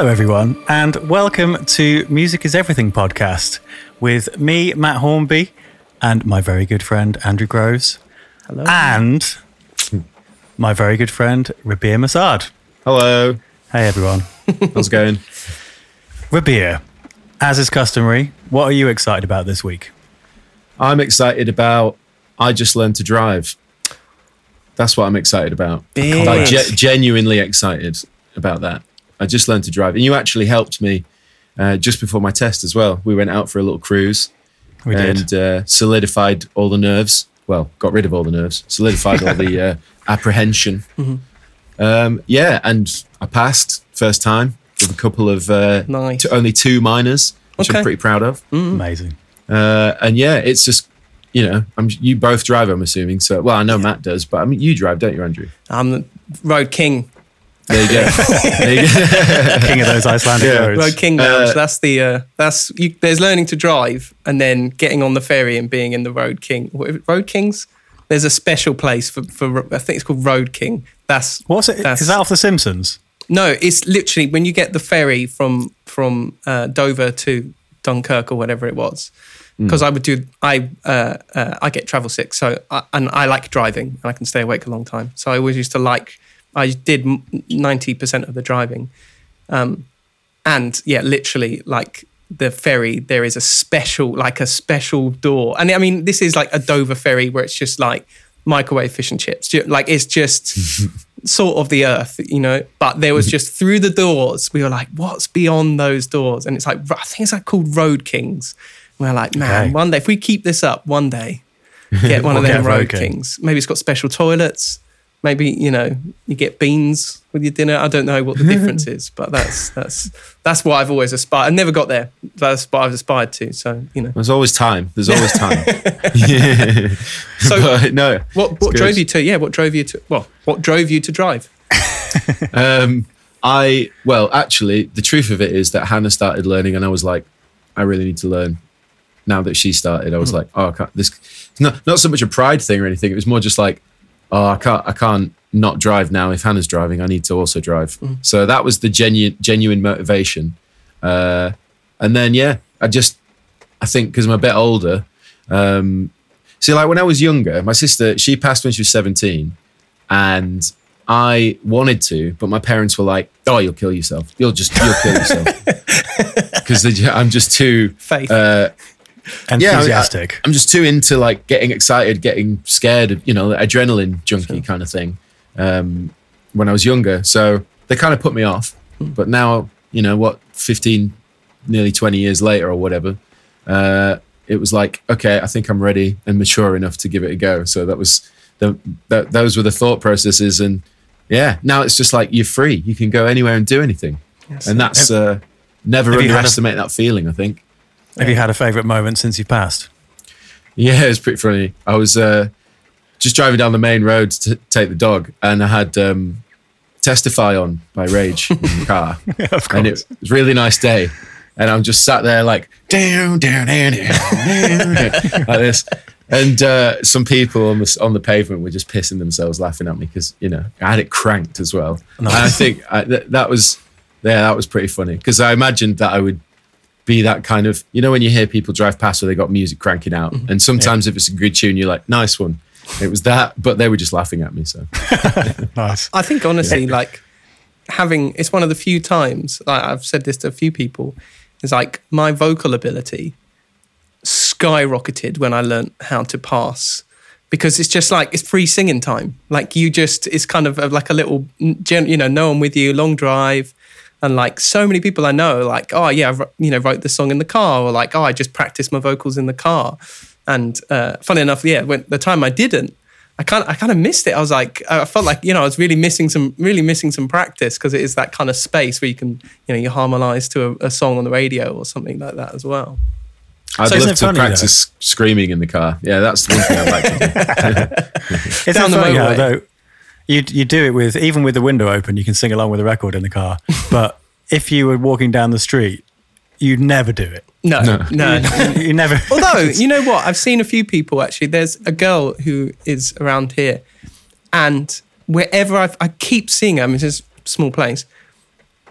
Hello, everyone, and welcome to Music is Everything podcast with me, Matt Hornby, and my very good friend, Andrew Groves. Hello. And my very good friend, Rabea Massaad. Hello. Hey, everyone. How's it going? Rabir, as is customary, what are you excited about this week? I'm excited about I just learned to drive. That's what I'm excited about. Big. Like ge- genuinely excited about that. I just learned to drive, and you actually helped me uh, just before my test as well. We went out for a little cruise We did. and uh, solidified all the nerves. Well, got rid of all the nerves, solidified all the uh, apprehension. Um, yeah, and I passed first time with a couple of uh, Nice. t- only two minors, which Okay. I'm pretty proud of. Amazing. Uh, and yeah, it's just you know, I'm you both drive. I'm assuming. So well, I know Matt does, but I mean, you drive, don't you, Andrew? I'm the road king. There you go. there you go. King of those Icelandic Yeah. roads. Road king lounge. Uh, that's the uh, that's you, there's learning to drive and then getting on the ferry and being in the road king. Road kings. There's a special place for, for I think it's called Road King. That's What's it? Is That's- that off The Simpsons? no. It's literally when you get the ferry from from uh, Dover to Dunkirk or whatever it was. Because I would do, I uh, uh, I get travel sick, so I, and I like driving, and I can stay awake a long time. So I always used to like, I did ninety percent of the driving, um, and yeah, literally like the ferry, there is a special, like a special door, and I mean this is like a Dover ferry where it's just like microwave fish and chips, like it's just sort of the earth, you know. But there was just through the doors, we were like, what's beyond those doors? And it's like, I think it's like called Road Kings. And we're like, man, Okay. one day, if we keep this up, one day, get one of We'll them Road Road King. Kings. Maybe it's got special toilets. Maybe you know you get beans with your dinner. I don't know what the difference is, but that's that's that's what I've always aspired. I never got there. That's what I've aspired to. So you know. There's always time. There's always time. So but no. what what drove you to? Yeah, what drove you to? Well, what drove you to drive? Um, I well, actually, the truth of it is that Hannah started learning, and I was like, I really need to learn. Now that she started, I was like, oh, I can't, this. Not not so much a pride thing or anything. It was more just like, oh, I can't, I can't not drive now. If Hannah's driving, I need to also drive. So that was the genuine genuine motivation. Uh, and then yeah, I just, I think because I'm a bit older. Um, see, like when I was younger, my sister she passed when she was 17, and I wanted to, but my parents were like, "Oh, you'll kill yourself. You'll just you'll kill yourself." Because I'm just too Faith. uh, yeah, I mean, Enthusiastic. I'm just too into like getting excited, getting scared, you know, adrenaline junkie kind of thing. Um, when I was younger, so they kind of put me off. But now, you know, what, 15, nearly 20 years later or whatever, uh, it was like, okay, I think I'm ready and mature enough to give it a go. So that was the that, those were the thought processes, and yeah, now it's just like you're free. You can go anywhere and do anything, and that's uh, never had a- underestimate that feeling. I think. Have you had a favourite moment since you passed? Yeah, it was pretty funny. I was uh, just driving down the main road to take the dog, and I had um, "Testify" on by Rage in the car, and it was a really nice day. And I'm just sat there like down, down, down, down, down, like this. And uh, some people on the on the pavement were just pissing themselves laughing at me because you know I had it cranked as well. And I think I, th- that was yeah that was pretty funny because I imagined that I would be that kind of you know when you hear people drive past where they got music cranking out mm-hmm. and sometimes if it's a good tune you're like nice one it was that but they were just laughing at me so nice. I think honestly, like having it's one of the few times like, I've said this to a few people. Is like my vocal ability skyrocketed when I learned how to pass because it's just like it's free singing time. Like you just it's kind of a- like a little you know no one with you long drive. And like so many people I know, like, oh yeah, I you know, wrote the song in the car, or like, oh, I just practiced my vocals in the car. And uh, funny enough, yeah, when the time I didn't, I kind of, I kind of missed it. I was like, I felt like you know, I was really missing some, really missing some practice because it is that kind of space where you can, you know, you harmonize to a, a song on the radio or something like that as well. I'd So isn't love to funny, practice screaming in the car yeah that's the one thing I'd like to do It's Down the funny motorway. though you you do it with even with the window open, you can sing along with a record in the car. But if you were walking down the street, you'd never do it. No, no, no. You, you never. Although, you know what? I've seen a few people actually. There's a girl who is around here, and wherever I've, I keep seeing her, I mean, it's a small place,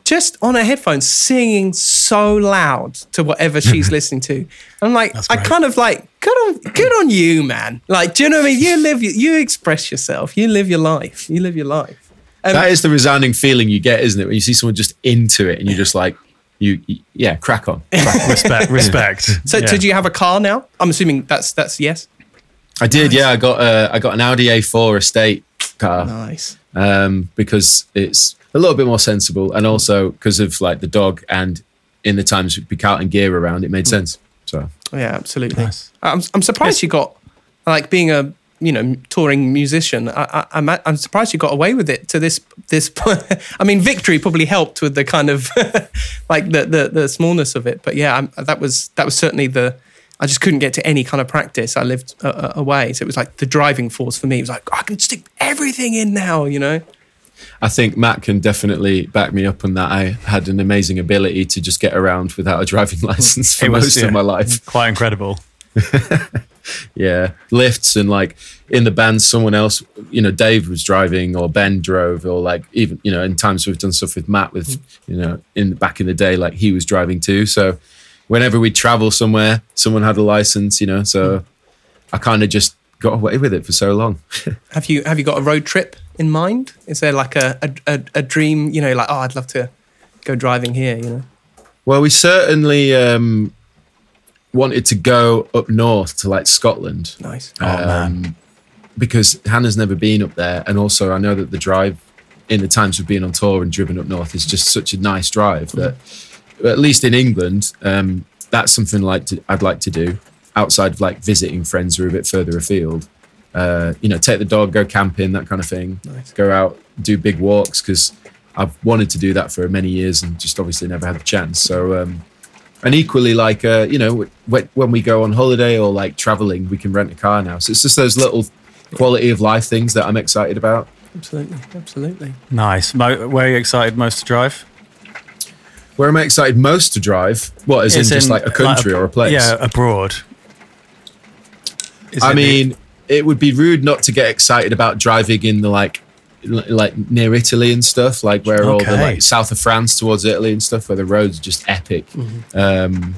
just on her headphones singing so loud to whatever she's listening to. I'm like, I kind of like, good on, good on you, man. Like, do you know what I mean? You live, you express yourself, you live your life, you live your life. Um, that is the resounding feeling you get, isn't it? When you see someone just into it and you're just like, you, you- yeah, crack on. Crack on. Respect, respect. so, Yeah. did you have a car now? I'm assuming that's that's yes. I did, yeah. I got a, I got an Audi A4 estate car Nice. um, because it's a little bit more sensible, and also because of like the dog and in the times with Picout and gear around, it made sense. So Yeah, absolutely. Nice. I'm I'm surprised you got like being a you know touring musician. I, I, I'm I'm surprised you got away with it to this this. I mean, victory probably helped with the kind of like the, the the smallness of it. But yeah, I'm, that was that was certainly the. I just couldn't get to any kind of practice. I lived uh, away, so it was like the driving force for me. It was like I can stick everything in now, you know. I think Matt can definitely back me up on that. I had an amazing ability to just get around without a driving license for was, most yeah, of my life. Quite incredible. Yeah, lifts and like in the band, someone else, you know, Dave was driving or Ben drove, or like even you know, in times we've done stuff with Matt with you know, in back in the day, like he was driving too. So whenever we travel somewhere, someone had a license, you know. So hmm. I kind of just got away with it for so long. Have you have you got a road trip in mind? Is there like a a, a, a dream? You know, like oh, I'd love to go driving here. You know. Well, we certainly um, wanted to go up north to like Scotland. Nice. Oh, man. um, because Hannah's never been up there, and also I know that the drive in the times we've been on tour and driven up north is just such a nice drive that, at least in England, um, that's something like to, I'd like to do outside of like visiting friends who are a bit further afield. Uh, you know, take the dog, go camping, that kind of thing. Nice. Go out, do big walks because I've wanted to do that for many years and just obviously never had the chance. So. Um, and equally like uh, you know when, when we go on holiday or like traveling we can rent a car now so it's just those little quality of life things that i'm excited about Absolutely, absolutely. Nice. Mo- where are you excited most to drive? where am i excited most to drive what is in It's just like a country or a place Yeah, abroad. Is i it the- mean it would be rude not to get excited about driving in the like like near italy and stuff like where all the like south of france towards italy and stuff where the roads are just epic Mm-hmm. um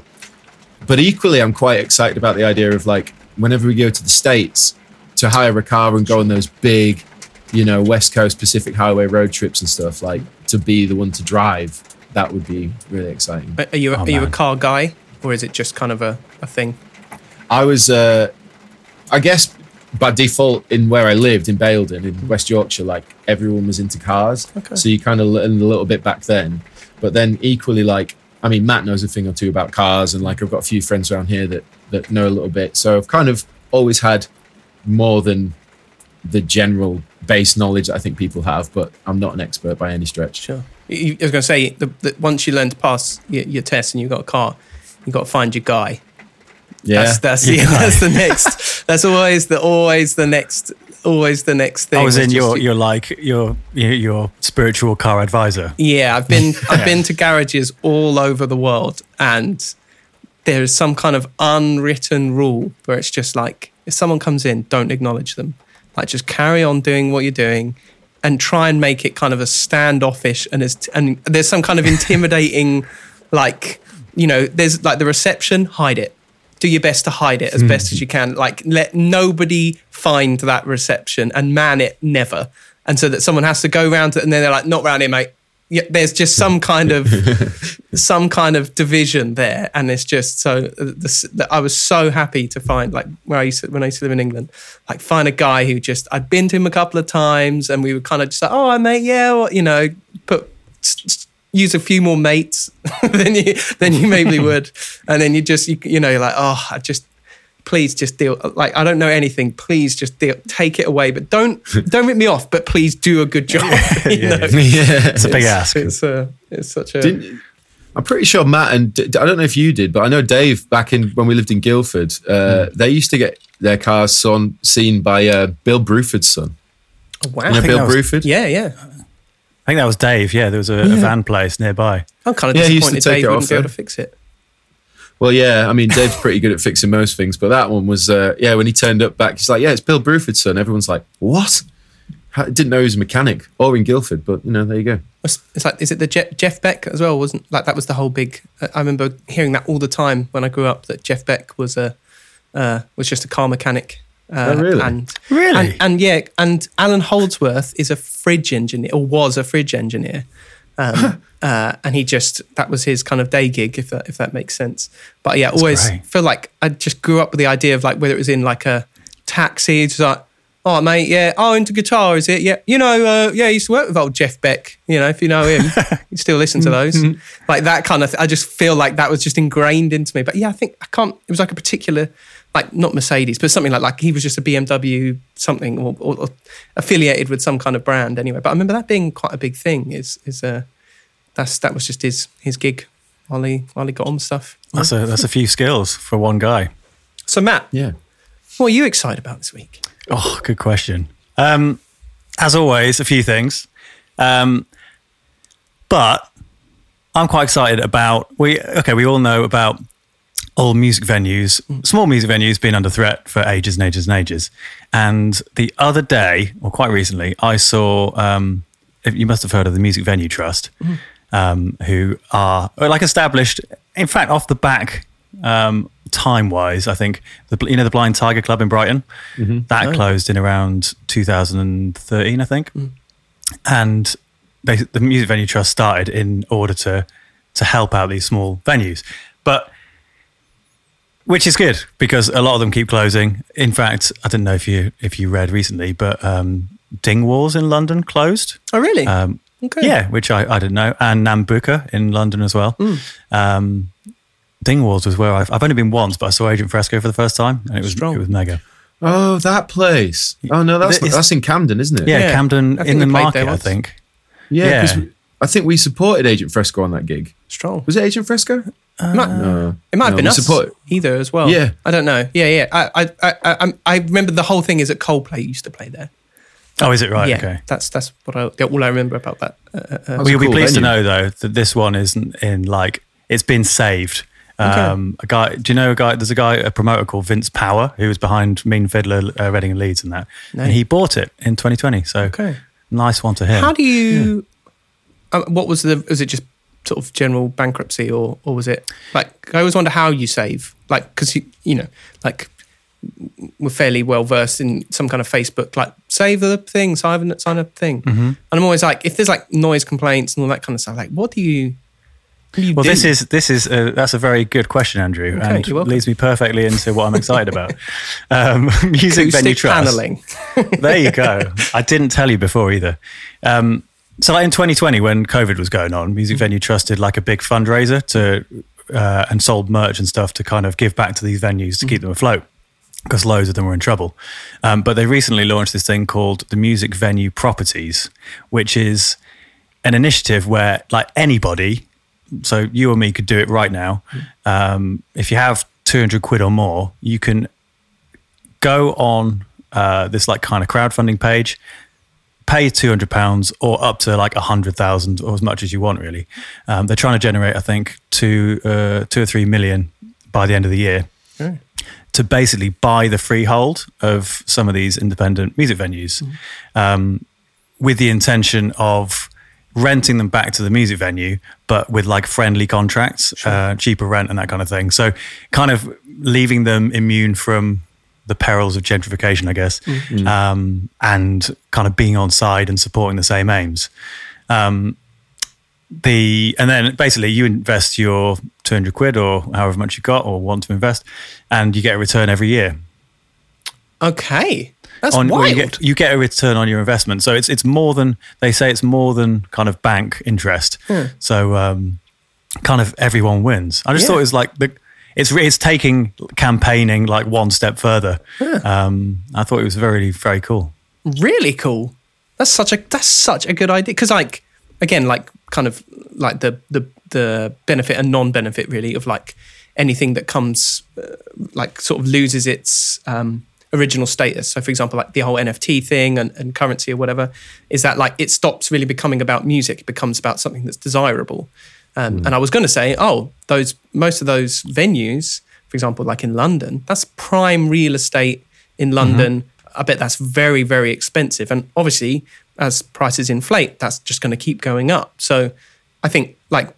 but equally i'm quite excited about the idea of like whenever we go to the states to hire a car and go on those big you know west coast pacific highway road trips and stuff like to be the one to drive that would be really exciting Are are you Oh, are you a car guy, or is it just kind of a, a thing? i was uh i guess by default in where i lived in Basildon in west yorkshire like everyone was into cars Okay. so you kind of learned a little bit back then but then equally like i mean matt knows a thing or two about cars and like i've got a few friends around here that that know a little bit so i've kind of always had more than the general base knowledge that i think people have but i'm not an expert by any stretch Sure. I was going to say the, once you learn to pass your, your test and you've got a car, you've got to find your guy. Yeah That's that's yeah, that's the next. That's always the always the next always the next thing. I was in your, your like your your your spiritual car advisor. Yeah, I've been I've been to garages all over the world, and there is some kind of unwritten rule where it's just like if someone comes in, don't acknowledge them. Like just carry on doing what you're doing, and try and make it kind of a standoffish and as and there's some kind of intimidating, like you know, there's like the reception, hide it. Do your best to hide it as best as you can. Like let nobody find that reception and man it never. And so that someone has to go round it and then they're like, not round here, mate. Yeah, there's just some kind of some kind of division there, and it's just so. uh, The, the, I was so happy to find like where I used to, when I used to live in England, like find a guy who just I'd been to him a couple of times, and we would kind of just like, oh, mate, yeah, well, you know, put use a few more mates than you than you maybe would, and then you just you, you know you're like, oh, I just please just deal like I don't know anything. Please just deal, take it away, but don't don't rip me off. But please do a good job. you Yeah, yeah It's a big ask. It's uh, it's such a Didn't, I'm pretty sure Matt and I don't know if you did, but I know Dave back in when we lived in Guildford, uh, Hmm. they used to get their cars son, seen by uh, Bill Bruford's son. Oh, wow. You know Bill was- Bruford? Yeah, yeah. I think that was Dave. Yeah, there was a, a van place nearby. I'm kind of Yeah, he used to disappointed take Dave it wouldn't off be able to fix it. Well, yeah. I mean, Dave's pretty good at fixing most things, but that one was, uh, yeah. When he turned up back, he's like, "Yeah, it's Bill Bruford's son." Everyone's like, "What?" I didn't know he was a mechanic or in Guildford, but you know, there you go. It's it's like, is it the Je- Jeff Beck as well? Wasn't like that was the whole big. uh, I remember hearing that all the time when I grew up. That Jeff Beck was a uh, was just a car mechanic. Uh, Oh, really? And Really? and, and yeah, and Allan Holdsworth is a fridge engineer or was a fridge engineer. Um, uh, and he just that was his kind of day gig, if that if that makes sense. But yeah, always great. feel like I just grew up with the idea of like whether it was in like a taxi, it's like, oh mate, yeah, oh into guitar, is it? Yeah, you know, uh, yeah, I used to work with old Jeff Beck. You know, if you know him, you still listen to those, like that kind of. Th- I just feel like that was just ingrained into me. But yeah, I think I can't. It was like a particular, like not Mercedes, but something like like he was just a BMW something or, or, or affiliated with some kind of brand anyway. But I remember that being quite a big thing. Is is uh, that's that was just his his gig while he while he got on with stuff. That's a that's a few skills for one guy. So Matt, Yeah. what are you excited about this week? Oh, good question. Um, as always, a few things, um, but I'm quite excited about we. Okay, we all know about all music venues, small music venues being under threat for ages and ages and ages. And the other day, or quite recently, I saw. Um, you must have heard of the Music Venue Trust, um, who are are like established. In fact, off the back, um, time wise, I think the you know the Blind Tiger Club in Brighton that closed in around 2013, I think, and they, the Music Venue Trust started in order to to help out these small venues, but which is good because a lot of them keep closing. In fact, I don't know if you if you read recently, but um, Dingwalls in London closed. Oh really? Um, okay. yeah, which I, I didn't know, and Nambucca in London as well. Hmm. Um, Dingwalls was where I've, I've only been once, but I saw Agent Fresco for the first time, and it was Strong. it was mega. Oh, that place. Oh no, that's It's- that's in Camden, isn't it? Yeah, Yeah, Camden in the market, I think. yeah. 'cause Yeah. we- I think we supported Agent Fresco on that gig. Strong. Was it Agent Fresco? It might, No, it might have been we us support- either as well. Yeah. I don't know. Yeah, yeah. I, I, I, I, I'm- remember the whole thing is that Coldplay used to play there. Oh, is it right? yeah, Okay. that's that's what I yeah, all I remember about that. Uh, uh, uh, Well, you'll be cool pleased to venue. know though that this one isn't in like it's been saved. Um, A guy, do you know a guy? There's a guy, a promoter called Vince Power, who was behind Mean Fiddler, uh, Reading and Leeds, and that, No. and he bought it in 2020. So Okay. nice one to him. How do you? Uh, what was the? Was it just sort of general bankruptcy, or or was it like? I always wonder how you save, like because you you know like we're fairly well versed in some kind of Facebook, like save the thing, sign a, sign a thing, Mm-hmm. and I'm always like, if there's like noise complaints and all that kind of stuff, like what do you? You Well, do? this is this is a, that's a very good question, Andrew, Okay, and leads me perfectly into what I'm excited about. Um, music venue trust. paneling. there you go. I didn't tell you before either. Um, so, like in 2020, when COVID was going on, Music Venue Trust did like a big fundraiser to uh, and sold merch and stuff to kind of give back to these venues to keep them afloat because loads of them were in trouble. Um, but they recently launched this thing called the Music Venue Properties, which is an initiative where like anybody, so you or me could do it right now. Um, if you have 200 quid or more, you can go on uh, this like kind of crowdfunding page, pay two hundred pounds or up to like a hundred thousand or as much as you want. Really, um, they're trying to generate, I think, two uh, two or three million by the end of the year Okay. to basically buy the freehold of some of these independent music venues, um, with the intention of renting them back to the music venue, but with like friendly contracts, uh, cheaper rent and that kind of thing. So, kind of leaving them immune from the perils of gentrification, I guess, um, and kind of being on side and supporting the same aims. Um, the and then basically you invest your 200 quid or however much you got or want to invest and you get a return every year. Okay, that's on wild. you get you get a return on your investment. So it's it's more than they say it's more than kind of bank interest. So um kind of everyone wins. I just Yeah. thought it was like the it's it's taking campaigning like one step further um i thought it was very very cool really cool. That's such a that's such a good idea because like again like kind of like the the the benefit and non-benefit really of like anything that comes uh, like sort of loses its um, original status. So for example, like the whole NFT thing and, and currency or whatever is that like it stops really becoming about music. It becomes about something that's desirable. Um, And I was going to say, oh, those most of those venues, for example, like in London, that's prime real estate in London. I bet that's very, very expensive. And obviously, as prices inflate, that's just going to keep going up. So I think, like,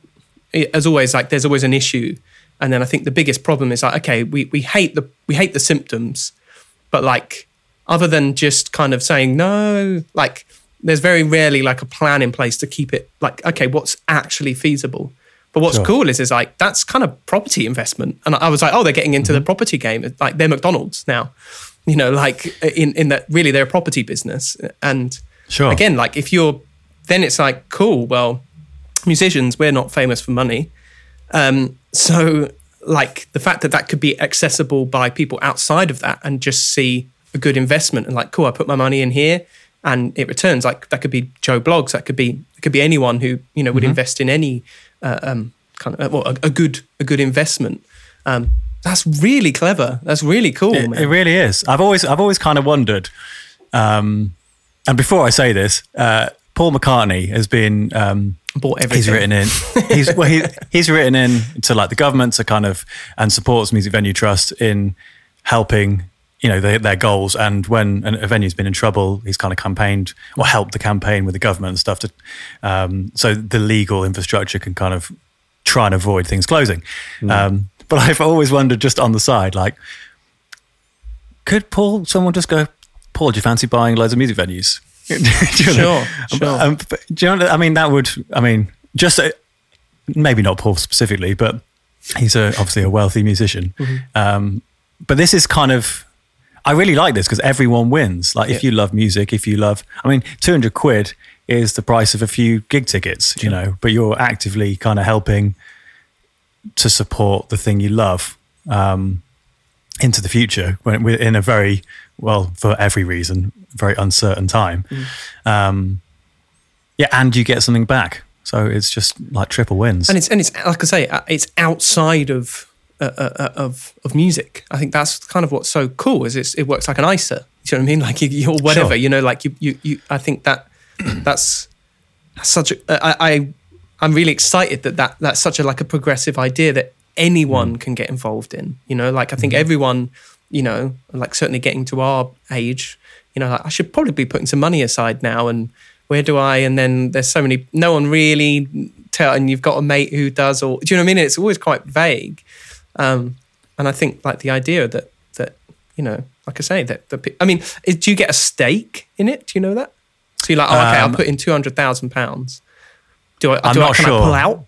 as always, like there's always an issue. And then I think the biggest problem is like, okay, we, we hate the we hate the symptoms, but like other than just kind of saying no, like there's very rarely like a plan in place to keep it like, okay, what's actually feasible. But what's Sure. cool is is like that's kind of property investment. And I was like, oh, they're getting into the property game. Like they're McDonald's now. You know, like in in that really they're a property business. And Sure. again, like if you're then it's like, cool, well, musicians, we're not famous for money. Um, so like the fact that that could be accessible by people outside of that and just see a good investment and like, cool, I put my money in here and it returns. Like that could be Joe Bloggs, that could be it could be anyone who you know would invest in any uh, um, kind of well a, a good a good investment. Um, that's really clever. That's really cool, It, man. it really is. I've always, I've always kind of wondered. Um, and before I say this, uh, Paul McCartney has been. Um, Bought everything. he's written in. He's well, he, he's written in to like the government to kind of and supports Music Venue Trust in helping. You know their, their goals, and when a venue's been in trouble, he's kind of campaigned or helped the campaign with the government and stuff to, um, so the legal infrastructure can kind of try and avoid things closing. Um, but I've always wondered, just on the side, like could Paul, someone just go, Paul, do you fancy buying loads of music venues? You know? Sure, sure. Um, but do you know, I mean, that would, I mean, just uh, maybe not Paul specifically, but he's a, obviously a wealthy musician. Mm-hmm. Um, but this is kind of, I really like this because everyone wins. Like, if you love music, if you love, I mean, 200 quid is the price of a few gig tickets, you know, but you're actively kind of helping to support the thing you love um, into the future when we're in a very well for every reason very uncertain time. Um, yeah and you get something back. So it's just like triple wins. And it's and it's like I say, uh, it's outside of uh, uh, uh, of of music. I think that's kind of what's so cool is it's, it works like an ISA. You know what I mean? Like you, you or whatever. Sure. You know, like you you, you I think that that's such a I, I I'm really excited that, that that's such a like a progressive idea that anyone can get involved in. You know, like I think everyone, you know, like certainly getting to our age, you know, like I should probably be putting some money aside now and where do I? And then there's so many, no one really tell, and you've got a mate who does, or do you know what I mean? It's always quite vague. Um, and I think like the idea that, that, you know, like I say, that the, I mean, is, do you get a stake in it? Do you know that? So you're like, oh, okay, I'll Um, put in two hundred thousand pounds. Do I? I'm do I, not can I sure. pull out?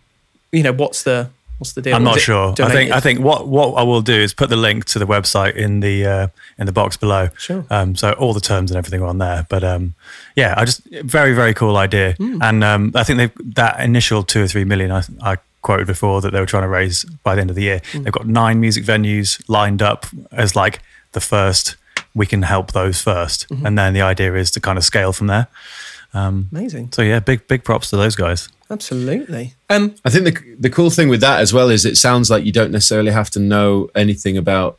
You know, what's the what's the deal? I'm not sure. I think? I think what what I will do is put the link to the website in the uh, in the box below. Sure. Um, so all the terms and everything are on there. But um, yeah, I just very very cool idea. Hmm. And um, I think they that initial two or three million I, I quoted before that they were trying to raise by the end of the year. Hmm. They've got nine music venues lined up as like the first. We can help those 1st Mm-hmm. and then the idea is to kind of scale from there. amazing. So yeah, big big props to those guys. Absolutely. Um, I think the the cool thing with that as well is it sounds like you don't necessarily have to know anything about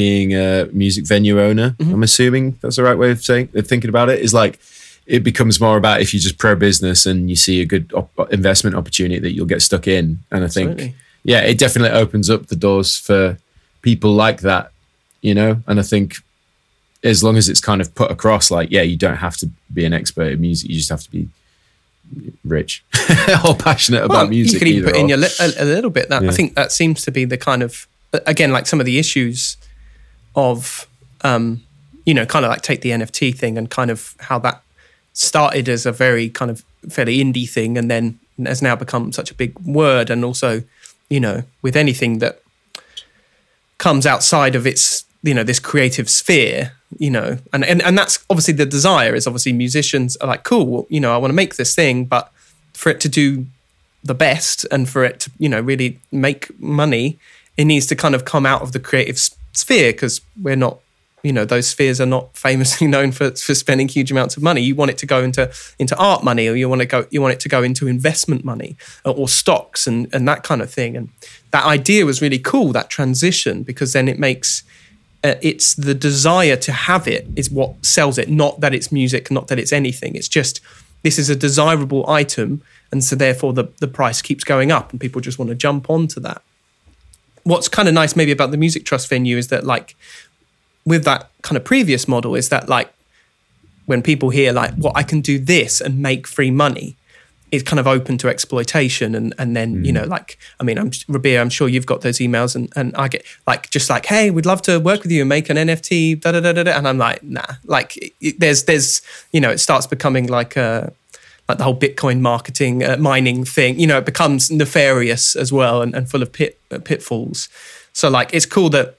being a music venue owner. I'm assuming that's the right way of saying of thinking about it. Is like it becomes more about if you're just pro business and you see a good op- investment opportunity that you'll get stuck in. And I think Absolutely. yeah, it definitely opens up the doors for people like that, you know. And I think as long as it's kind of put across, like yeah, you don't have to be an expert in music. You just have to be rich or passionate about music. you could even put in your li- a, a little bit. That I think that seems to be the kind of again like some of the issues of um, you know kind of like take the NFT thing and kind of how that started as a very kind of fairly indie thing and then has now become such a big word and also you know with anything that comes outside of its you know this creative sphere you know and and, and that's obviously the desire is obviously musicians are like cool well, you know i want to make this thing but for it to do the best and for it to you know really make money it needs to kind of come out of the creative sphere because we're not you know those spheres are not famously known for, for spending huge amounts of money. You want it to go into into art money or you want to go you want it to go into investment money or, or stocks and and that kind of thing. And that idea was really cool that transition because then it makes uh, it's the desire to have it is what sells it not that it's music not that it's anything. It's just this is a desirable item and so therefore the, the price keeps going up and people just want to jump onto that. What's kind of nice maybe about the music trust venue is that like with that kind of previous model is that like when people hear like, well, I can do this and make free money, it's kind of open to exploitation and and then you know like I mean I'm Rabea I'm sure you've got those emails and and I get like just like hey we'd love to work with you and make an NFT da da da da, da. and I'm like nah like it, it, there's there's you know it starts becoming like a like the whole Bitcoin marketing uh, mining thing you know it becomes nefarious as well and, and full of pit uh, pitfalls so like it's cool that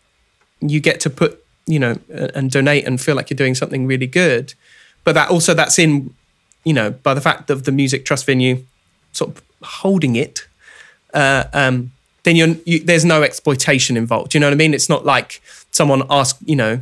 you get to put you know and donate and feel like you're doing something really good but that also that's in you know, by the fact of the music trust venue sort of holding it, uh, um, then you're, you, there's no exploitation involved. You know what I mean? It's not like someone ask, you know,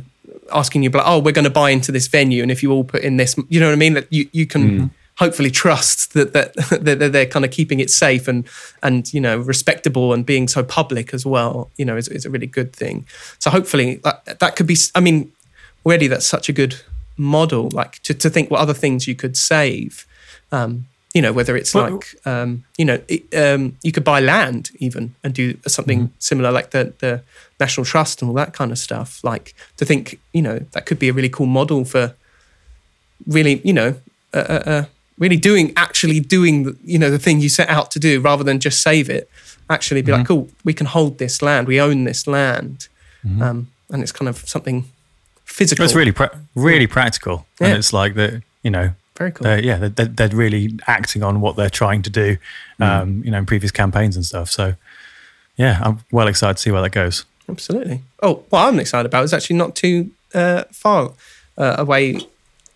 asking you, like, oh, we're going to buy into this venue, and if you all put in this, you know what I mean? That you you can. Mm. Hopefully, trust that, that that they're kind of keeping it safe and and you know respectable and being so public as well. You know, is, is a really good thing. So hopefully that that could be. I mean, already that's such a good model, like to, to think what other things you could save. Um, you know, whether it's well, like, um, you know, it, um, you could buy land even and do something mm-hmm. similar like the, the National Trust and all that kind of stuff. Like to think, you know, that could be a really cool model for really, you know, uh, uh, uh, really doing, actually doing, the, you know, the thing you set out to do rather than just save it. Actually be mm-hmm. like, cool, we can hold this land, we own this land. Mm-hmm. Um, and it's kind of something physical. It's really, pra- really practical, yeah. and it's like that you know, very cool. They're, yeah, they're, they're, really acting on what they're trying to do, mm. um, you know, in previous campaigns and stuff. So, yeah, I'm well excited to see where that goes. Absolutely. Oh, what I'm excited about is actually not too uh, far uh, away,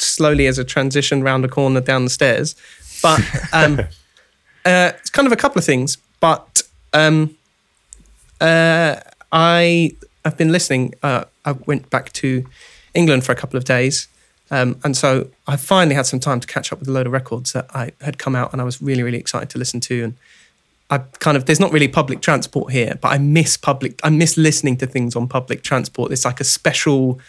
slowly as a transition round a corner down the stairs, but um, uh, it's kind of a couple of things. But um, uh, I have been listening. Uh, I went back to England for a couple of days. Um, and so I finally had some time to catch up with a load of records that I had come out and I was really, really excited to listen to. And I kind of, there's not really public transport here, but I miss public, I miss listening to things on public transport. It's like a special,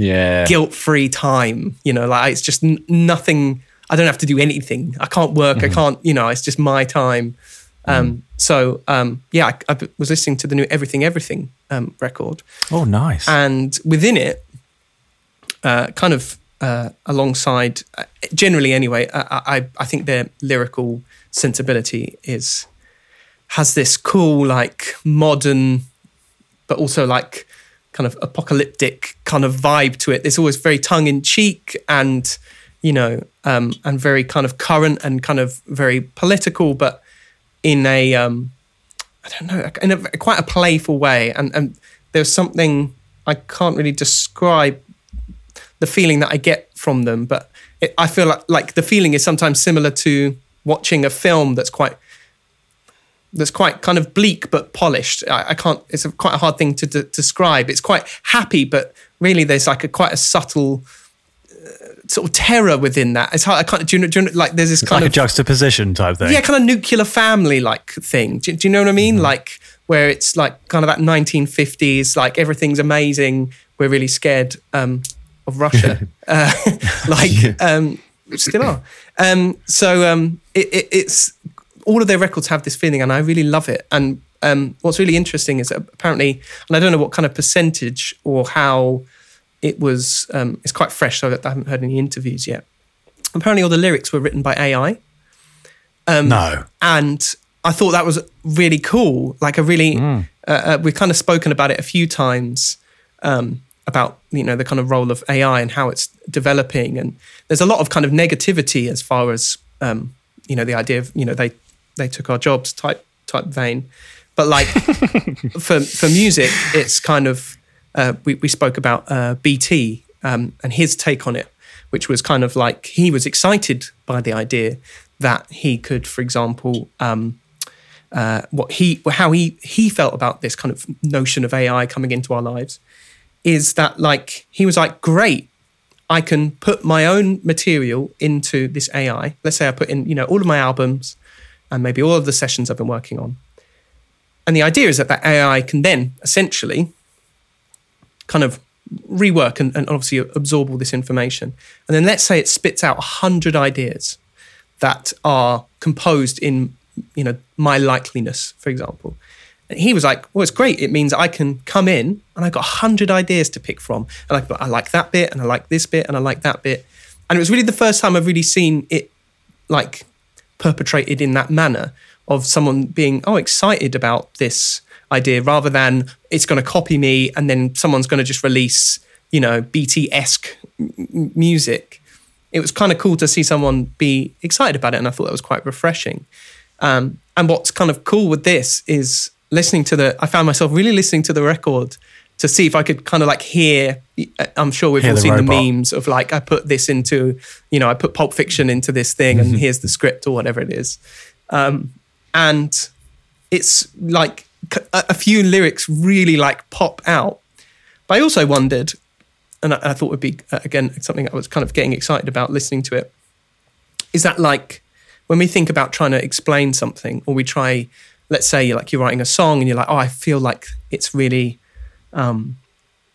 yeah, guilt free time. You know, like it's just n- nothing, I don't have to do anything. I can't work. Mm-hmm. I can't, you know, it's just my time. Um, mm. So um, yeah, I, I, was listening to the new Everything Everything um, record. Oh, nice! And within it, uh, kind of uh, alongside, uh, generally anyway, I, I, I think their lyrical sensibility is has this cool like modern, but also like kind of apocalyptic kind of vibe to it. It's always very tongue in cheek and you know um, and very kind of current and kind of very political, but in a um, I don't know in a quite a playful way, and and there's something I can't really describe the feeling that I get from them, but it, I feel like like the feeling is sometimes similar to watching a film that's quite that's quite kind of bleak but polished. I, I can't. It's a, quite a hard thing to d- describe. It's quite happy, but really there's like a quite a subtle sort of terror within that. It's hard. I can't. Do you know? Do you know like there's this kind like of a juxtaposition type thing. Yeah, kind of nuclear family like thing. Do, do, you know what I mean? Mm-hmm. Like where it's like kind of that 1950s. Like everything's amazing. We're really scared um, of Russia. uh, like um, still are. Um, so um, it, it, it's all of their records have this feeling, and I really love it. And um, what's really interesting is that apparently, and I don't know what kind of percentage or how it was um, it's quite fresh, so I haven't heard any interviews yet. Apparently, all the lyrics were written by AI. Um, no, and I thought that was really cool. Like a really, mm. uh, uh, we've kind of spoken about it a few times um, about you know the kind of role of AI and how it's developing, and there's a lot of kind of negativity as far as um, you know the idea of you know they they took our jobs type type vein, but like for for music, it's kind of uh, we, we spoke about uh, BT um, and his take on it, which was kind of like he was excited by the idea that he could, for example, um, uh, what he how he he felt about this kind of notion of AI coming into our lives is that like he was like great I can put my own material into this AI let's say I put in you know all of my albums and maybe all of the sessions I've been working on and the idea is that that AI can then essentially kind of rework and, and obviously absorb all this information. And then let's say it spits out 100 ideas that are composed in you know my likeliness for example And he was like, well, it's great. It means I can come in and I've got a hundred ideas to pick from. And I, I like that bit and I like this bit and I like that bit. And it was really the first time I've really seen it like perpetrated in that manner of someone being, oh, excited about this idea rather than it's going to copy me and then someone's going to just release, you know, BT esque m- music. It was kind of cool to see someone be excited about it. And I thought that was quite refreshing. Um, and what's kind of cool with this is listening to the, I found myself really listening to the record to see if I could kind of like hear. I'm sure we've Hear all the seen robot. the memes of like, I put this into, you know, I put Pulp Fiction into this thing and here's the script or whatever it is. Um, and it's like a few lyrics really like pop out. But I also wondered, and I, I thought would be uh, again something I was kind of getting excited about listening to it. Is that like when we think about trying to explain something, or we try, let's say, you're like you're writing a song and you're like, oh, I feel like it's really, um,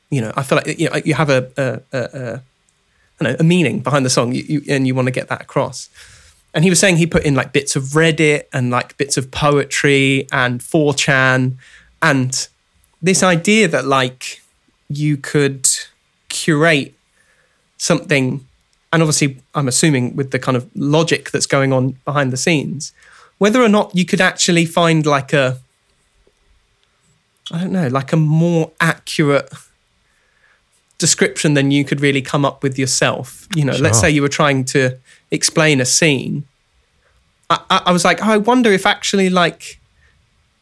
you know, I feel like you know, you have a, a, a, a know, a meaning behind the song, you, you, and you want to get that across. And he was saying he put in like bits of Reddit and like bits of poetry and 4chan and this idea that like you could curate something and obviously I'm assuming with the kind of logic that's going on behind the scenes whether or not you could actually find like a I don't know like a more accurate description than you could really come up with yourself. You know let's say you were trying to explain a scene. I, I, I was like oh, I wonder if actually like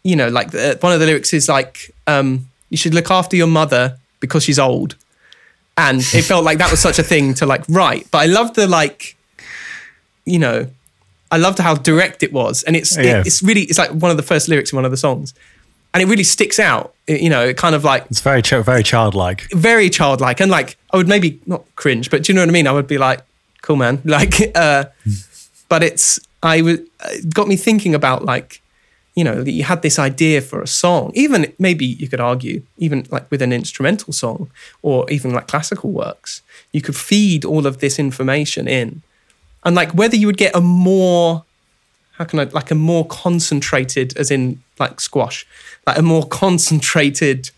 you know like the, one of the lyrics is like um, you should look after your mother because she's old. And it felt like that was such a thing to like write. But i loved the like you know i loved how direct it was. And it's it- it's really it's like one of the first lyrics in one of the songs and it really sticks out It- you know it kind of like It's very ch- very childlike. very childlike and like I would maybe not cringe, but do you know what I mean? I would be like, cool man, like, uh, but it's I would it got me thinking about like, you know, that you had this idea for a song, even maybe you could argue, even like with an instrumental song or even like classical works, you could feed all of this information in, and like whether you would get a more how can I like a more concentrated, as in like squash, like a more concentrated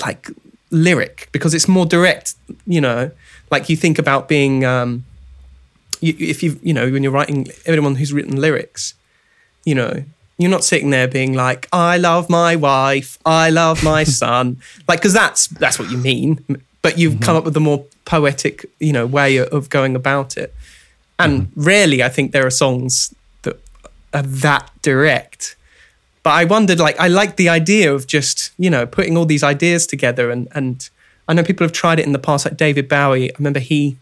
like lyric? Because it's more direct you know? Like you think about being um you, if you you know when you're writing everyone who's written lyrics you know you're not sitting there being like i love my wife i love my son. Like because that's that's what you mean but you've come up with a more poetic you know way of going about it. And rarely i think there are songs that direct but I wondered, like, I like the idea of just, you know, putting all these ideas together. And, and I know people have tried it in the past, like David Bowie. I remember he,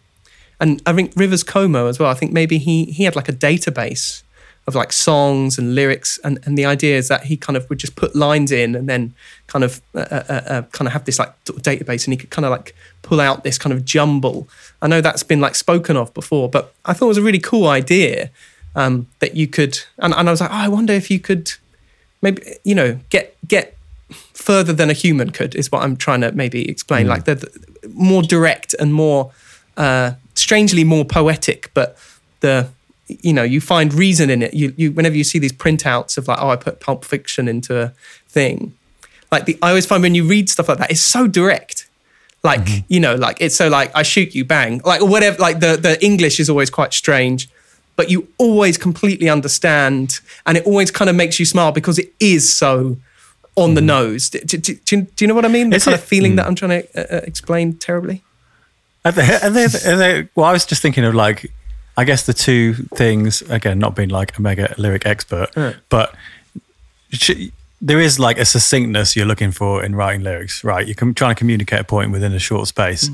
and I think Rivers Cuomo as well. I think maybe he, he had like a database of like songs and lyrics. And, and the idea is that he kind of would just put lines in and then kind of, uh, uh, uh, kind of have this like database and he could kind of like pull out this kind of jumble. I know that's been like spoken of before, but I thought it was a really cool idea um, that you could, and, and I was like, oh, I wonder if you could, maybe you know get get further than a human could is what i'm trying to maybe explain. Like the, the more direct and more uh strangely more poetic but the you know you find reason in it. You you whenever you see these printouts of like oh i put pulp fiction into a thing like the i always find when you read stuff like that it's so direct. Like you know like it's so like i shoot you bang like whatever like the the english is always quite strange but you always completely understand and it always kind of makes you smile because it is so on the nose. Do, do- do- do you- know what i mean? The Is kind it? of feeling that i'm trying to uh, uh, explain terribly? Are they, are they, are they, well, I was just thinking of like, I guess the two things, again, not being like a mega lyric expert, but sh- there is like a succinctness you're looking for in writing lyrics, right? You're com- trying to communicate a point within a short space.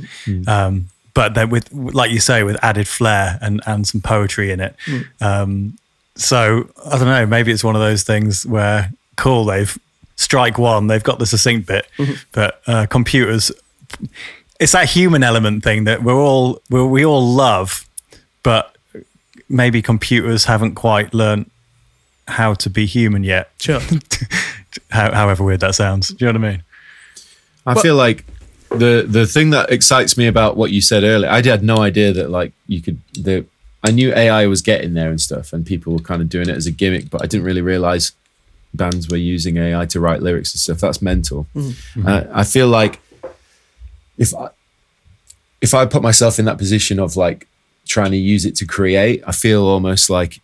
Um, but then with, like you say, with added flair and, and some poetry in it. Um, so I don't know, maybe it's one of those things where, cool, they've strike one, they've got the succinct bit, but uh, computers it's that human element thing that we're all we we all love, but maybe computers haven't quite learned how to be human yet. sure How, however weird that sounds. Do you know what I mean? I feel like the the thing that excites me about what you said earlier, I had no idea that like you could the I knew AI was getting there and stuff, and people were kind of doing it as a gimmick, but I didn't really realize bands were using AI to write lyrics and stuff. That's mental. Mm-hmm. Uh, I feel like if I, if I put myself in that position of like trying to use it to create, I feel almost like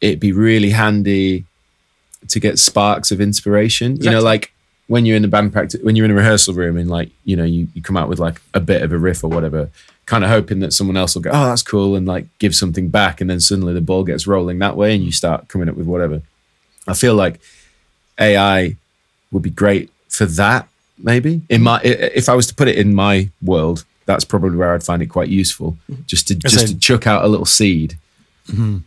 it'd be really handy to get sparks of inspiration. You know, like when you're in the band practice, when you're in a rehearsal room and like, you know, you, you come out with like a bit of a riff or whatever, kind of hoping that someone else will go, oh, that's cool, and like give something back. And then suddenly the ball gets rolling that way and you start coming up with whatever. I feel like AI would be great for that, maybe. In my, if I was to put it in my world, that's probably where I'd find it quite useful, mm-hmm. just to just to chuck out a little seed. Mm-hmm.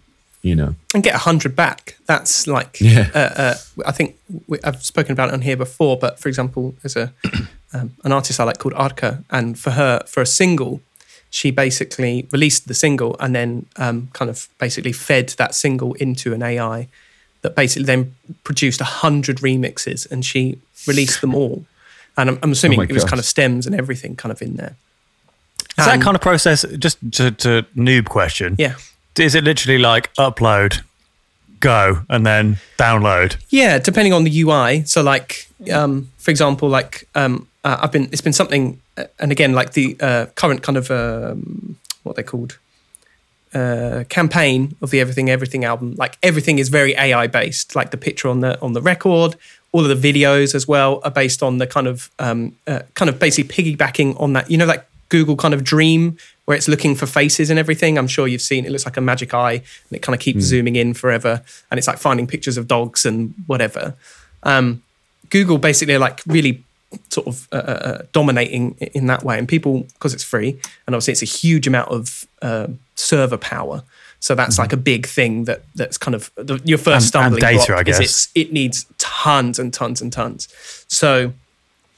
You know, and get a hundred back. That's like, Yeah. uh, uh, I think we, I've spoken about it on here before. But for example, there's a um, an artist I like called Arca, and for her, for a single, she basically released the single and then um, kind of basically fed that single into an AI that basically then produced a hundred remixes, and she released them all. And I'm, I'm assuming my it was kind of stems and everything kind of in there. Is that kind of process just to, to noob question? Yeah. Is it literally like upload, go, and then download? Yeah, depending on the UI. So, like, um, for example, like um, uh, I've been, it's been something, uh, and again, like the uh, current kind of um, what they called uh, campaign of the Everything Everything album. Like everything is very AI based. Like the picture on the on the record, all of the videos as well are based on the kind of um, uh, kind of basically piggybacking on that. You know, like Google kind of Dream where it's looking for faces and everything. I'm sure you've seen. It looks like a magic eye, and it kind of keeps zooming in forever, and it's like finding pictures of dogs and whatever. Um, Google basically like really sort of uh, uh, dominating in that way, and people because it's free, and obviously it's a huge amount of uh, server power. So that's like a big thing that that's kind of the, your first And- and stumbling data, block I is guess. it's it needs tons and tons and tons. So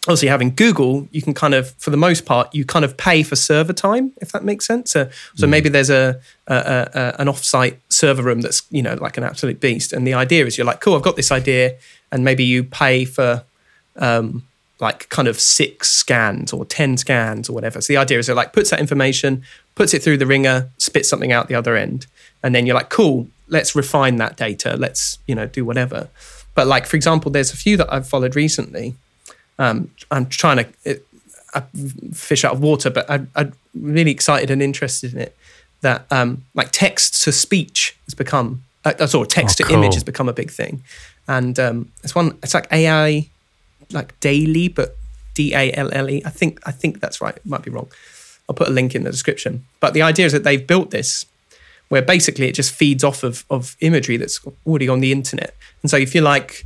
obviously having Google, you can kind of, for the most part, you kind of pay for server time, if that makes sense. So, so maybe there's a, a, a, an offsite server room that's you know like an absolute beast, and the idea is you're like, cool, I've got this idea, and maybe you pay for um, like kind of six scans or 10 scans or whatever. So the idea is it like puts that information, puts it through the ringer, spits something out the other end. And then you're like, cool, let's refine that data. Let's, you know, do whatever. But like, for example, there's a few that I've followed recently. Um, I'm trying to it, fish out of water, but I, I'm really excited and interested in it that um, like text to speech has become, uh, sorry, text Oh, to image has become a big thing. And um, it's one, it's like AI like daily, but D A L L E. I think I think that's right. It might be wrong. I'll put a link in the description. But the idea is that they've built this where basically it just feeds off of of imagery that's already on the internet. And so if you like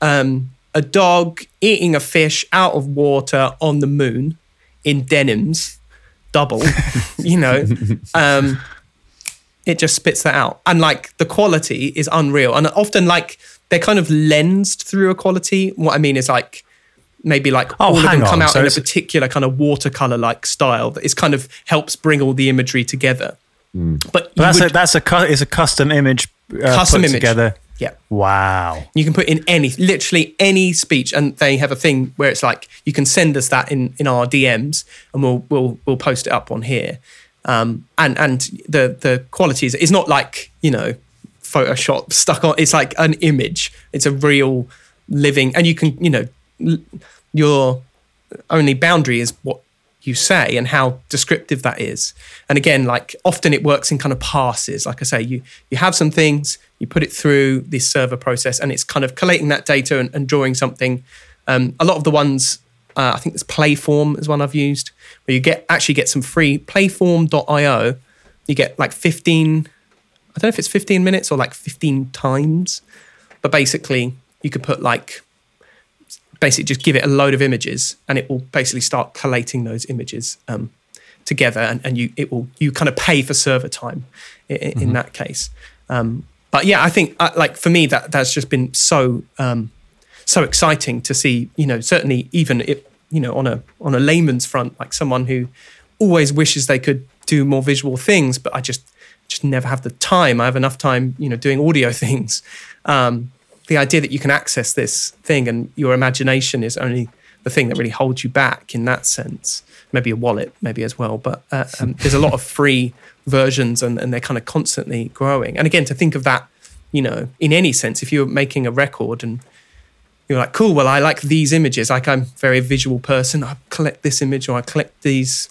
um, a dog eating a fish out of water on the moon in denims, double, you know, um, it just spits that out. And like the quality is unreal. And often like they're kind of lensed through a quality. What I mean is like maybe like Oh, all of them come on. out So in a particular kind of watercolor like style that is kind of helps bring all the imagery together. But, But that's would- a that's a it's a custom image uh, Custom put image. together. Yeah. Wow. You can put in any, literally any speech, and they have a thing where it's like you can send us that in in our DMs, and we'll we'll we'll post it up on here. Um, and and the the quality is it's not like you know Photoshop stuck on. It's like an image. It's a real living, and you can you know l- your only boundary is what you say and how descriptive that is. And again, like often it works in kind of passes. Like I say, you you have some things, you put it through this server process, and it's kind of collating that data and, and drawing something. Um, a lot of the ones, uh, I think there's Playform is one I've used, where you get actually get some free Playform.io. You get like 15. I don't know if it's 15 minutes or like 15 times, but basically you could put like basically just give it a load of images and it will basically start collating those images um, together and, and you it will you kind of pay for server time in, in that case um, but yeah i think uh, like for me that that's just been so um, so exciting to see you know certainly even if you know on a on a layman's front like someone who always wishes they could do more visual things but i just just never have the time i have enough time you know doing audio things um, the idea that you can access this thing and your imagination is only the thing that really holds you back in that sense. Maybe a wallet, maybe as well. But uh, um, there's a lot of free versions and, and they're kind of constantly growing. And again, to think of that, you know, in any sense, if you're making a record and you're like, cool. Well, I like these images. Like I'm very visual person. I collect this image or I collect these.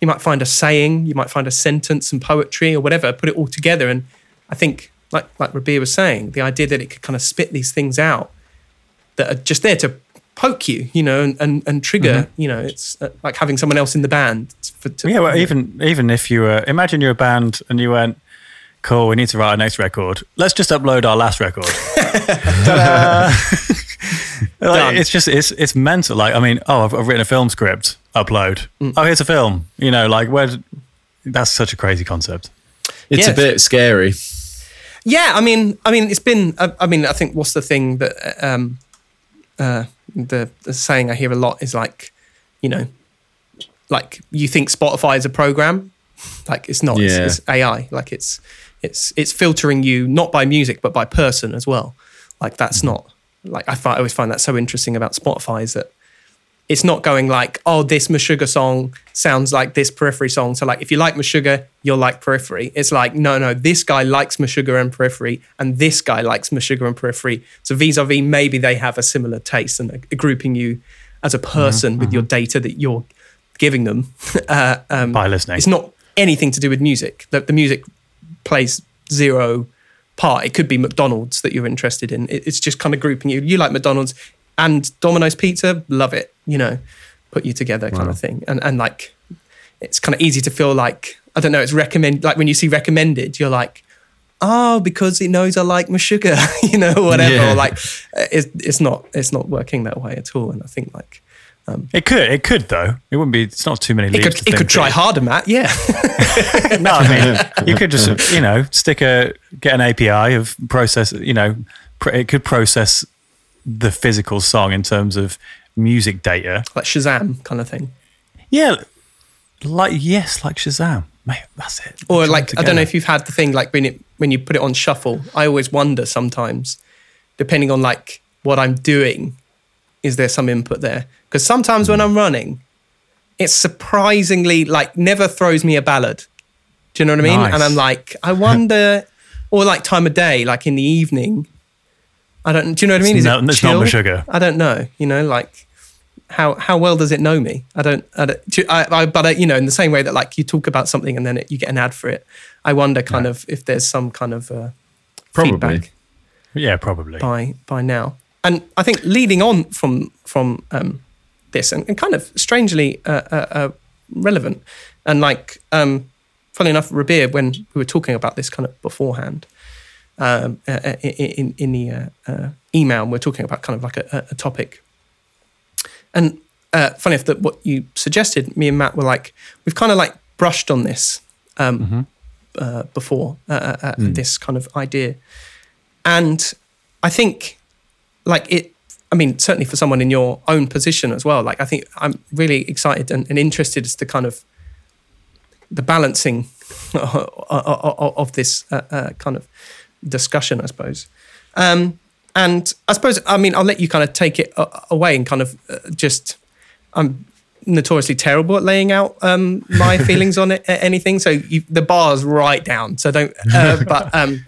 You might find a saying, you might find a sentence and poetry or whatever. Put it all together, and I think, like like Rabea was saying, the idea that it could kind of spit these things out that are just there to poke you, you know, and and, and trigger. Mm-hmm. You know, it's uh, like having someone else in the band. For, to, Yeah, well, even even if you were, imagine you're a band and you went, cool, we need to write our next record. Let's just upload our last record. Ta-da. Like, it's just it's it's mental. Like I mean, oh, I've, I've written a film script. Upload. Mm. Oh, here's a film. You know, like where? That's such a crazy concept. It's Yes. a bit scary. Yeah, I mean, I mean, it's been. I, I mean, I think what's the thing that um, uh, the the saying I hear a lot is like, you know, like you think Spotify is a program, like it's not. Yeah. It's, it's AI. Like it's it's it's filtering you not by music but by person as well. Like that's hmm. not like I, find, I always find that so interesting about Spotify is that it's not going like, oh, this Meshuggah song sounds like this Periphery song. So like, if you like Meshuggah, you'll like Periphery. It's like, no, no, this guy likes Meshuggah and Periphery, and this guy likes Meshuggah and Periphery. So vis-a-vis, maybe they have a similar taste and are grouping you as a person with your data that you're giving them. uh, um, By listening. it's not anything to do with music. The, the music plays zero part. It could be McDonald's that you're interested in. It, it's just kind of grouping you. You like McDonald's and Domino's Pizza, love it. You know, put you together kind Wow. of thing. And and like, it's kind of easy to feel like I don't know. It's recommend like when you see recommended, you're like. Oh, because it knows I like Meshuggah, you know, whatever. Yeah. Or like, uh, it's, it's not, it's not working that way at all. And I think like, It could, it could though. It wouldn't be. It's not too many. it could, it could try harder, Matt. Yeah, no, I mean, you could just, you know, stick a get an API of process. You know, pr- it could process the physical song in terms of music data. like Shazam kind of thing. Yeah, like yes, like Shazam. Mate, that's it. Or like I don't know if you've had the thing like when it when you put it on shuffle. I always wonder sometimes, depending on like what I'm doing, is there some input there? Because sometimes when hmm. I'm running, it's surprisingly like never throws me a ballad. Do you know what I mean? Nice. And I'm like, I wonder, or like time of day, like in the evening. I don't. Do you know what I mean? Is no- it it's not chill? Meshuggah. I don't know. You know, like how how well does it know me? I don't. I don't do- I, I, but I, you know, in the same way that like you talk about something and then it, you get an ad for it, I wonder kind of if there's some kind of uh, Probably. feedback Yeah, probably. by by now. And I think leading on from from um, this and, and kind of strangely uh, uh, uh, relevant and like um, funny enough, Rabea, when we were talking about this kind of beforehand um, uh, uh, in in the uh, email, we're talking about kind of like a, a topic. And uh, funny enough, that what you suggested, me and Matt were like, we've kind of like brushed on this um, uh, before, uh, uh, uh, this kind of idea. And I think, like it, I mean, certainly for someone in your own position as well, like I think I'm really excited and, and interested as to kind of the balancing of, this kind of discussion, I suppose. Um, and I suppose, I mean, I'll let you kind of take it away and kind of uh, just, I'm notoriously terrible at laying out um, my feelings on it, anything. So you, the bar's right down. So don't, uh, but, um,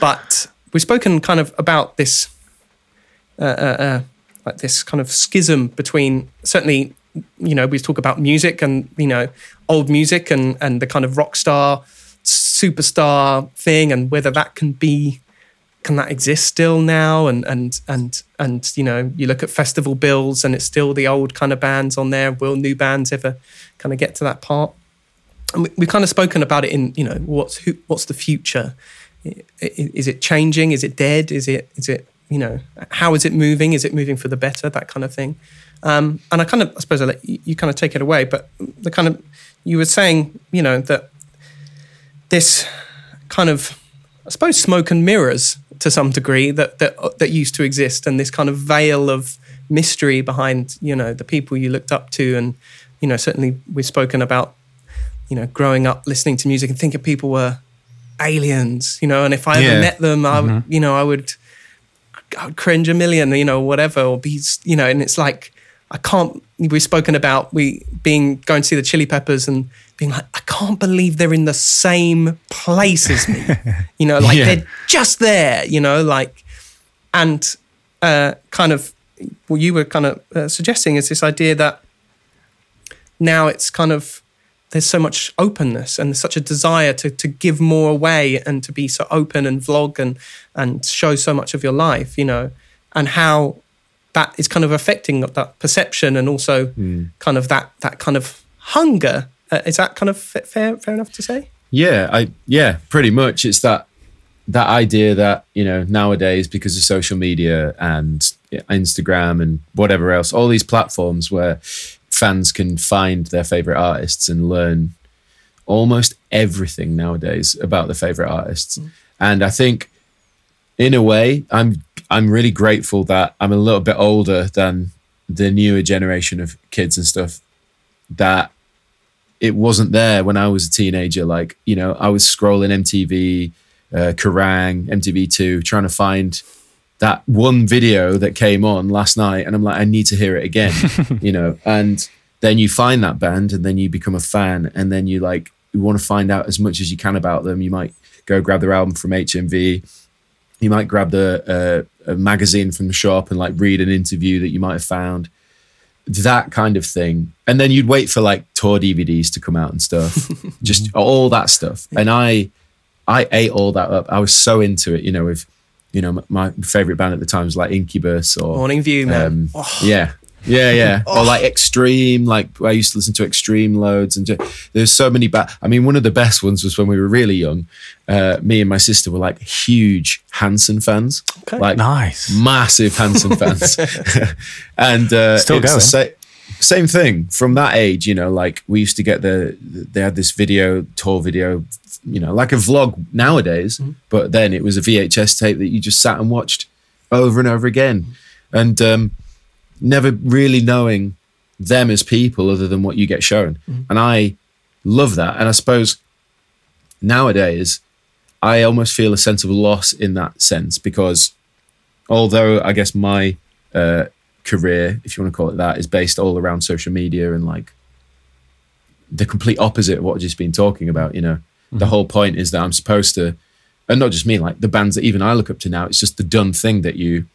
but we've spoken kind of about this, uh, uh, uh, like this kind of schism between certainly, you know, we talk about music and, you know, old music and, and the kind of rock star, superstar thing and whether that can be can that exist still now? And and and and you know you look at festival bills and it's still the old kind of bands on there. Will new bands ever kind of get to that part? And we, we've kind of spoken about it in you know what's who, what's the future? Is it changing? Is it dead? Is it is it you know how is it moving? Is it moving for the better? That kind of thing. Um, and I kind of I suppose I let you, you kind of take it away but the kind of you were saying you know that this kind of I suppose smoke and mirrors to some degree that that that used to exist, and this kind of veil of mystery behind you know the people you looked up to, and you know certainly we've spoken about you know growing up listening to music and thinking people were aliens, you know, and if I Yeah. ever met them, I would, mm-hmm. you know I would I would cringe a million, you know, whatever, or be you know, and it's like I can't. We've spoken about we being going to see the Chili Peppers and being like, I can't believe they're in the same place as me. You know, like Yeah. they're just there. You know, like and uh, kind of what you were kind of uh, suggesting is this idea that now it's kind of there's so much openness and such a desire to to give more away and to be so open and vlog and and show so much of your life, you know, and how that is kind of affecting that perception and also Mm. kind of that that kind of hunger. Uh, is that kind of fa- fair fair enough to say? Yeah, I yeah, pretty much. It's that that idea that you know nowadays because of social media and Instagram and whatever else, all these platforms where fans can find their favorite artists and learn almost everything nowadays about their favorite artists. And I think, in a way, I'm I'm really grateful that I'm a little bit older than the newer generation of kids and stuff that it wasn't there when I was a teenager. Like, you know, I was scrolling MTV, uh, Kerrang, MTV2, trying to find that one video that came on last night. And I'm like, I need to hear it again, you know. And then you find that band and then you become a fan. And then you like, you want to find out as much as you can about them. You might go grab their album from HMV. You might grab the uh, a magazine from the shop and like read an interview that you might have found that kind of thing. And then you'd wait for like tour DVDs to come out and stuff, just all that stuff. And I, I ate all that up. I was so into it, you know, with, you know, my, my favorite band at the time was like Incubus or, Morning View, man. um, Oh. yeah. Yeah, yeah, or like Extreme. Like I used to listen to Extreme loads, and ju- there's so many. Ba- I mean, one of the best ones was when we were really young. Uh, me and my sister were like huge Hanson fans, Okay. like Nice. massive Hanson fans, and uh, Still it's the going. sa- same thing from that age. You know, like we used to get the they had this video tour video, you know, like a vlog nowadays, but then it was a VHS tape that you just sat and watched over and over again, and um, never really knowing them as people other than what you get shown. And I love that. And I suppose nowadays I almost feel a sense of loss in that sense because although I guess my uh, career, if you want to call it that, is based all around social media and like the complete opposite of what I've just been talking about, you know, the whole point is that I'm supposed to, and not just me, like the bands that even I look up to now, it's just the done thing that you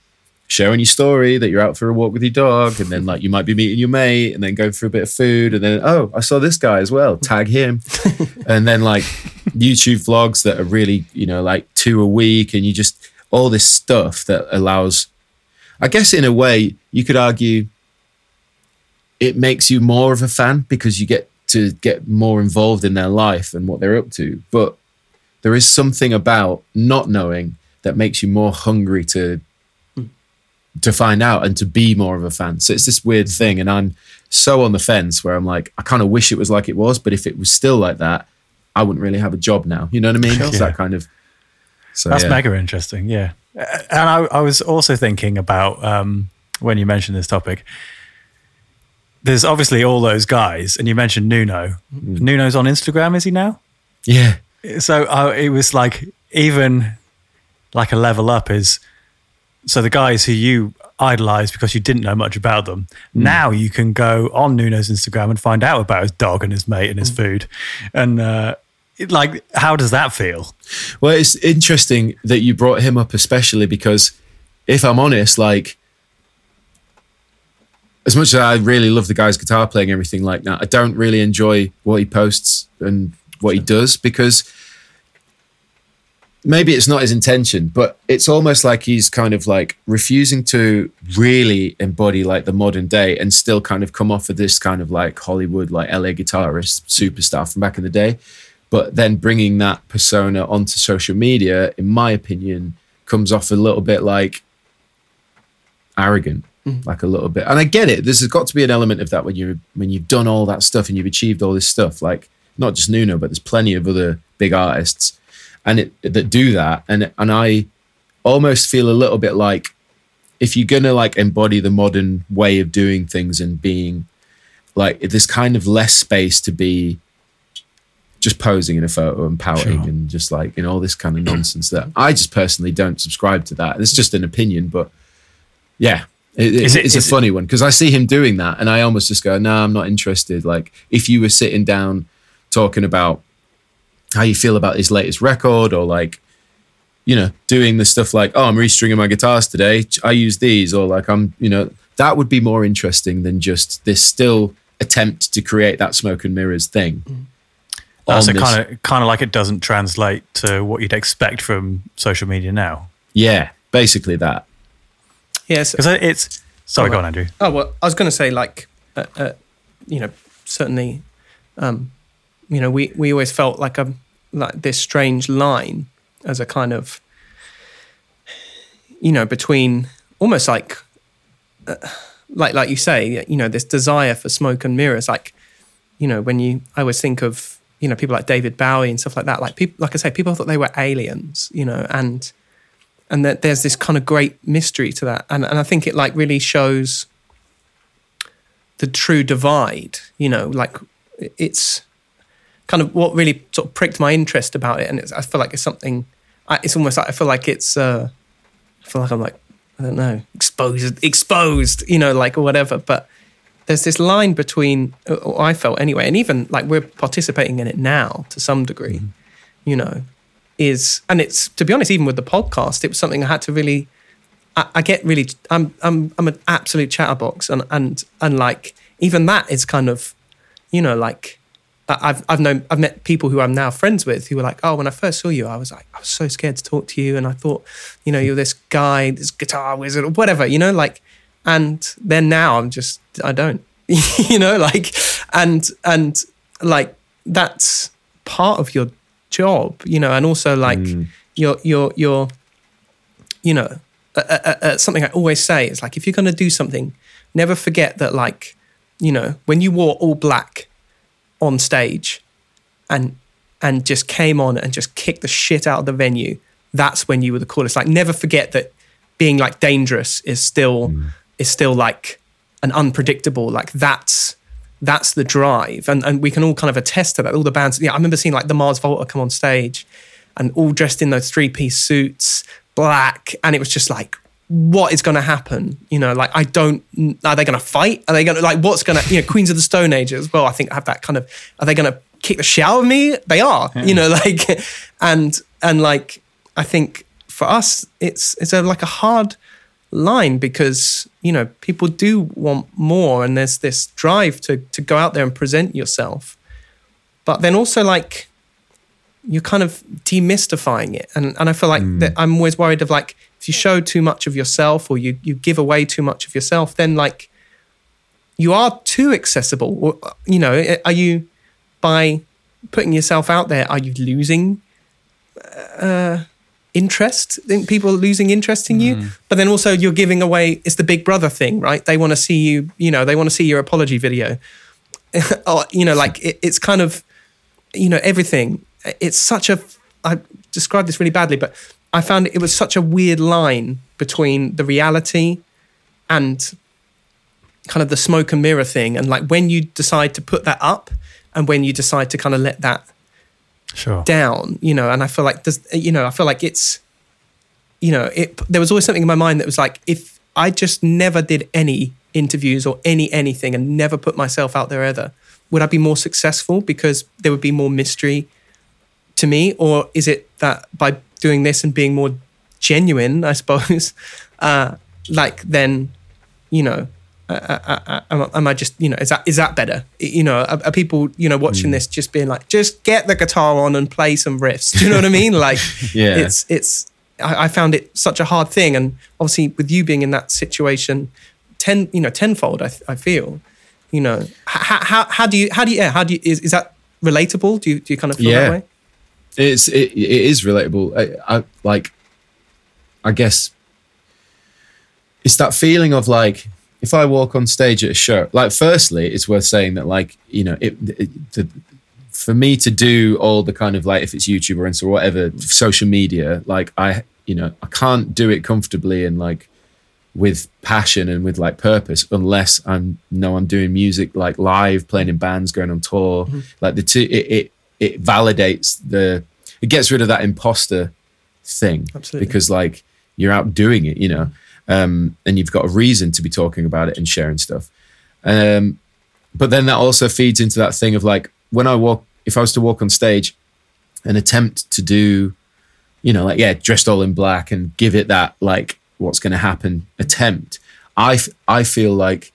share on your story that you're out for a walk with your dog and then like you might be meeting your mate and then going for a bit of food and then oh I saw this guy as well tag him. And then like YouTube vlogs that are really you know like two a week and you just all this stuff that allows I guess in a way you could argue it makes you more of a fan because you get to get more involved in their life and what they're up to. But there is something about not knowing that makes you more hungry to to find out and to be more of a fan. So it's this weird thing, and I'm so on the fence where I'm like, I kind of wish it was like it was, but if it was still like that, I wouldn't really have a job now. You know what I mean? It's Yeah. that kind of. So That's yeah. mega interesting. Yeah. And I, I was also thinking about um, when you mentioned this topic, there's obviously all those guys, and you mentioned Nuno. Mm. Nuno's on Instagram, is he now? Yeah, So uh, it was like, even like a level up is so the guys who you idolized because you didn't know much about them, now you can go on Nuno's Instagram and find out about his dog and his mate and his food. And uh, it, like, how does that feel? Well, it's interesting that you brought him up, especially because if I'm honest, like, as much as I really love the guy's guitar playing, everything like that, I don't really enjoy what he posts and what he does because maybe it's not his intention, but it's almost like he's kind of like refusing to really embody like the modern day and still kind of come off of this kind of like Hollywood, like LA guitarist superstar from back in the day. But then bringing that persona onto social media, in my opinion, comes off a little bit like arrogant, mm-hmm. like a little bit. And I get it. There's got to be an element of that when you when you've done all that stuff and you've achieved all this stuff. Like not just Nuno, but there's plenty of other big artists and it that do that. And and I almost feel a little bit like if you're gonna like embody the modern way of doing things and being like there's kind of less space to be just posing in a photo and pouting Sure. and just like you know all this kind of nonsense that I just personally don't subscribe to that. It's just an opinion, but yeah, it, it- it's a funny one because I see him doing that and I almost just go, no, I'm not interested. Like if you were sitting down talking about how you feel about his latest record or like you know, doing the stuff like, oh, I'm restringing my guitars today. I use these, or like I'm, you know, that would be more interesting than just this still attempt to create that smoke and mirrors thing. Mm. So on this- kind of kind of like it doesn't translate to what you'd expect from social media now. yeah, basically that. Yes. Because it's sorry, Oh, go on, Andrew. Oh well, I was going to say like, uh, uh, you know, certainly, um, you know, we we always felt like a like this strange line as a kind of, you know, between almost like, uh, like like you say, you know, this desire for smoke and mirrors, like, you know, when you I always think of you know people like David Bowie and stuff like that, like people like I say, people thought they were aliens, you know, and and that there's this kind of great mystery to that. And, and i think it like really shows the true divide you know like it's kind of what really sort of pricked my interest about it and it's, i feel like it's something I, it's almost like i feel like it's uh i feel like i'm like i don't know exposed exposed you know like or whatever. But there's this line between or i felt anyway and even like we're participating in it now to some degree you know is and it's to be honest even with the podcast it was something i had to really i, I get really i'm i'm i'm an absolute chatterbox and and and like even that is kind of you know like I've I've known I've met people who I'm now friends with who were like, oh, when I first saw you, I was like, I was so scared to talk to you, and I thought, you know, you're this guy, this guitar wizard, or whatever, you know, like, and then now I'm just I don't, you know, like, and and like that's part of your job, you know, and also like your your your, you know, uh, uh, uh, something I always say is like if you're going to do something, never forget that like, you know, when you wore all black on stage, and and just came on and just kicked the shit out of the venue, that's when you were the coolest. Like never forget that being like dangerous is still mm. is still like an unpredictable. Like that's that's the drive, and and we can all kind of attest to that. All the bands, yeah, I remember seeing like the Mars Volta come on stage, and all dressed in those three piece suits, black, and it was just like. What is going to happen? You know, like I don't. Are they going to fight? Are they going to like? What's going to? You know, Queens of the Stone Age as well. I think have that kind of. Are they going to kick the shit out of me? They are. You know, like, and and like I think for us, it's it's a like a hard line because you know people do want more, and there's this drive to to go out there and present yourself, but then also like you're kind of demystifying it, and and I feel like mm. that I'm always worried of like if you show too much of yourself or you you give away too much of yourself, then like you are too accessible, or you know, are you by putting yourself out there, are you losing uh, interest? Think people losing interest in you, but then also you're giving away. It's the Big Brother thing, right? They want to see you. You know, they want to see your apology video, or you know, like it, it's kind of, you know, everything. It's such a. I described this really badly, but I found it was such a weird line between the reality and kind of the smoke and mirror thing, and like when you decide to put that up, and when you decide to kind of let that Sure. down, you know, and I feel like there's, you know, I feel like it's, you know, it, there was always something in my mind that was like, if I just never did any interviews or any anything and never put myself out there ever, would I be more successful because there would be more mystery to me? Or is it that by doing this and being more genuine, I suppose, uh, like then, you know, uh, uh, uh, am, am I just you know is that is that better? You know are, are people you know watching this just being like just get the guitar on and play some riffs. Do you know what I mean? Like Yeah. it's it's I, I found it such a hard thing. And obviously with you being in that situation ten you know tenfold I, I feel you know how, how how do you how do you yeah, how do you is, is that relatable? Do you do you kind of feel Yeah. that way It's it, it is relatable. I, I like. I guess it's that feeling of like if I walk on stage at a show. Like, firstly, it's worth saying that like you know it, it the, for me to do all the kind of like if it's YouTube or Insta or whatever social media, like I you know I can't do it comfortably and like with passion and with like purpose unless I'm know I'm doing music like live, playing in bands, going on tour. Mm-hmm. Like the two, it, it it validates the, it gets rid of that imposter thing Absolutely. because like you're out doing it, you know, um, and you've got a reason to be talking about it and sharing stuff. Um, but then that also feeds into that thing of like when I walk, if I was to walk on stage and attempt to do you know, like yeah, dressed all in black and give it that like what's going to happen attempt. I f- I feel like,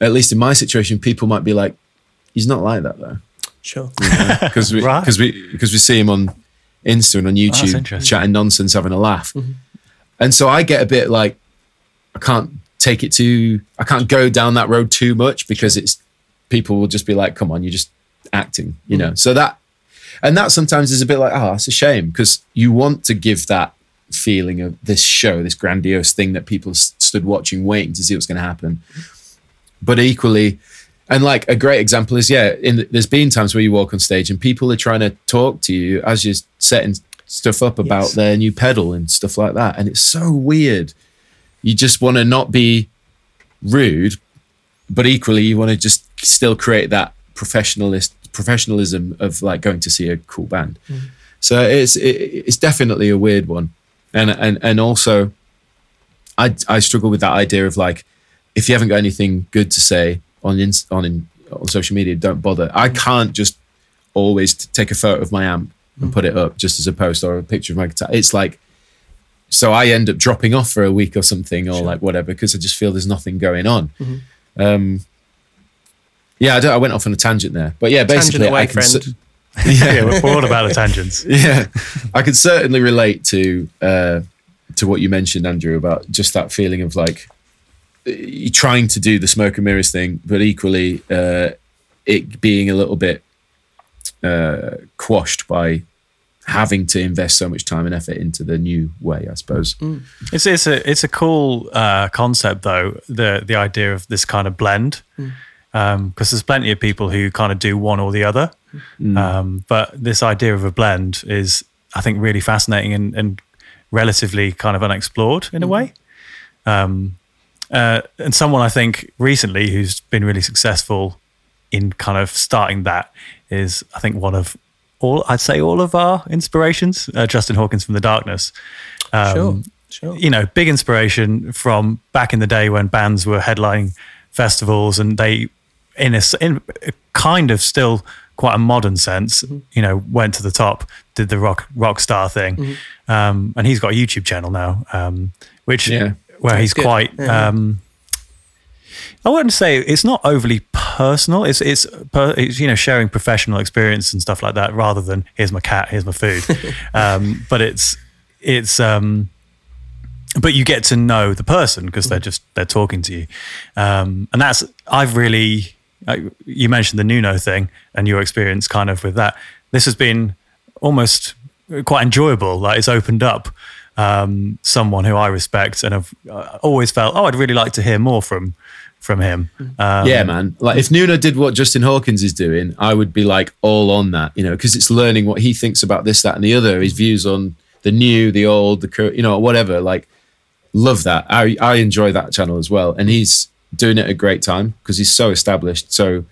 at least in my situation, people might be like, he's not like that though, Sure. because we Right. because we because we see him on Insta and on oh, YouTube interesting. chatting nonsense, having a laugh, mm-hmm. and so I get a bit like I can't take it too, I can't go down that road too much because it's people will just be like, come on, you're just acting, you mm-hmm. know. So that and that sometimes is a bit like, oh, that's a shame because you want to give that feeling of this show, this grandiose thing that people s- stood watching, waiting to see what's going to happen. But equally, and like a great example is, yeah, in the, there's been times where you walk on stage and people are trying to talk to you as you're setting stuff up about Yes. their new pedal and stuff like that, and it's so weird. You just want to not be rude, but equally you want to just still create that professionalist professionalism of like going to see a cool band. Mm-hmm. So it's it, it's definitely a weird one, and and and also, I I struggle with that idea of like if you haven't got anything good to say on in, on in, on social media, don't bother. I can't just always t- take a photo of my amp and put it up just as a post or a picture of my guitar. It's like so I end up dropping off for a week or something or like whatever because I just feel there's nothing going on. Um, yeah, I, don't, I went off on a tangent there, but yeah, basically, away, I can friend. cer- yeah, we're, we're all about the tangents. yeah, I can certainly relate to uh, to what you mentioned, Andrew, about just that feeling of like you trying to do the smoke and mirrors thing, but equally uh, it being a little bit uh, quashed by having to invest so much time and effort into the new way, I suppose. It's it's a it's a cool uh, concept though the the idea of this kind of blend. Because there's plenty of people who kind of do one or the other, um, but this idea of a blend is I think really fascinating and, and relatively kind of unexplored in a way. Um, uh, and someone I think recently who's been really successful in kind of starting that is I think one of all I'd say all of our inspirations, uh, Justin Hawkins from the Darkness. Um, Sure. Sure. you know, big inspiration from back in the day when bands were headlining festivals and they, in a, in a kind of still quite a modern sense, Mm-hmm. you know, went to the top, did the rock rock star thing, Mm-hmm. um, and he's got a YouTube channel now, um, which Yeah. Where That's he's good. quite. Yeah. Um, I wouldn't say it's not overly personal. It's it's, per, it's you know sharing professional experience and stuff like that rather than here's my cat, here's my food. um, but it's it's um, but you get to know the person because they're just they're talking to you, um, and that's I've really uh, you mentioned the Nuno thing and your experience kind of with that. This has been almost quite enjoyable. Like it's opened up um, someone who I respect and have uh, always felt oh I'd really like to hear more from from him. Um, yeah, man. Like if Nuno did what Justin Hawkins is doing, I would be like all on that, you know, because it's learning what he thinks about this, that, and the other, his views on the new, the old, the current, you know, whatever. Like, love that. I I enjoy that channel as well, and he's doing it a great time because he's so established, so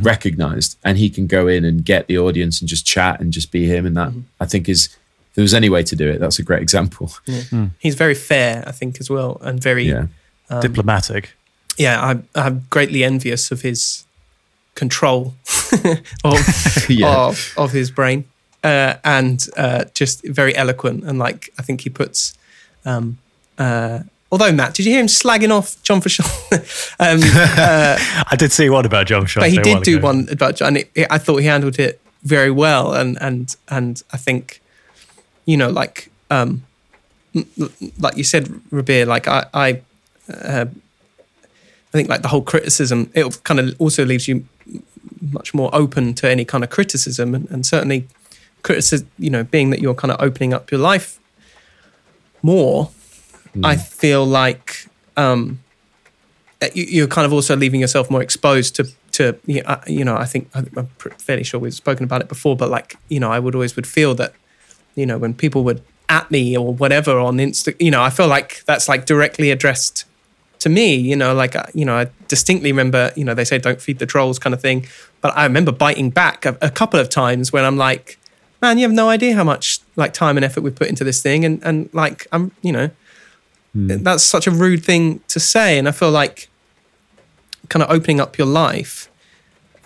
recognized, and he can go in and get the audience and just chat and just be him, and that I think is. If there was any way to do it, that's a great example. He's very fair, I think, as well, and very Yeah. diplomatic. yeah, I, I'm greatly envious of his control of, Yeah. of of his brain, uh, and uh, just very eloquent. And like, I think he puts. Um, uh, although Matt, did you hear him slagging off John Frusciante? um, uh, I did see one about John Shaw. but he did do one about John. And it, it- I thought he handled it very well, and and and I think, you know, like um, like you said, Rabea, like I I, uh, I think like the whole criticism, it kind of also leaves you much more open to any kind of criticism, and, and certainly criticism, you know, being that you're kind of opening up your life more, I feel like. Um, uh, you- you're kind of also leaving yourself more exposed to to you know, I- you know I think I'm fairly sure we've spoken about it before but like you know I would always would feel that you know when people would at me or whatever on Insta you know I feel like that's like directly addressed to me you know like uh, you know I distinctly remember you know they say don't feed the trolls kind of thing. But I remember biting back a, a couple of times when I'm like man you have no idea how much like time and effort we put into this thing. And and like I'm you know that's such a rude thing to say. And I feel like kind of opening up your life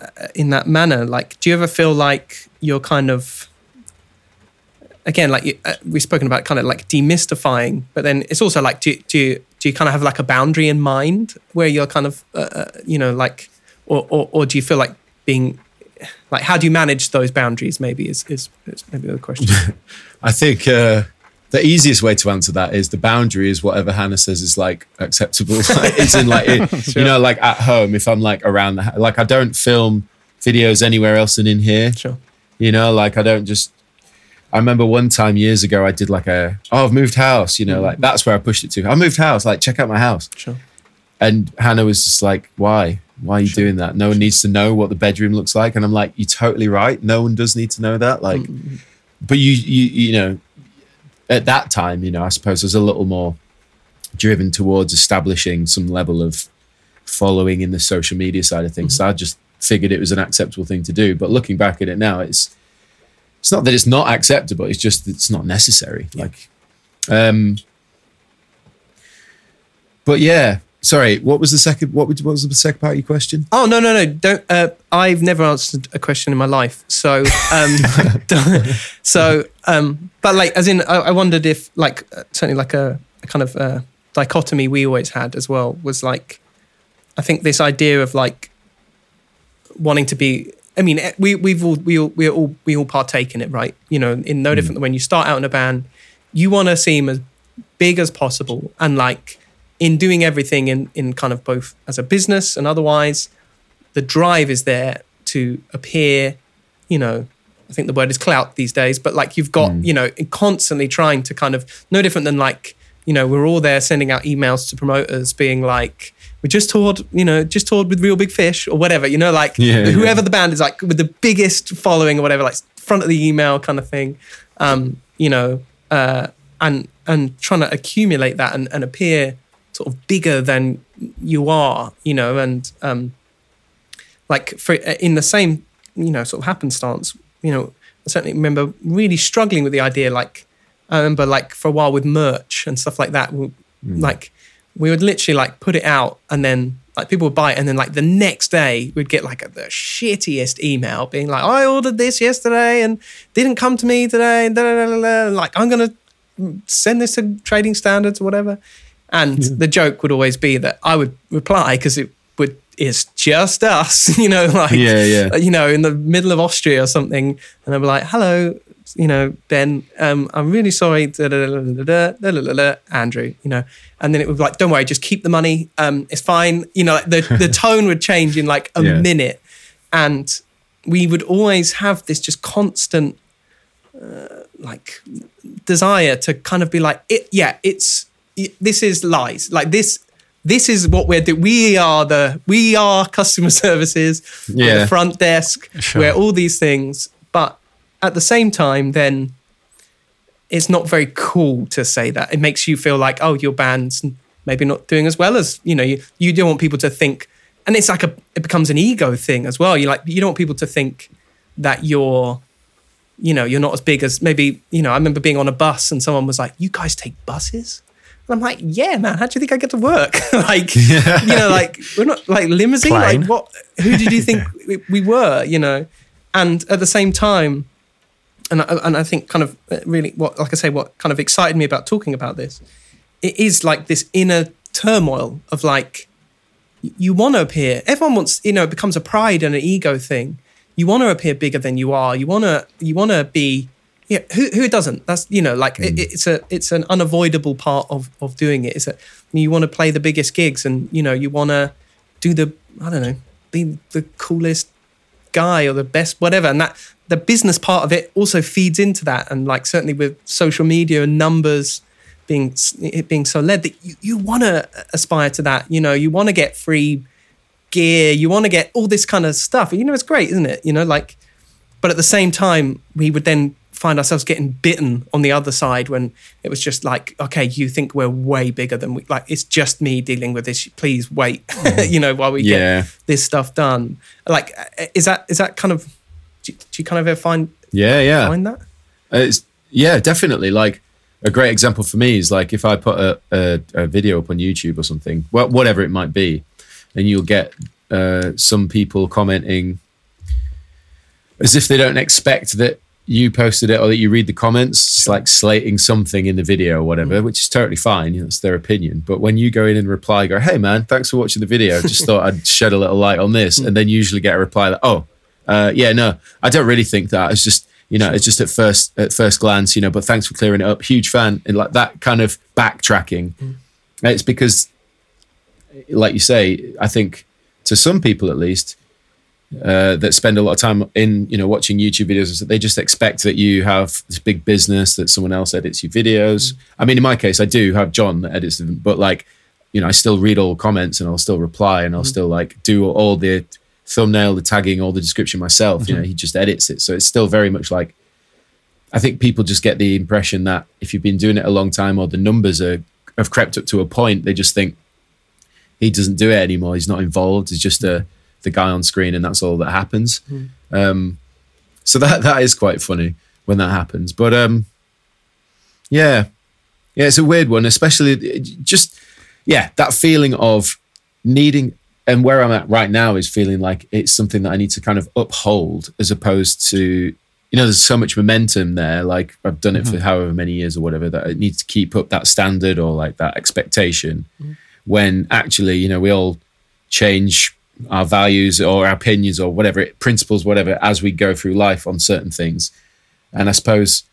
uh, in that manner. Like do you ever feel like you're kind of again, like uh, we've spoken about, kind of like demystifying, but then it's also like, do do you, do you kind of have like a boundary in mind where you're kind of, uh, uh, you know, like, or, or or do you feel like being, like, how do you manage those boundaries? Maybe is is, is maybe the question. I think uh, the easiest way to answer that is the boundary is whatever Hannah says is like acceptable. It's in like it, you know, like at home. If I'm like around the like I don't film videos anywhere else than in here. sure. You know, like I don't just. I remember one time years ago I did like a oh I've moved house. You know, mm. like that's where I pushed it to. I moved house. Like check out my house. Sure. And Hannah was just like, why? Why are you doing that? No one needs to know what the bedroom looks like. And I'm like, you're totally right. No one does need to know that. Like, mm-hmm. but you, you, you know, at that time, you know, I suppose I was a little more driven towards establishing some level of following in the social media side of things. Mm-hmm. So I just figured it was an acceptable thing to do. But looking back at it now, it's it's not that it's not acceptable. It's just that it's not necessary. Like, um, but yeah. Sorry, what was the second? What was, what was the second part of your question? Oh no no no! Don't. Uh, I've never answered a question in my life, so um, so um, but like as in, I, I wondered if like uh, certainly like a, a kind of uh, dichotomy we always had as well was like, I think this idea of like wanting to be. I mean, eh, we we've all we all we all we all partake in it, right? You know, in no different than when you start out in a band, you want to seem as big as possible, and like in doing everything in in kind of both as a business and otherwise, the drive is there to appear. You know, I think the word is clout these days, but like you've got you know constantly trying to kind of no different than like you know we're all there sending out emails to promoters being like. We just toured, you know, just toured with Reel Big Fish or whatever, you know, like Yeah, yeah. whoever the band is like with the biggest following or whatever, like front of the email kind of thing, um, you know, uh, and and trying to accumulate that and, and appear sort of bigger than you are, you know, and um, like for in the same, you know, sort of happenstance, you know, I certainly remember really struggling with the idea. Like I remember, like for a while with merch and stuff like that, we, like we would literally like put it out and then like people would buy it and then like the next day we'd get like the shittiest email being like I ordered this yesterday and didn't come to me today and da, da, da, like I'm gonna send this to trading standards or whatever. And the joke would always be that I would reply because it would it's just us you know like Yeah, yeah. you know in the middle of Austria or something. And I'd be like hello you know, Ben, um, I'm really sorry, Andrew, you know, and then it would be like, don't worry, just keep the money, um, it's fine, you know, like the the tone would change in like a yeah. minute, and we would always have this just constant, uh, like, desire to kind of be like, it, yeah, it's this is lies, like this this is what we're doing. We are the we are customer services, yeah. the front desk, sure. we're all these things. But at the same time then it's not very cool to say that it makes you feel like oh your band's maybe not doing as well as you know you, you don't want people to think and it's like a it becomes an ego thing as well you like you don't want people to think that you're you know, you're not as big as maybe, you know, I remember being on a bus and someone was like, You guys take buses? And I'm like, Yeah, man, how do you think I get to work? like, you know, like, we're not like limousine. Plane. Like, what, who did you think we, we were, you know? And at the same time, and I, and I think kind of uh, really what, like I say, what kind of excited me about talking about this, it is like this inner turmoil of like, you want to appear. Everyone wants, you know, it becomes a pride and an ego thing. You want to appear bigger than you are. You want to, you want to be. Yeah, who who doesn't? That's you know, like it, it's a it's an unavoidable part of of doing. It's that you want to play the biggest gigs, and you know you want to do the I don't know, be the coolest guy or the best whatever, and that the business part of it also feeds into that. And like certainly with social media and numbers being it being so led that you, you want to aspire to that. You know, you want to get free gear, you want to get all this kind of stuff. You know, it's great, isn't it? You know, like, but at the same time, we would then find ourselves getting bitten on the other side when it was just like, okay, you think we're way bigger than we like. It's just me dealing with this. Please wait, you know, while we Yeah. get this stuff done. Like, is that is that kind of? Do you, do you kind of ever find Yeah, yeah. find that? Uh, It's yeah, definitely. Like a great example for me is like if I put a, a, a video up on YouTube or something, well, whatever it might be, and you'll get uh, some people commenting as if they don't expect that you posted it or that you read the comments, it's like slating something in the video or whatever, mm. which is totally fine. You know, it's their opinion. But when you go in and reply, go, hey man, thanks for watching the video. Just thought I'd shed a little light on this. Mm. And then usually get a reply that, oh, uh, yeah, no, I don't really think that. It's just, you know, it's just at first at first glance, you know, but thanks for clearing it up. Huge fan. And like that kind of backtracking. Mm. It's because like you say, I think to some people at least, uh, that spend a lot of time in you know watching YouTube videos. They just expect that you have this big business that someone else edits your videos. Mm. I mean, in my case, I do have John that edits them, but like you know, I still read all comments and I'll still reply and I'll mm. still like do all the thumbnail, the tagging, all the description myself. You know, mm-hmm. he just edits it, so it's still very much like. I think people just get the impression that if you've been doing it a long time or the numbers are have crept up to a point, they just think he doesn't do it anymore. He's not involved. He's just a mm. The guy on screen, and that's all that happens. Um, so that that is quite funny when that happens. But um, yeah, yeah, it's a weird one, especially just yeah that feeling of needing. And where I'm at right now is feeling like it's something that I need to kind of uphold, as opposed to you know, there's so much momentum there. Like I've done it for however many years or whatever that it needs to keep up that standard or like that expectation. When actually, you know, we all change our values or our opinions or whatever principles, whatever, as we go through life on certain things. And I suppose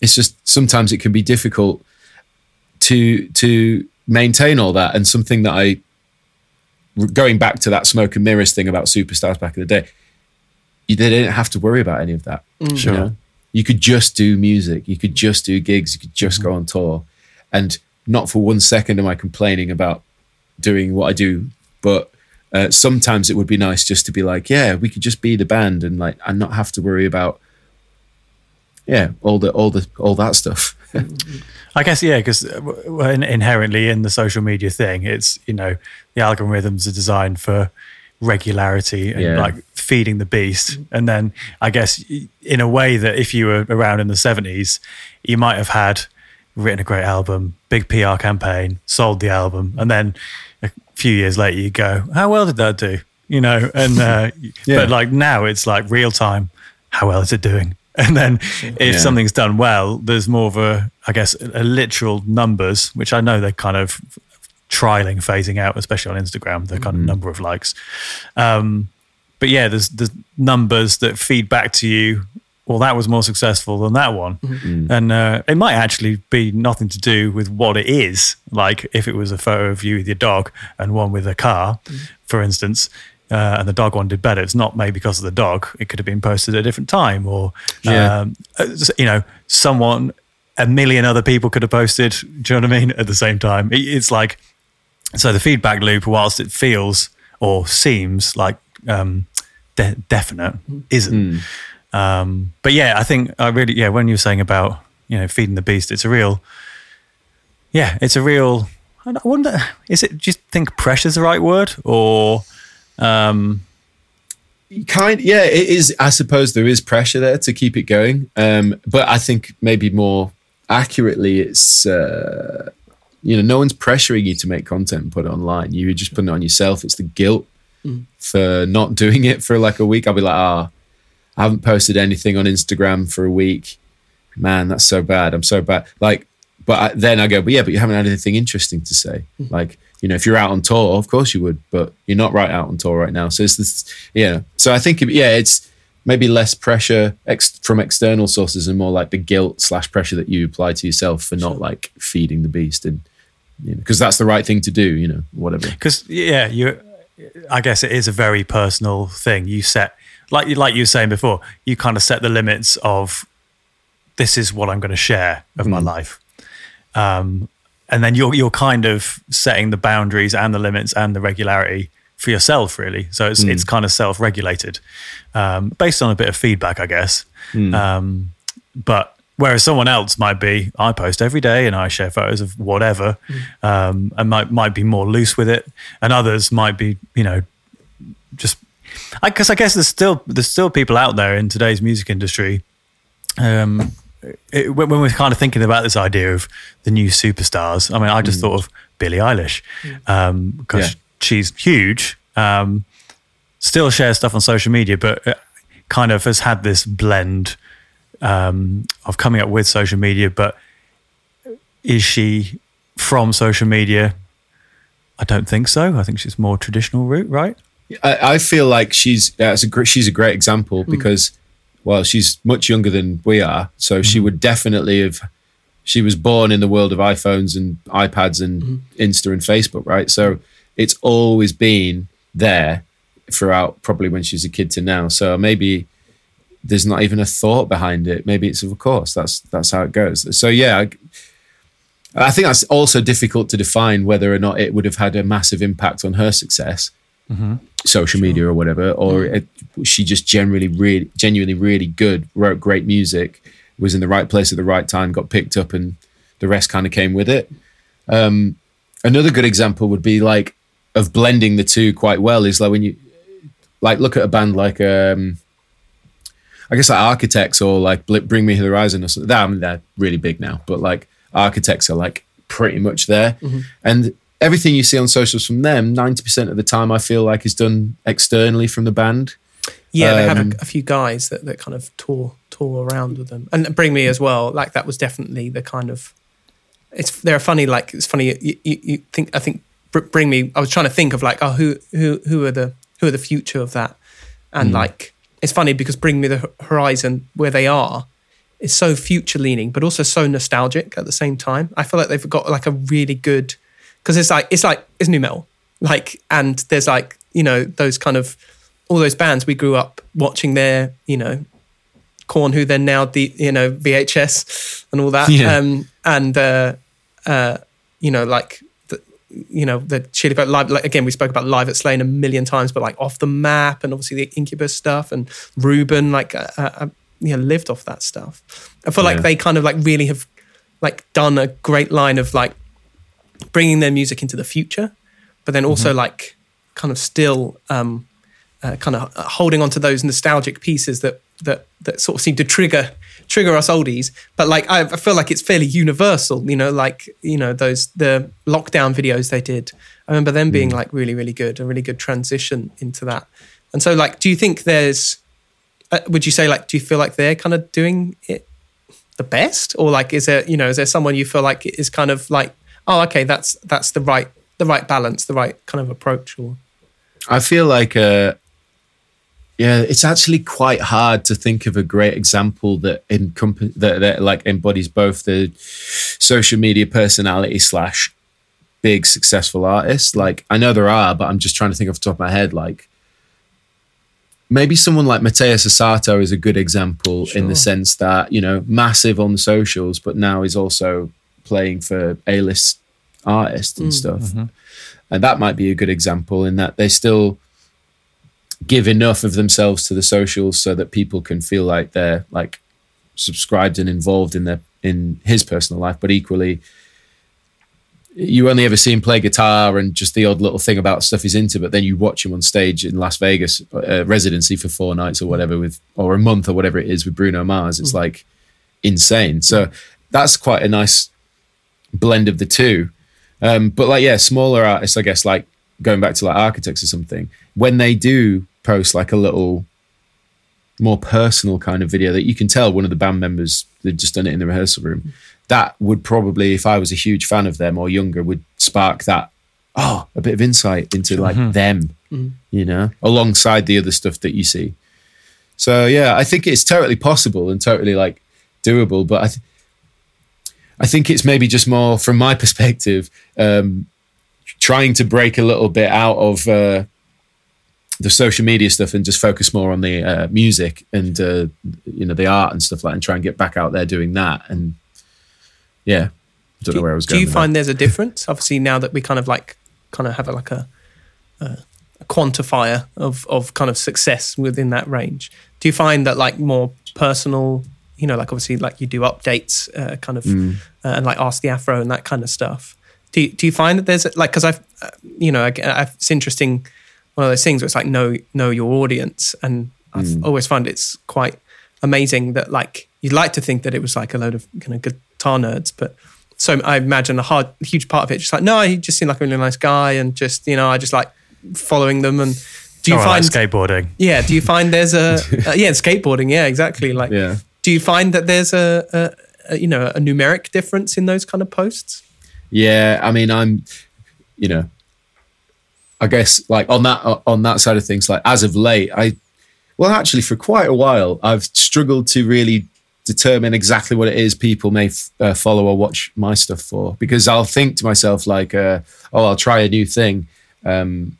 it's just sometimes it can be difficult to to maintain all that. And something that I going back to that smoke and mirrors thing about superstars back in the day, you they didn't have to worry about any of that. Sure. You, know? you could just do music, you could just do gigs, you could just go mm-hmm. on tour. And not for one second am I complaining about doing what I do, but uh, sometimes it would be nice just to be like, yeah, we could just be the band and like and not have to worry about yeah all the all the all that stuff. I guess yeah, because inherently in the social media thing, it's you know the algorithms are designed for regularity and Yeah. like feeding the beast. And then I guess in a way that if you were around in the seventies, you might have had written a great album, big PR campaign, sold the album, and then a few years later you go, how well did that do? You know, and uh, Yeah. but like now it's like real time. How well is it doing? And then if Yeah. something's done well, there's more of a, I guess, a literal numbers, which I know they're kind of trialing, phasing out, especially on Instagram, the kind of number of likes. Um, but yeah, there's the numbers that feed back to you. Well, that was more successful than that one, and uh, it might actually be nothing to do with what it is. Like if it was a photo of you with your dog and one with a car, for instance, uh, and the dog one did better. It's not maybe because of the dog. It could have been posted at a different time, or Yeah. um, uh, you know, someone, a million other people could have posted. Do you know what I mean? At the same time, It- it's like so the feedback loop, whilst it feels or seems like um, de- definite, isn't. Um, but yeah, I think I really yeah. When you were saying about you know feeding the beast, it's a real yeah, it's a real. I I wonder, is it? Do you think pressure's the right word, or um, kind yeah it is i suppose there is pressure there to keep it going um but i think maybe more accurately it's uh you know no one's pressuring you to make content and put it online you're just putting it on yourself it's the guilt for not doing it for like a week i'll be like ah i haven't posted anything on instagram for a week. Man that's so bad. I'm so bad. Like but I, then i go but yeah but you haven't had anything interesting to say. Mm-hmm. Like you know if you're out on tour of course you would but you're not right out on tour right now. So it's this yeah. So i think yeah it's maybe less pressure ex- from external sources and more like the guilt slash pressure that you apply to yourself for not like feeding the beast and you know because that's the right thing to do you know whatever. Because yeah, you. I guess it is a very personal thing. You set like you like you were saying before. You kind of set the limits of this is what I'm going to share of my life, um, and then you're you're kind of setting the boundaries and the limits and the regularity for yourself, really. So it's it's kind of self regulated, um, based on a bit of feedback, I guess. Um, but whereas someone else might be, I post every day and I share photos of whatever, um, and might might be more loose with it, and others might be, you know, just because I, guess there's still there's still people out there in today's music industry. Um, it, when when we're kind of thinking about this idea of the new superstars, I mean, I just thought of Billie Eilish because Yeah. she's huge. Um, still shares stuff on social media, but uh, kind of has had this blend um, of coming up with social media, but is she from social media? I don't think so. I think she's more traditional route, right? I, I feel like she's yeah, a great, she's a great example hmm. because, well, she's much younger than we are, so she hmm. would definitely have. She was born in the world of iPhones and iPads and hmm. Insta and Facebook, right? So it's always been there throughout, probably when she's a kid to now. So maybe there's not even a thought behind it. Maybe it's of course that's that's how it goes. So yeah, I, I think that's also difficult to define whether or not it would have had a massive impact on her success, social media or whatever, or it, she just generally really, genuinely really good, wrote great music, was in the right place at the right time, got picked up, and the rest kind of came with it. Um, another good example would be like of blending the two quite well is like when you like look at a band like um, I guess like Architects or like Bring Me the Horizon or something. I mean, they're really big now, but like Architects are like pretty much there. And everything you see on socials from them, 90% of the time, I feel like is done externally from the band. Yeah, they have Um, a, a few guys that, that kind of tour tour around with them, and Bring Me as well. Like that was definitely the kind of. It's they're funny. Like it's funny. You, you, you think I think Bring Me. I was trying to think of like oh who who who are the who are the future of that, and like it's funny because Bring Me the Horizon where they are is so future leaning, but also so nostalgic at the same time. I feel like they've got like a really good because it's like it's like it's nu metal, like and there's like you know those kind of all those bands we grew up watching their you know Korn, who then now the you know VHS and all that, Yeah. um, and uh, uh, you know like. The, you know the Chili Peppers live. Like, again, we spoke about live at Slane a million times, but like off the map, and obviously the Incubus stuff, and Rubin, like uh, uh, you know, lived off that stuff. I feel like they kind of like really have like done a great line of like bringing their music into the future, but then also Mm-hmm. like kind of still um, uh, kind of holding on to those nostalgic pieces that that that sort of seem to trigger trigger us oldies. But like I, I feel like it's fairly universal, you know, like you know those the lockdown videos they did. I remember them being Mm. like really really good, a really good transition into that. And so like, do you think there's uh, would you say like do you feel like they're kind of doing it the best or like is there you know is there someone you feel like is kind of like oh okay that's that's the right the right balance the right kind of approach or I feel like, uh, yeah, it's actually quite hard to think of a great example that encomp- that, that like embodies both the social media personality slash big successful artist. Like I know there are, but I'm just trying to think off the top of my head. Like maybe someone like Mateus Asato is a good example in the sense that you know massive on the socials, but now is also playing for A-list artists and mm. stuff. Mm-hmm. And that might be a good example in that they still give enough of themselves to the socials so that people can feel like they're like subscribed and involved in their in his personal life but equally you only ever see him play guitar and just the odd little thing about stuff he's into but then you watch him on stage in Las Vegas uh, residency for four nights or whatever with or a month or whatever it is with Bruno Mars. It's mm. like insane. So that's quite a nice blend of the two um, but like, yeah, smaller artists, I guess, like going back to like architects or something, when they do post like a little more personal kind of video that you can tell one of the band members they'd just done it in the rehearsal room, that would probably, if I was a huge fan of them or younger, would spark that oh, a bit of insight into like them, you know, alongside the other stuff that you see. So yeah, I think it's totally possible and totally like doable, but I. Th- I think it's maybe just more from my perspective, um, trying to break a little bit out of uh, the social media stuff and just focus more on the uh, music and uh, you know the art and stuff like, that and try and get back out there doing that. And yeah, I don't know where I was do going. you with find there's a difference obviously now that we kind of like kind of have a, like a, a quantifier of of kind of success within that range do you find that like more personal you know like obviously like you do updates uh, kind of Mm. uh, and like ask the afro and that kind of stuff do you, do you find that there's like because i've uh, you know I, I've, it's interesting one of those things where it's like know know your audience and i've Mm. always found it's quite amazing that like you'd like to think that it was like a load of kind of guitar nerds but so I imagine a hard, huge part of it, just like no, he just seemed like a really nice guy, and just you know, I just like following them. And do you Or I find, like skateboarding? yeah, do you find there's a uh, yeah, skateboarding, yeah, exactly. Like, Yeah. Do you find that there's a, a, a you know a numeric difference in those kind of posts? Yeah, I mean, I'm, you know, I guess like on that on that side of things, like as of late, I, well, actually, for quite a while, I've struggled to really determine exactly what it is people may f- uh, follow or watch my stuff for because I'll think to myself like, uh, oh, I'll try a new thing um,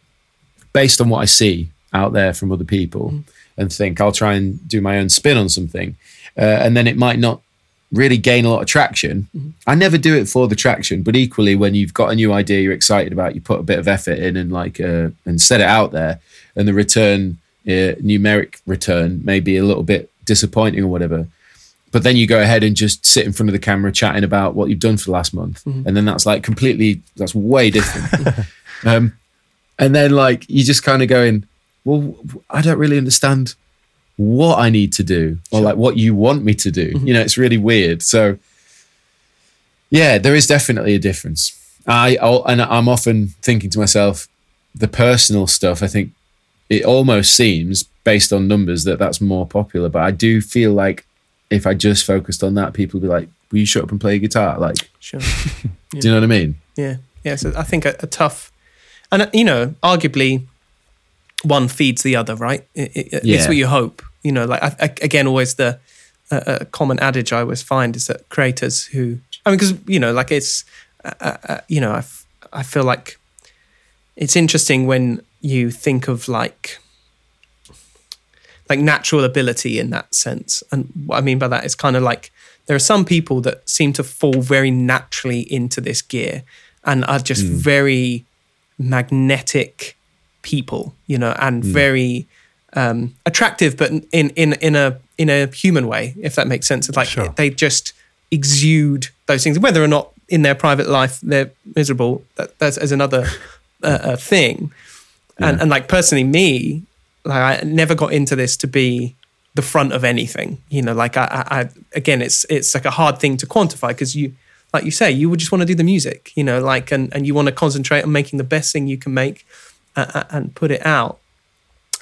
based on what I see out there from other people, mm. and think I'll try and do my own spin on something, uh, and then it might not really gain a lot of traction. Mm-hmm. I never do it for the traction, but equally when you've got a new idea you're excited about, you put a bit of effort in and like uh, and set it out there, and the return, uh, numeric return, may be a little bit disappointing or whatever. But then you go ahead and just sit in front of the camera chatting about what you've done for the last month, mm-hmm. and then that's like completely that's way different. um, and then like you just kind of going, well, I don't really understand what I need to do or like what you want me to do. Mm-hmm. You know, it's really weird. So yeah, there is definitely a difference. I and I'm often thinking to myself, the personal stuff. I think it almost seems based on numbers that that's more popular. But I do feel like if I just focused on that, people would be like, "Will you shut up and play guitar?" Like, sure. Yeah. do you know what I mean? Yeah, yeah. So I think a, a tough, and you know, arguably one feeds the other, right? It, it, yeah. It's what you hope. You know, like I, I, again, always the uh, common adage I always find is that creators who, I mean, because you know, like it's, uh, uh, uh you know, I, f- I feel like it's interesting when you think of like like natural ability in that sense, and what I mean by that is kind of like there are some people that seem to fall very naturally into this gear and are just mm. very magnetic people, you know, and mm. very um, attractive, but in in in a in a human way, if that makes sense. It's like sure. they just exude those things, whether or not in their private life they're miserable. That, that's as another uh, thing. Yeah. And and like personally, me, like I never got into this to be the front of anything. You know, like I, I, I again, it's it's like a hard thing to quantify because you, like you say, you would just want to do the music. You know, like and and you want to concentrate on making the best thing you can make uh, and put it out.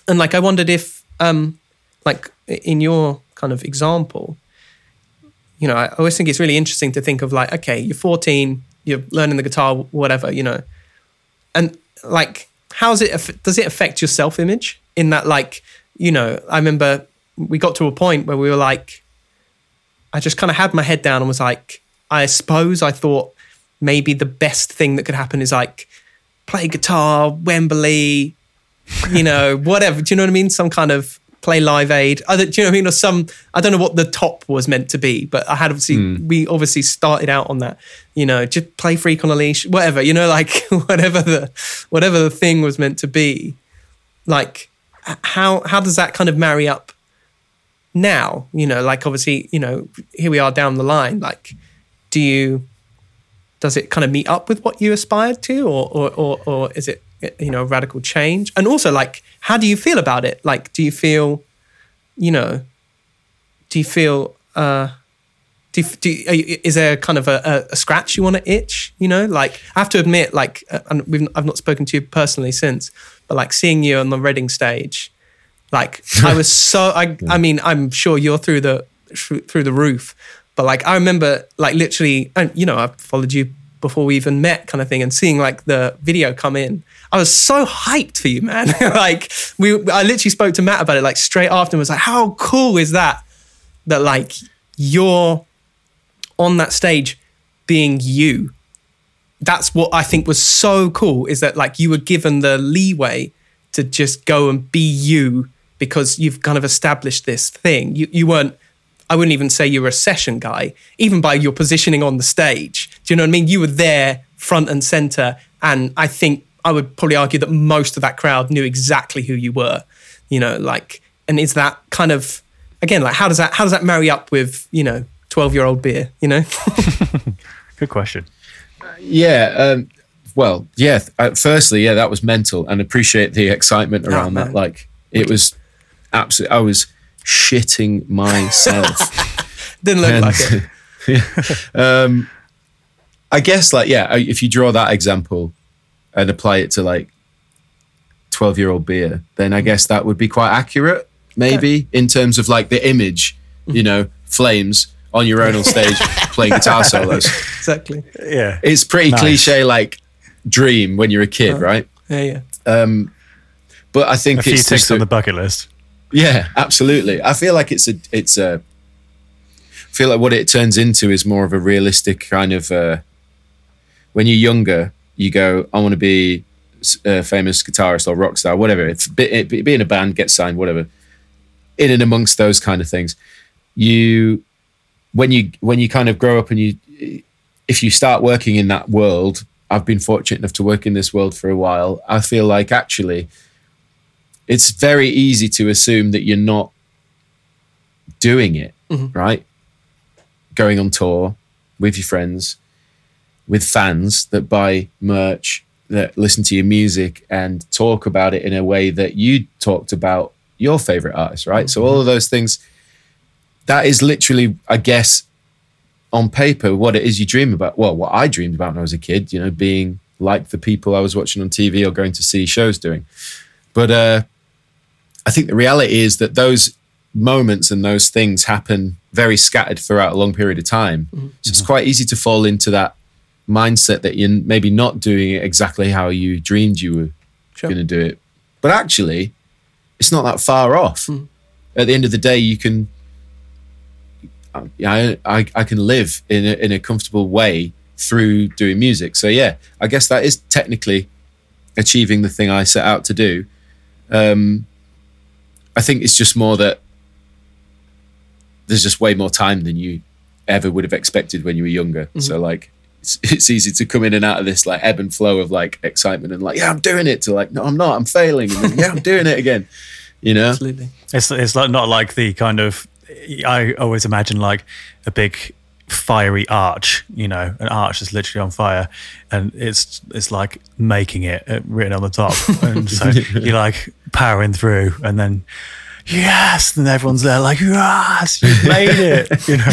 And like, I wondered if, um, like, in your kind of example, you know, I always think it's really interesting to think of like, okay, you're 14, you're learning the guitar, whatever, you know, and like, how's it? Does it affect your self image in that, like, you know, I remember we got to a point where we were like, I just kind of had my head down and was like, I suppose I thought maybe the best thing that could happen is like play guitar, Wembley, you know, whatever. Do you know what I mean? Some kind of play Live Aid. Do you know what I mean? Or some, I don't know what the top was meant to be, but I had obviously, mm. we obviously started out on that, you know, just play Freak on a Leash, whatever, you know, like whatever the, whatever the thing was meant to be. Like, how, how does that kind of marry up now? You know, like obviously, you know, here we are down the line. Like, do you, does it kind of meet up with what you aspired to or, or, or, or is it, you know, radical change? And also like, how do you feel about it? Like, do you feel, you know, do you feel, uh, do, you, do you, is there kind of a, a, scratch you want to itch? You know, like I have to admit, like, uh, and we've, I've not spoken to you personally since, but like seeing you on the Reading stage, like I was so, I, I mean, I'm sure you're through the, through the roof, but like I remember like literally, and you know, I followed you before we even met, kind of thing, and seeing like the video come in. I was so hyped for you, man. like we, I literally spoke to Matt about it like straight after and was like, how cool is that? That like you're on that stage being you. That's what I think was so cool is that like you were given the leeway to just go and be you because you've kind of established this thing. You you weren't I wouldn't even say you were a session guy, even by your positioning on the stage. Do you know what I mean? You were there front and center. And I think I would probably argue that most of that crowd knew exactly who you were. You know, like, and is that kind of, again, like, how does that, how does that marry up with, you know, 12 year old beer, you know? Good question. yeah. Um, well, yeah. Uh, firstly, yeah, that was mental and appreciate the excitement oh, around oh, that. Like, it was absolutely, I was, shitting myself. Didn't look and, like it. yeah. Um, I guess, like, yeah, if you draw that example and apply it to like 12 year old beer, then I guess that would be quite accurate, maybe, yeah. in terms of like the image, you know, flames on your own on stage playing guitar solos. Exactly. Yeah. It's pretty Nice. cliche, like dream when you're a kid, right? Yeah, yeah. But I think A few it's ticks just on a- the bucket list. Yeah, absolutely. I feel like it's a it's a I feel like what it turns into is more of a realistic kind of uh when you're younger, you go, I want to be a famous guitarist or rock star, whatever. It's be, it- be in a band, get signed, whatever. In and amongst those kind of things, you when you when you kind of grow up and you if you start working in that world, I've been fortunate enough to work in this world for a while. I feel like actually it's very easy to assume that you're not doing it, right? Going on tour with your friends, with fans that buy merch, that listen to your music and talk about it in a way that you talked about your favorite artist, right? So all of those things, that is literally, I guess, on paper, what it is you dream about. Well, what I dreamed about when I was a kid, you know, being like the people I was watching on TV or going to see shows doing. But uh, I think the reality is that those moments and those things happen very scattered throughout a long period of time. So it's quite easy to fall into that mindset that you're maybe not doing it exactly how you dreamed you were Sure. going to do it. But actually, it's not that far off. At the end of the day, you can. I, I, I can live in a, in a comfortable way through doing music. So yeah, I guess that is technically achieving the thing I set out to do. Um, I think it's just more that there's just way more time than you ever would have expected when you were younger. Mm-hmm. So like, it's, it's easy to come in and out of this like ebb and flow of like excitement and like, yeah, I'm doing it to like, no, I'm not, I'm failing. And then, yeah, I'm doing it again. You know? Absolutely. It's it's like not like the kind of I always imagine like a big fiery arch, you know, an arch that's literally on fire, and it's it's like making it uh, written on the top, and so you're like powering through, and then yes, and everyone's there like yes, you made it, you know.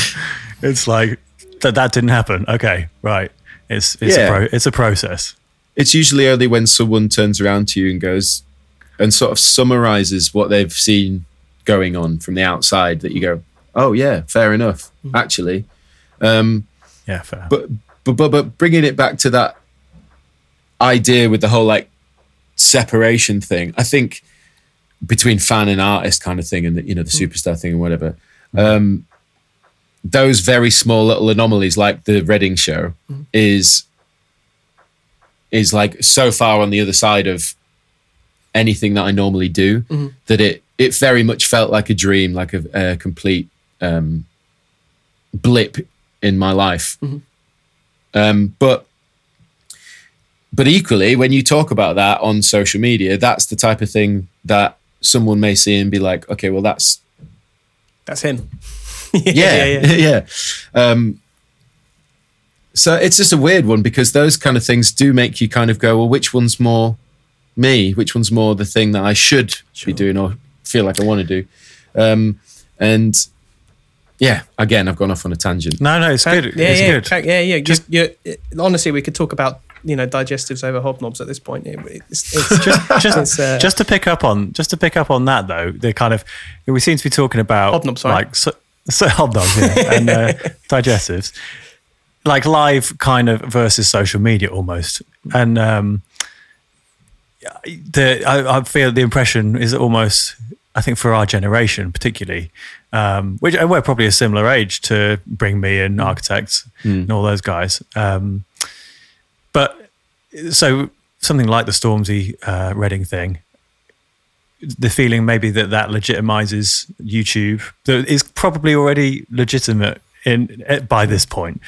It's like that that didn't happen. Okay, right. It's it's Yeah. a pro, it's a process. it's usually only when someone turns around to you and goes and sort of summarizes what they've seen going on from the outside that you go, oh yeah, fair enough, actually. Um, Yeah, fair. but, but but but bringing it back to that idea with the whole like separation thing, I think between fan and artist kind of thing, and the, you know the superstar thing and whatever. Um, those very small little anomalies, like the Reading show, is is like so far on the other side of anything that I normally do that it it very much felt like a dream, like a, a complete um, blip in my life. Um, but but equally, when you talk about that on social media, that's the type of thing that someone may see and be like, okay, well, that's That's him. yeah, yeah, yeah. Um, so it's just a weird one because those kind of things do make you kind of go, well, which one's more me? Which one's more the thing that I should be doing or feel like I want to do? Um, and yeah, again, I've gone off on a tangent. no, no, it's good. Yeah, it's yeah, good. crack- yeah, yeah. Just- Just you honestly, we could talk about you know digestives over hobnobs at this point. It's, it's just just It's, uh, just to pick up on just to pick up on that though the kind of we seem to be talking about Hobnob, sorry. like so, so hobnobs yeah, and uh, digestives like live kind of versus social media almost and um the I, I feel the impression is almost I think for our generation particularly um which and we're probably a similar age to bring me and architects and all those guys. Um but so something like the Stormzy uh, Reading thing, the feeling maybe that that legitimizes YouTube, that is probably already legitimate in by this point.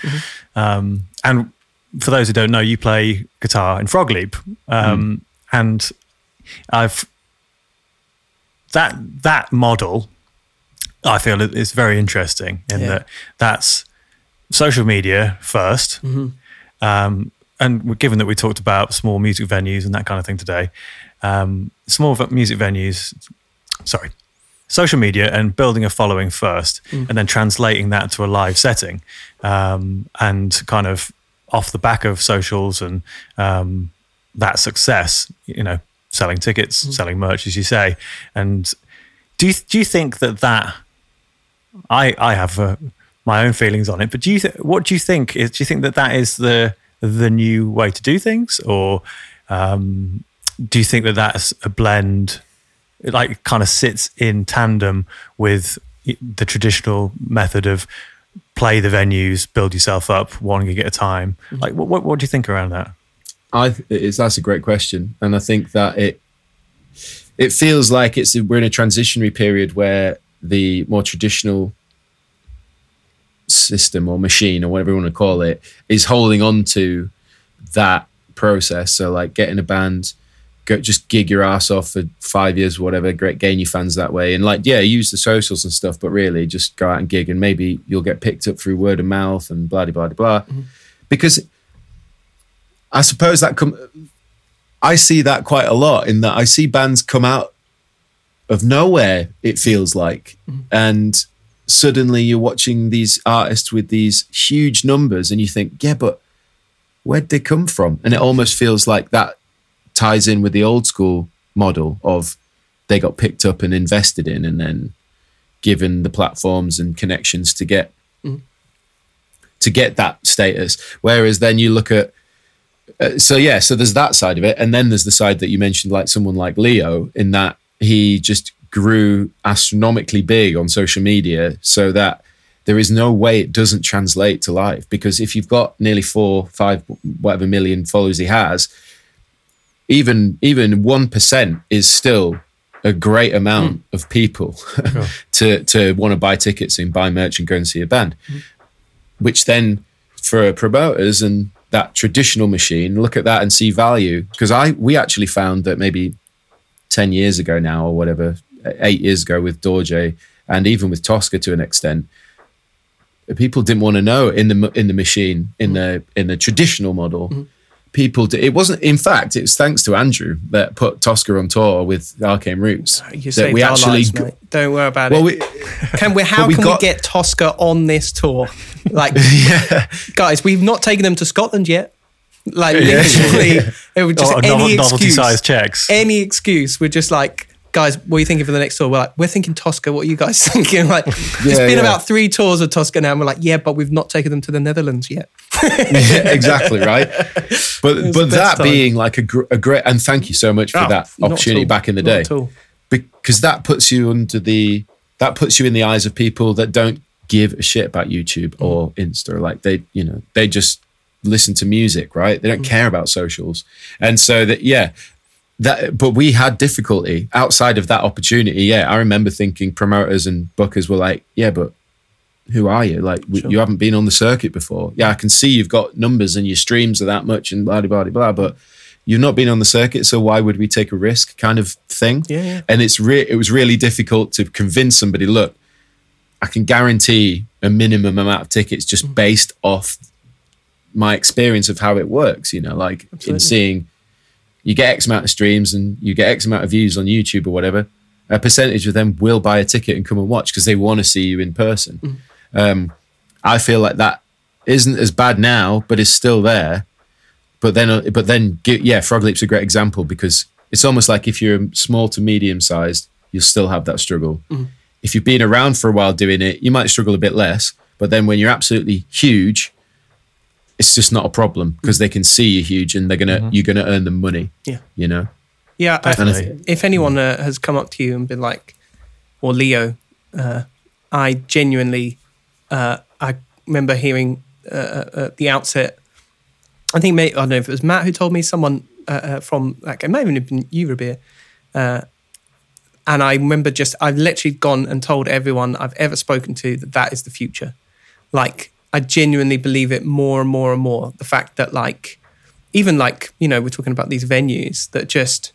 Um, and for those who don't know, you play guitar in Frog Leap, um, and I've that that model. I feel is very interesting in Yeah. that that's social media 1st um, and given that we talked about small music venues and that kind of thing today, um, small music venues, sorry, social media and building a following first, and then translating that to a live setting, um, and kind of off the back of socials and um, that success, you know, selling tickets, selling merch, as you say, and do you, do you think that that I I have uh, my own feelings on it. But do you th- what do you think? Is do you think that that is the the new way to do things, or um, do you think that that's a blend? It like kind of sits in tandem with the traditional method of play the venues, build yourself up one gig at a time. Like, what, what, what do you think around that? I it's that's a great question, and I think that it it feels like it's we're in a transitionary period where the more traditional system or machine or whatever you want to call it is holding on to that process. So like getting a band, go just gig your ass off for five years, whatever, great gain your fans that way. And like, yeah, use the socials and stuff, but really just go out and gig and maybe you'll get picked up through word of mouth and blah blah blah blah. Mm-hmm. Because I suppose that come I see that quite a lot in that I see bands come out of nowhere, it feels like. Mm-hmm. And suddenly you're watching these artists with these huge numbers and you think, yeah, but where'd they come from? And it almost feels like that ties in with the old school model of they got picked up and invested in and then given the platforms and connections to get mm. to get that status. Whereas then you look at uh, so yeah, so there's that side of it, and then there's the side that you mentioned, like someone like Leo, in that he just grew astronomically big on social media, so that there is no way it doesn't translate to life. Because if you've got nearly four, five, whatever million followers he has, even even one percent is still a great amount mm. of people sure. to to want to buy tickets and buy merch and go and see a band, mm. which then for promoters and that traditional machine look at that and see value because I we actually found that maybe 10 years ago now or whatever 8 years ago with Dorje and even with Toska to an extent people didn't want to know in the in the machine in mm. the in the traditional model mm. People did, it wasn't in fact it was thanks to Andrew that put Toska on tour with Arcane Roots uh, you that we actually lives, mate. don't worry about well, it we, can we how we can got, we get Toska on this tour like, yeah. guys, we've not taken them to Scotland yet. Like, literally, it would just oh, any novelty excuse, size checks. Any excuse. We're just like, guys, what are you thinking for the next tour? We're like, we're thinking Toska. What are you guys thinking? Like, yeah, it's been yeah. about three tours of Toska now. And we're like, yeah, but we've not taken them to the Netherlands yet. yeah, exactly right. But but that time. being like a, gr- a, great and thank you so much for oh, that opportunity back in the day, because that puts you under the that puts you in the eyes of people that don't give a shit about YouTube mm. or Insta. Like they, you know, they just listen to music, right? They don't mm. care about socials. And so that, yeah, that, but we had difficulty outside of that opportunity. Yeah. I remember thinking promoters and bookers were like, yeah, but who are you? Like, sure. you haven't been on the circuit before. Yeah. I can see you've got numbers and your streams are that much and blah, blah, blah, blah, but you've not been on the circuit. So why would we take a risk kind of thing? Yeah. yeah. And it's re- it was really difficult to convince somebody, look, I can guarantee a minimum amount of tickets just mm. based off my experience of how it works. You know, like Absolutely. in seeing you get X amount of streams and you get X amount of views on YouTube or whatever. A percentage of them will buy a ticket and come and watch because they want to see you in person. Mm. Um, I feel like that isn't as bad now, but is still there. But then, but then, yeah, Frog Leap's a great example because it's almost like if you're small to medium sized, you'll still have that struggle. Mm if you've been around for a while doing it, you might struggle a bit less. But then when you're absolutely huge, it's just not a problem because they can see you're huge and they're gonna mm-hmm. you're gonna earn them money. Yeah, you know. Yeah, I, if anyone uh, has come up to you and been like, or Leo, uh, I genuinely, uh, I remember hearing uh, uh, at the outset. I think maybe, I don't know if it was Matt who told me someone uh, from like it might even have been you, Rabea, and I remember just, I've literally gone and told everyone I've ever spoken to that that is the future. Like, I genuinely believe it more and more and more. The fact that, like, even like, you know, we're talking about these venues that just,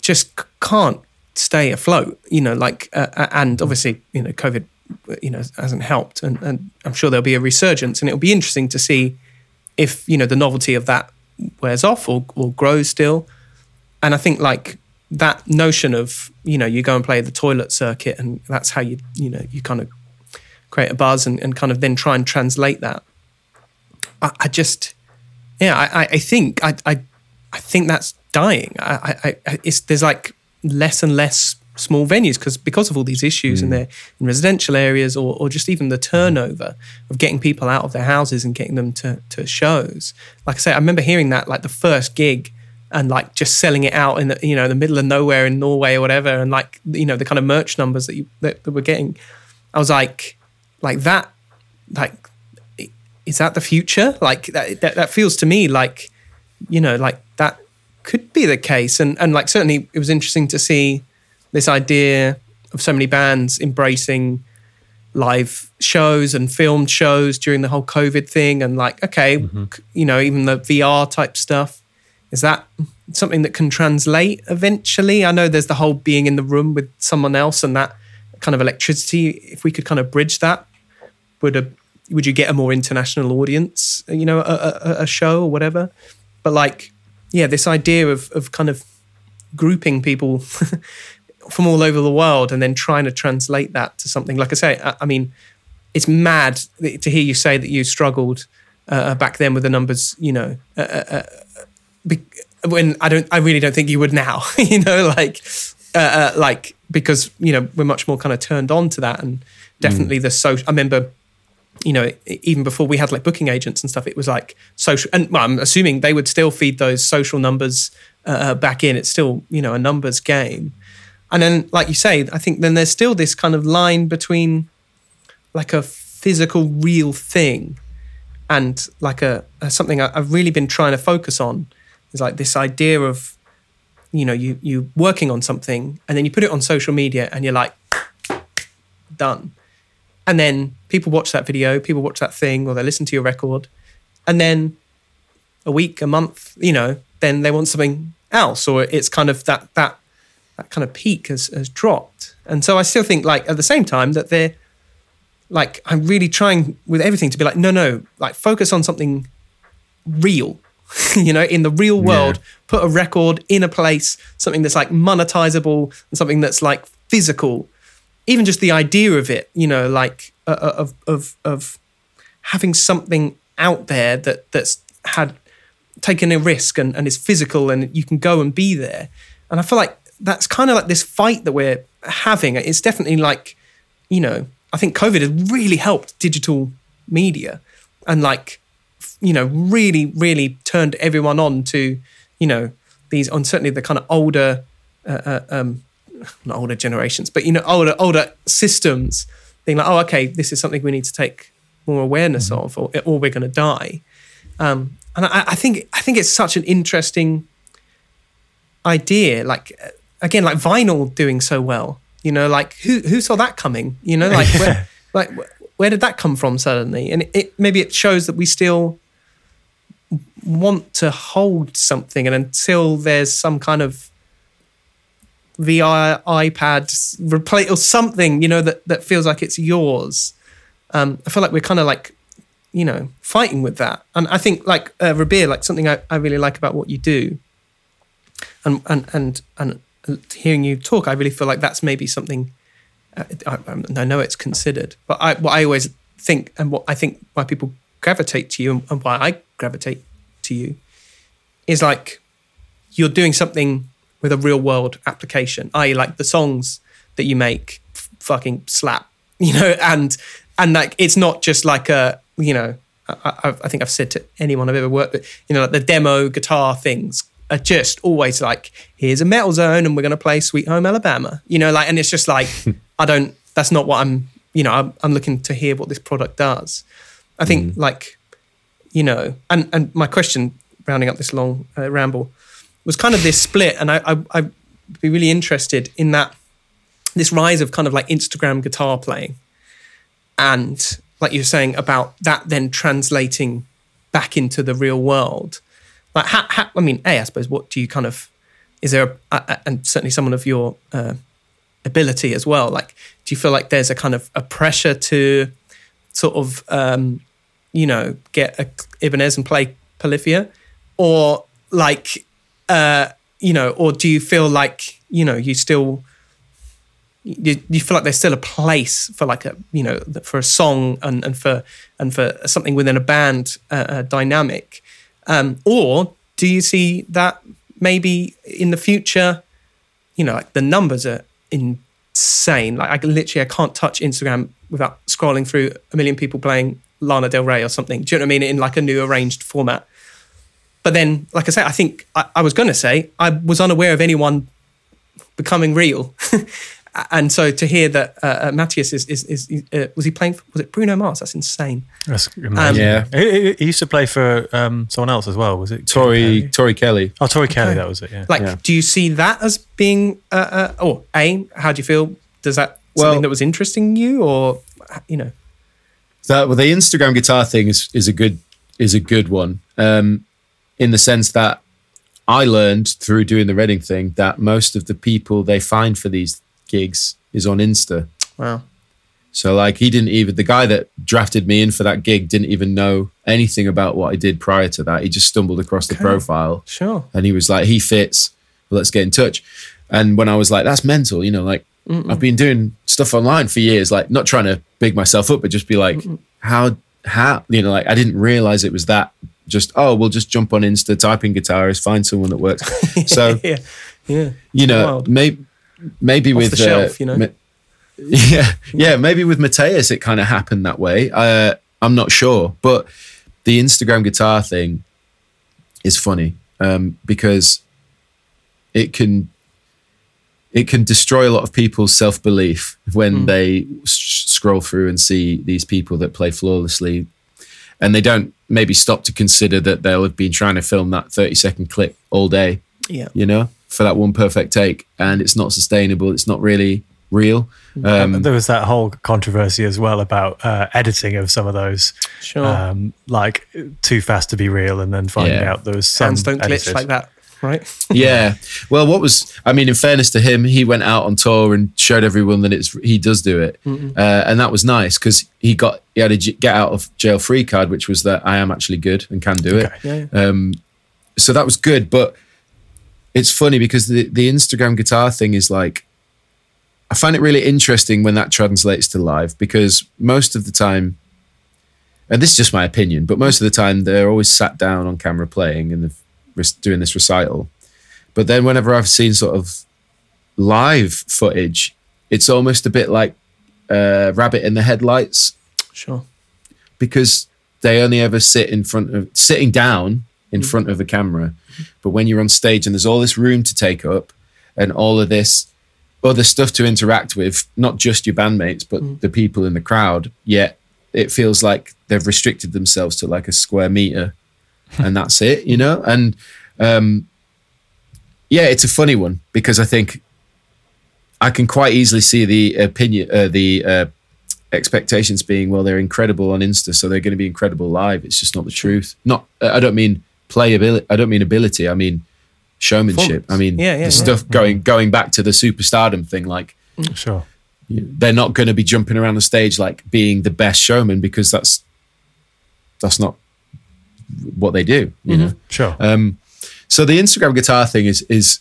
just can't stay afloat, you know, like, uh, uh and obviously, you know, COVID, you know, hasn't helped. And, and I'm sure there'll be a resurgence and it'll be interesting to see if, you know, the novelty of that wears off or, or grows still. And I think like that notion of you know you go and play the toilet circuit and that's how you you know you kind of create a buzz and, and kind of then try and translate that i, I just yeah I, I think I, I i think that's dying I, I, I it's there's like less and less small venues because because of all these issues Hmm. in their in residential areas or or just even the turnover of getting people out of their houses and getting them to to shows. Like I say, I remember hearing that like the first gig and like just selling it out in the you know the middle of nowhere in Norway or whatever, and like you know the kind of merch numbers that you that, that we're getting. I was like, like that, like is that the future? Like that, that, that feels to me like, you know, like that could be the case. And, and like, certainly it was interesting to see this idea of so many bands embracing live shows and filmed shows during the whole COVID thing. And like, okay, mm-hmm. c- you know, even the VR type stuff, is that something that can translate eventually? I know there's the whole being in the room with someone else and that kind of electricity. If we could kind of bridge that, would a would you get a more international audience you know a, a, a show or whatever? But like yeah this idea of of kind of grouping people from all over the world and then trying to translate that to something. Like i say i, I mean it's mad to hear you say that you struggled uh, back then with the numbers you know uh, uh, uh, be- when i don't i really don't think you would now you know like uh, uh, like because you know we're much more kind of turned on to that and definitely the social i remember you know, even before we had like booking agents and stuff, it was like social. And well, I'm assuming they would still feed those social numbers uh, back in. It's still, you know, a numbers game. And then, like you say, I think then there's still this kind of line between like a physical, real thing and like a, a something I- I've really been trying to focus on is like this idea of, you know, you you working on something and then you put it on social media and you're like, done and then people watch that video, people watch that thing, or they listen to your record, and then a week, a month, you know, then they want something else, or it's kind of that that that kind of peak has, has dropped. And so I still think, like at the same time, that they're like I'm really trying with everything to be like, no, no, like focus on something real. you know, in the real world, put a record in a place, something that's like monetizable and something that's like physical even just the idea of it, you know, like uh, uh, of of of having something out there that that's had taken a risk and, and is physical and you can go and be there. And I feel like that's kind of like this fight that we're having. It's definitely like, you know, I think COVID has really helped digital media and like, you know, really, really turned everyone on to, you know, these on certainly the kind of older uh, uh, um, not older generations, but you know, older older systems being like, oh, okay, this is something we need to take more awareness of, or, or we're going to die. Um, and I, I think I think it's such an interesting idea. Like uh, again, like vinyl doing so well. You know, like who who saw that coming? You know, like where, like where did that come from suddenly? And it maybe it shows that we still want to hold something, and until there's some kind of VR iPad replace or something, you know, that, that feels like it's yours. Um, I feel like we're kind of like, you know, fighting with that. And I think like uh, Rabea, like something I, I really like about what you do and, and, and, and hearing you talk, I really feel like that's maybe something uh, I, I know it's considered, but I, what I always think and what I think why people gravitate to you and, and why I gravitate to you is like you're doing something with a real world application, i.e., like the songs that you make f- fucking slap, you know, and and like it's not just like a you know, I, I, think I've said to anyone I've ever worked with, you know, like the demo guitar things are just always like, here's a metal zone and we're gonna play Sweet Home Alabama, you know, like, and it's just like, I don't, that's not what I'm, you know, I'm, I'm looking to hear what this product does. I think like, you know, and and my question, rounding up this long uh, ramble, was kind of this split, and I, I I'd be really interested in that this rise of kind of like Instagram guitar playing, and like you were saying about that then translating back into the real world. Like, how, I mean, a I suppose what do you kind of is there a, a, and certainly someone of your uh, ability as well. Like, do you feel like there's a kind of a pressure to sort of um, you know get a Ibanez and play Polyphia, or like uh, you know, or do you feel like you know you still you, you feel like there's still a place for like a you know for a song and, and for and for something within a band uh, uh, dynamic, um, or do you see that maybe in the future, you know, like the numbers are insane. Like I literally, I can't touch Instagram without scrolling through a million people playing Lana Del Rey or something. Do you know what I mean? In like a new arranged format. But then, like I say, I think I, I was going to say I was unaware of anyone becoming real. and so to hear that uh, uh, Mateus is, is, is uh, was he playing, for, was it Bruno Mars? That's insane. That's Um. Yeah. He, he- he used to play for um, someone else as well. Was it Tori Tori Kelly. Oh, Tori Kelly. That was it. Yeah. Like, Yeah. do you see that as being, uh, uh, or A, how do you feel? Does that Well- something that was interesting you or, you know? That well, the Instagram guitar thing is is a good is a good one. Um, in the sense that I learned through doing the Reading thing that most of the people they find for these gigs is on Insta. Wow. So like he didn't even the guy that drafted me in for that gig didn't even know anything about what I did prior to that. He just stumbled across the profile Sure. and he was like, he fits. Well, let's get in touch. And when I was like, that's mental, you know, like I've been doing stuff online for years, like not trying to big myself up, but just be like, how, how, you know, like I didn't realize it was that. Just oh, we'll just jump on Insta, type in guitarist, find someone that works. So yeah. Yeah. you know, maybe maybe Off with the shelf, you know? Ma- yeah, yeah, maybe with Mateus it kind of happened that way. Uh, I'm not sure, but the Instagram guitar thing is funny um, because it can it can destroy a lot of people's self belief when Hmm. they s- scroll through and see these people that play flawlessly, and they don't maybe stop to consider that they'll have been trying to film that 30 second clip all day Yeah. you know, for that one perfect take, and it's not sustainable. It's not really real. Um, there was that whole controversy as well about uh, editing of some of those, Sure. um, like too fast to be real, and then finding Yeah. out there was some Hands don't glitch like that, right? yeah. Well, what was? I mean, in fairness to him, he went out on tour and showed everyone that it's he does do it, uh, and that was nice because he got he had a get out of jail free card, which was that I am actually good and can do it. Yeah. yeah. Um, so that was good, but it's funny because the, the Instagram guitar thing is like, I find it really interesting when that translates to live because most of the time, and this is just my opinion, but most of the time they're always sat down on camera playing and they're doing this recital. But then whenever I've seen sort of live footage, it's almost a bit like uh, rabbit in the headlights Sure. because they only ever sit in front of sitting down in front of a camera. But when you're on stage and there's all this room to take up and all of this other stuff to interact with, not just your bandmates, but the people in the crowd, yet it feels like they've restricted themselves to like a square meter and that's it, you know? And um yeah, it's a funny one because I think I can quite easily see the opinion, uh, the uh, expectations being, well, they're incredible on Insta, so they're going to be incredible live. It's just not the truth. Not, I don't mean playability. I don't mean ability. I mean showmanship. I mean Yeah, yeah, the yeah. stuff going going back to the superstardom thing. Like Sure. they're not going to be jumping around the stage like being the best showman because that's that's not what they do. You know. Sure. Um, so the Instagram guitar thing is is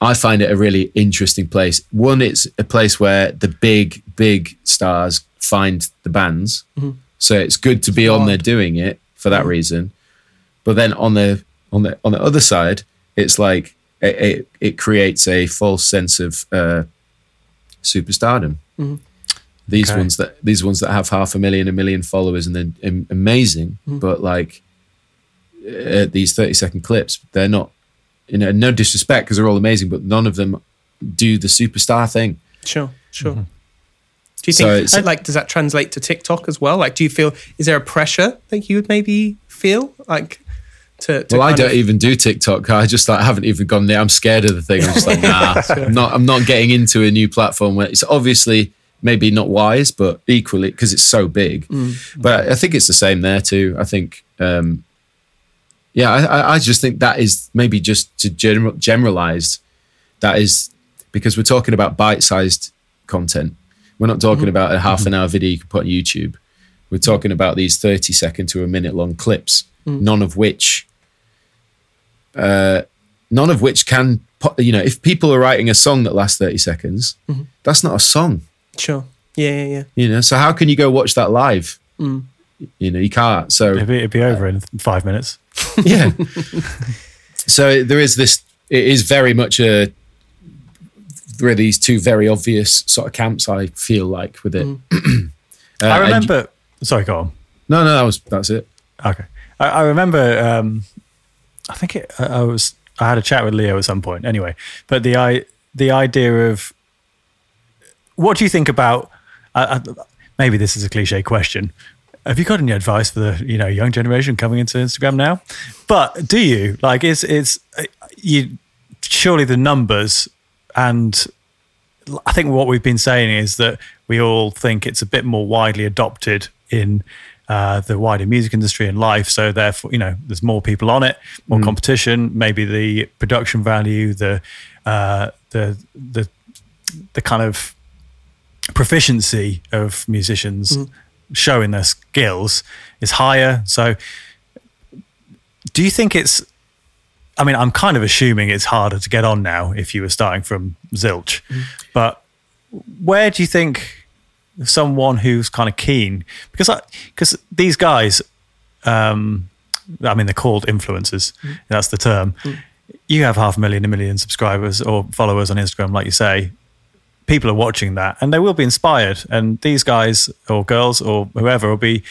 I find it a really interesting place. One, it's a place where the big big stars find the bands, so it's good to be on there doing it for that reason. But then on the on the on the other side, it's like it it, it creates a false sense of uh, superstardom. These Okay. ones that these ones that have half a million, a million followers, and then am- amazing, but like uh, these 30 second clips they're not you know no disrespect because they're all amazing but none of them do the superstar thing Sure. Sure. Mm-hmm. Do you think, it's- uh, like, does that translate to TikTok as well? Like, do you feel, is there a pressure that you would maybe feel like to, to well i don't of- even do tiktok i just like haven't even gone there i'm scared of the thing i'm just like nah i'm not i'm not getting into a new platform where it's obviously maybe not wise but equally because it's so big but i think it's the same there too i think um yeah I, I- just think that is maybe just to general generalize that is because we're talking about bite-sized content. We're not talking mm-hmm. about a half an mm-hmm. hour video you can put on youtube. We're talking about these 30 second to a minute long clips mm. none of which uh none of which can you know if people are writing a song that lasts 30 seconds mm-hmm. that's not a song. Sure. Yeah, yeah, yeah. you know so how can you go watch that live mm. You know you can't so It'd be, it'd be over in five minutes. yeah. so there is this. It is very much a there are these two very obvious sort of camps. I feel like with it. Uh, I and- remember. Sorry, go on. no, no, that was that's it. Okay. I, I remember. Um, I think it, I I was. I had a chat with Leo at some point. Anyway, but the i the idea of what do you think about? Uh, uh, maybe this is a cliche question. Have you got any advice for the you know young generation coming into Instagram now? But do you like? It's it's you surely the numbers and I think what we've been saying is that we all think it's a bit more widely adopted in uh, the wider music industry and life. So therefore, you know, there's more people on it, more competition. Maybe the production value, the uh, the the the kind of proficiency of musicians showing their skills is higher. So, do you think it's? I mean, I'm kind of assuming it's harder to get on now if you were starting from zilch, mm-hmm. but where do you think someone who's kind of keen because because these guys um i mean they're called influencers mm-hmm. that's the term mm-hmm. you have half a million a million subscribers or followers on instagram like you say people are watching that and they will be inspired. And these guys or girls or whoever will be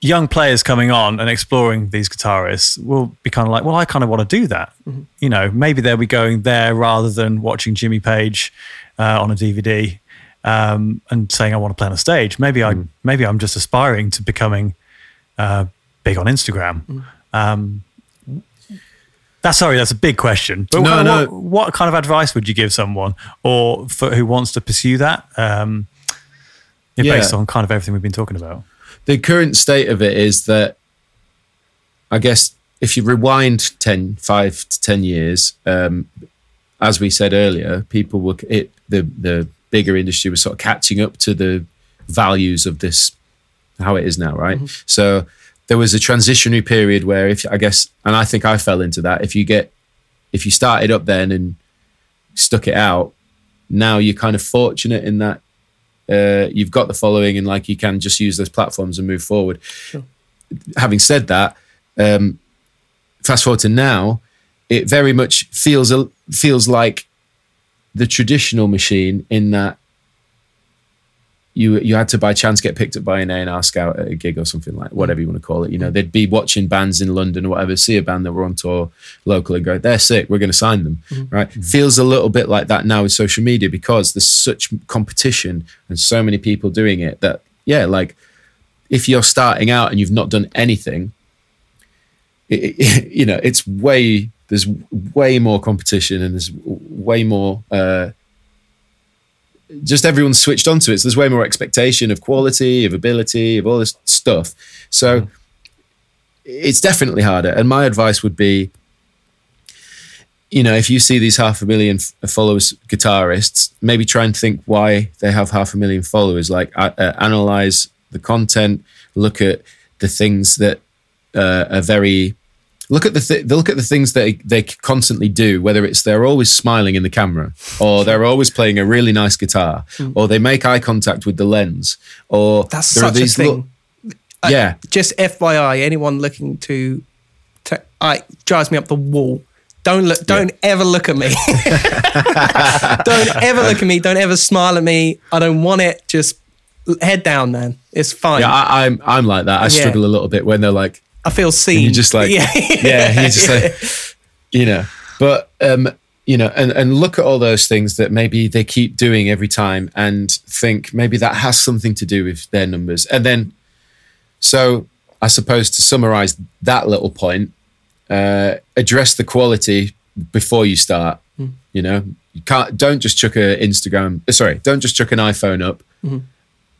young players coming on and exploring these guitarists will be kind of like well i kind of want to do that. You know maybe they'll be going there rather than watching jimmy page uh, on a dvd um, and saying I want to play on a stage. Maybe I maybe I'm just aspiring to becoming uh, big on Instagram. Um, that's sorry, that's a big question. But No, of no. What, what kind of advice would you give someone, or for, who wants to pursue that? Um, yeah, based on kind of everything we've been talking about. the current state of it is that I guess if you rewind 10, 5 to 10 years, um, as we said earlier, people were, it, the, the bigger industry was sort of catching up to the values of this, how it is now, right? So there was a transitionary period where if, I guess, and I think I fell into that, if you get, if you started up then and stuck it out, now you're kind of fortunate in that uh, you've got the following and like you can just use those platforms and move forward. Having said that, um, fast forward to now, it very much feels a, feels like the traditional machine in that you you had to by chance get picked up by an A&R scout at a gig or something like whatever you want to call it. You know, they'd be watching bands in London or whatever, see a band that were on tour local and go, they're sick, we're going to sign them. Right? Feels a little bit like that now with social media because there's such competition and so many people doing it that yeah, like if you're starting out and you've not done anything, it, it- you know, it's way there's way more competition and there's way more uh, just everyone's switched onto it. So there's way more expectation of quality, of ability, of all this stuff. So it's definitely harder. And my advice would be, you know, if you see these half a million f- followers guitarists, maybe try and think why they have half a million followers. Like uh, uh, analyze the content, look at the things that uh, are very look at the th- they look at the things that they constantly do whether it's they're always smiling in the camera or they're always playing a really nice guitar hmm. or they make eye contact with the lens or That's there are such a these thing. lo- uh, yeah Just FYI, anyone looking to, to I drives me up the wall. Don't look. Don't ever look at me. don't ever look at me. Don't ever smile at me. I don't want it. Just head down, man. It's fine. yeah I, i'm i'm like that i Yeah. struggle a little bit when they're like I feel seen. you're just like yeah, yeah you're just like you know. But um you know and and look at all those things that maybe they keep doing every time and think maybe that has something to do with their numbers. And then so i suppose to summarize that little point uh address the quality before you start you know. You can't don't just chuck a instagram uh, sorry don't just chuck an iphone up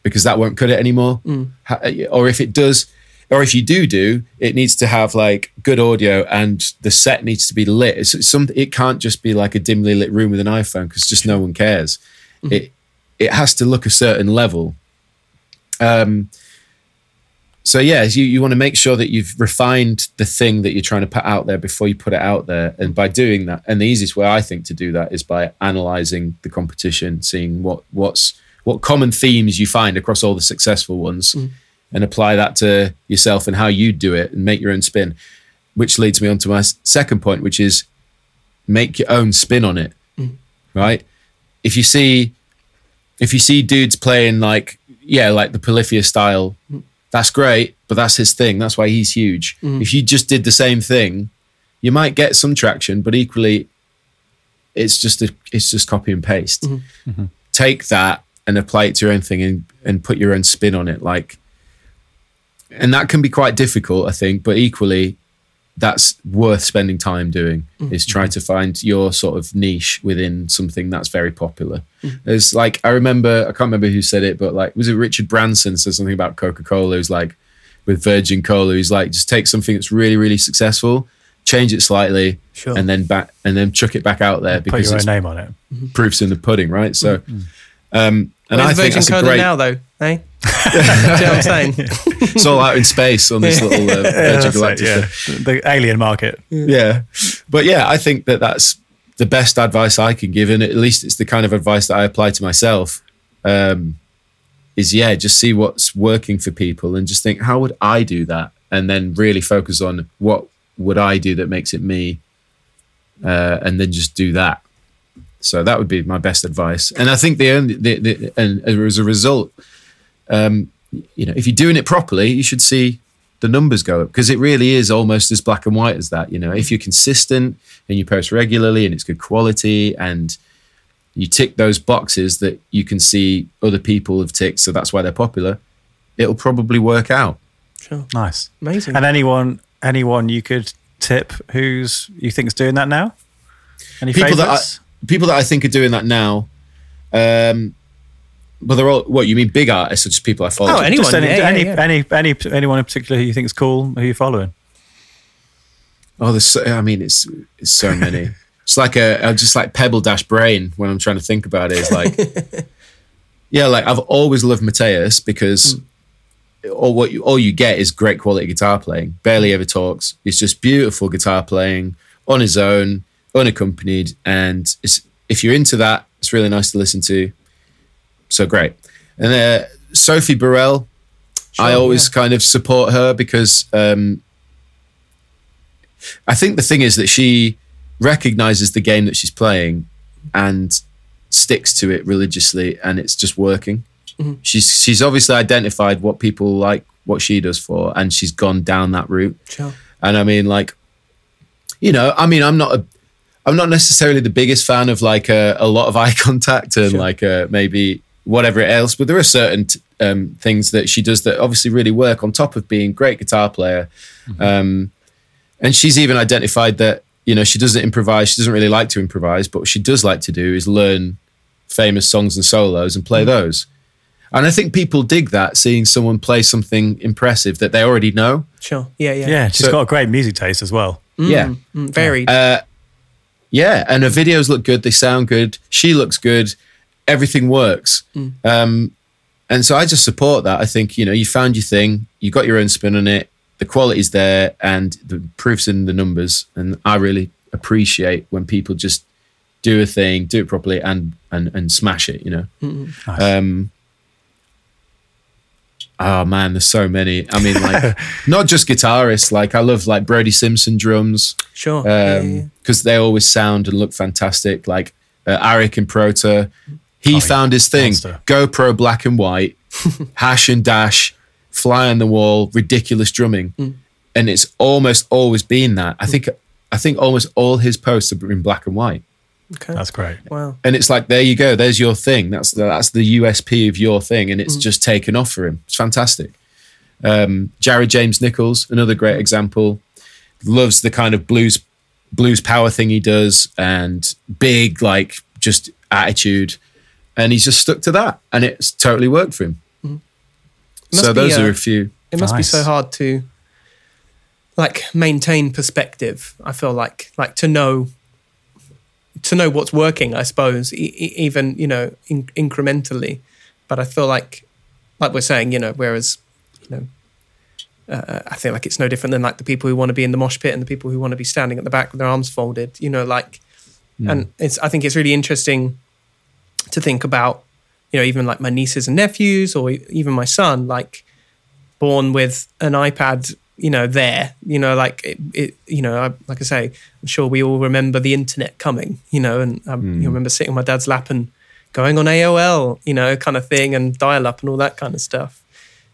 because that won't cut it anymore. Ha- or if it does or if you do do it needs to have like good audio and the set needs to be lit. It's, it's some it can't just be like a dimly lit room with an iphone because just no one cares. It it has to look a certain level. Um so yeah you, you want to make sure that you've refined the thing that you're trying to put out there before you put it out there. And by doing that and the easiest way i think to do that is by analyzing the competition seeing what what's what common themes you find across all the successful ones and apply that to yourself and how you do it and make your own spin which leads me on to my second point which is make your own spin on it mm. right? If you see, if you see dudes playing like, yeah, like the Polyphia style, mm. that's great, but that's his thing. That's why he's huge. Mm. If you just did the same thing, you might get some traction, but equally, it's just a, it's just copy and paste. Mm-hmm. Mm-hmm. Take that and apply it to your own thing and and put your own spin on it, like, and that can be quite difficult, I think. But equally, that's worth spending time doing. Mm. Is try to find your sort of niche within something that's very popular. Mm. It's like I remember, I can't remember who said it, but like was it Richard Branson said something about Coca Cola? Who's like with Virgin Cola, he's like just take something that's really really successful, change it slightly, Sure. and then back and then chuck it back out there Put because your own name on it. proofs in the pudding, right? So, mm. um, and Where's I think Virgin that's a great. now, though? Eh? Do you know what I'm saying? It's all out in space on this little uh, Virgin That's it, yeah. The alien market. yeah but yeah i think that that's the best advice i can give and at least it's the kind of advice that i apply to myself um, is yeah just see what's working for people and just think how would i do that and then really focus on what would i do that makes it me uh, and then just do that so that would be my best advice and i think the only the, the, and as a result um, you know if you're doing it properly you should see the numbers go up because it really is almost as black and white as that. You know, if you're consistent and you post regularly and it's good quality and you tick those boxes that you can see other people have ticked, so that's why they're popular, it'll probably work out. Sure. Nice. Amazing. And anyone, anyone you could tip who's you think's doing that now? Any People that I, favorites? people that I think are doing that now, um, but they're all what you mean big artists or just people I follow? Oh, any- Just any, yeah, yeah, any, yeah. any, any, anyone in particular who you think is cool, who you're following? Oh, there's so, I mean, it's it's so many. it's like a, a just like pebble dash brain when I'm trying to think about it. It's like, yeah, like I've always loved Mateus because hmm. all what you all you get is great quality guitar playing. Barely ever talks. It's just beautiful guitar playing on his own, unaccompanied, and it's if you're into that, it's really nice to listen to. So great. And uh, Sophie Burrell, I Sure, always kind of support her because um, I think the thing is that she recognizes the game that she's playing and sticks to it religiously, and it's just working. She's she's obviously identified what people like, what she does for, and she's gone down that route. Sure. And I mean, like, you know, I mean, I'm not a, I'm not necessarily the biggest fan of like a, a lot of eye contact and Sure. like uh maybe whatever else, but there are certain t- um, things that she does that obviously really work on top of being a great guitar player. Um, and she's even identified that you know she doesn't improvise. She doesn't really like to improvise, but what she does like to do is learn famous songs and solos and play those. And I think people dig that, seeing someone play something impressive that they already know. Sure. Yeah. Yeah. Yeah, she's So- got a great music taste as well. Yeah. Mm, varied. Uh, yeah, and her videos look good. They sound good. She looks good. Everything works. Um, and so I just support that. I think you know you found your thing. You got your own spin on it. The quality's there, and the proofs in the numbers. And I really appreciate when people just do a thing, do it properly, and and and smash it. You know. Nice. Um, oh man, there's so many. I mean, like not just guitarists. Like I love like Brody Simpson drums sure. yeah, yeah, yeah. because they always sound and look fantastic. Like uh, Aric Improta, he Oh, found his thing: monster. GoPro black and white, hash and dash, fly on the wall, ridiculous drumming, Mm. and it's almost always been that. I think I think almost all his posts are in black and white, Okay. That's great. wow. and it's like there you go, there's your thing. That's the, that's the USP of your thing, and it's Mm. just taken off for him. It's fantastic. Um, Jared James Nichols, another great example, loves the kind of blues blues power thing he does and big like just attitude, and he's just stuck to that, and it's totally worked for him. Must so be, those uh, are a few. It must be so hard to like maintain perspective. I feel like like to know to know what's working. I suppose e- even you know in- incrementally, but I feel like like we're saying, you know, whereas you know. Uh, I feel like it's no different than like the people who want to be in the mosh pit and the people who want to be standing at the back with their arms folded. You know, like, and it's. I think it's really interesting to think about. You know, even like my nieces and nephews, or even my son, like born with an iPad you know, there. You know, like it, it you know, I, like I say, I'm sure we all remember the internet coming. You know, and um, you remember sitting on my dad's lap and going on AOL, you know, kind of thing, and dial up and all that kind of stuff.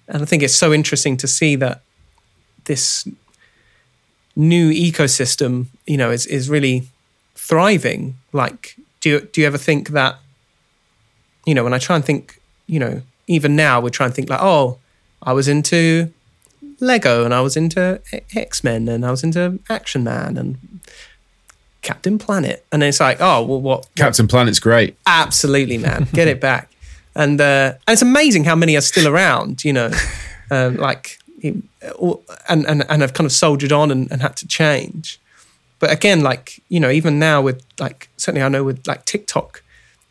And I think it's so interesting to see that this new ecosystem, you know, is is really thriving. Like, do you do you ever think that, you know, when I try and think, you know, even now we try and think like, oh, I was into Lego and I was into X Men and I was into Action Man and Captain Planet, and it's like, oh, well, what? Captain Planet's great. Absolutely, man, get it back. And uh, and it's amazing how many are still around. You know, um, like and and and have kind of soldiered on and, and had to change. But again, like you know, even now with like certainly I know with like TikTok,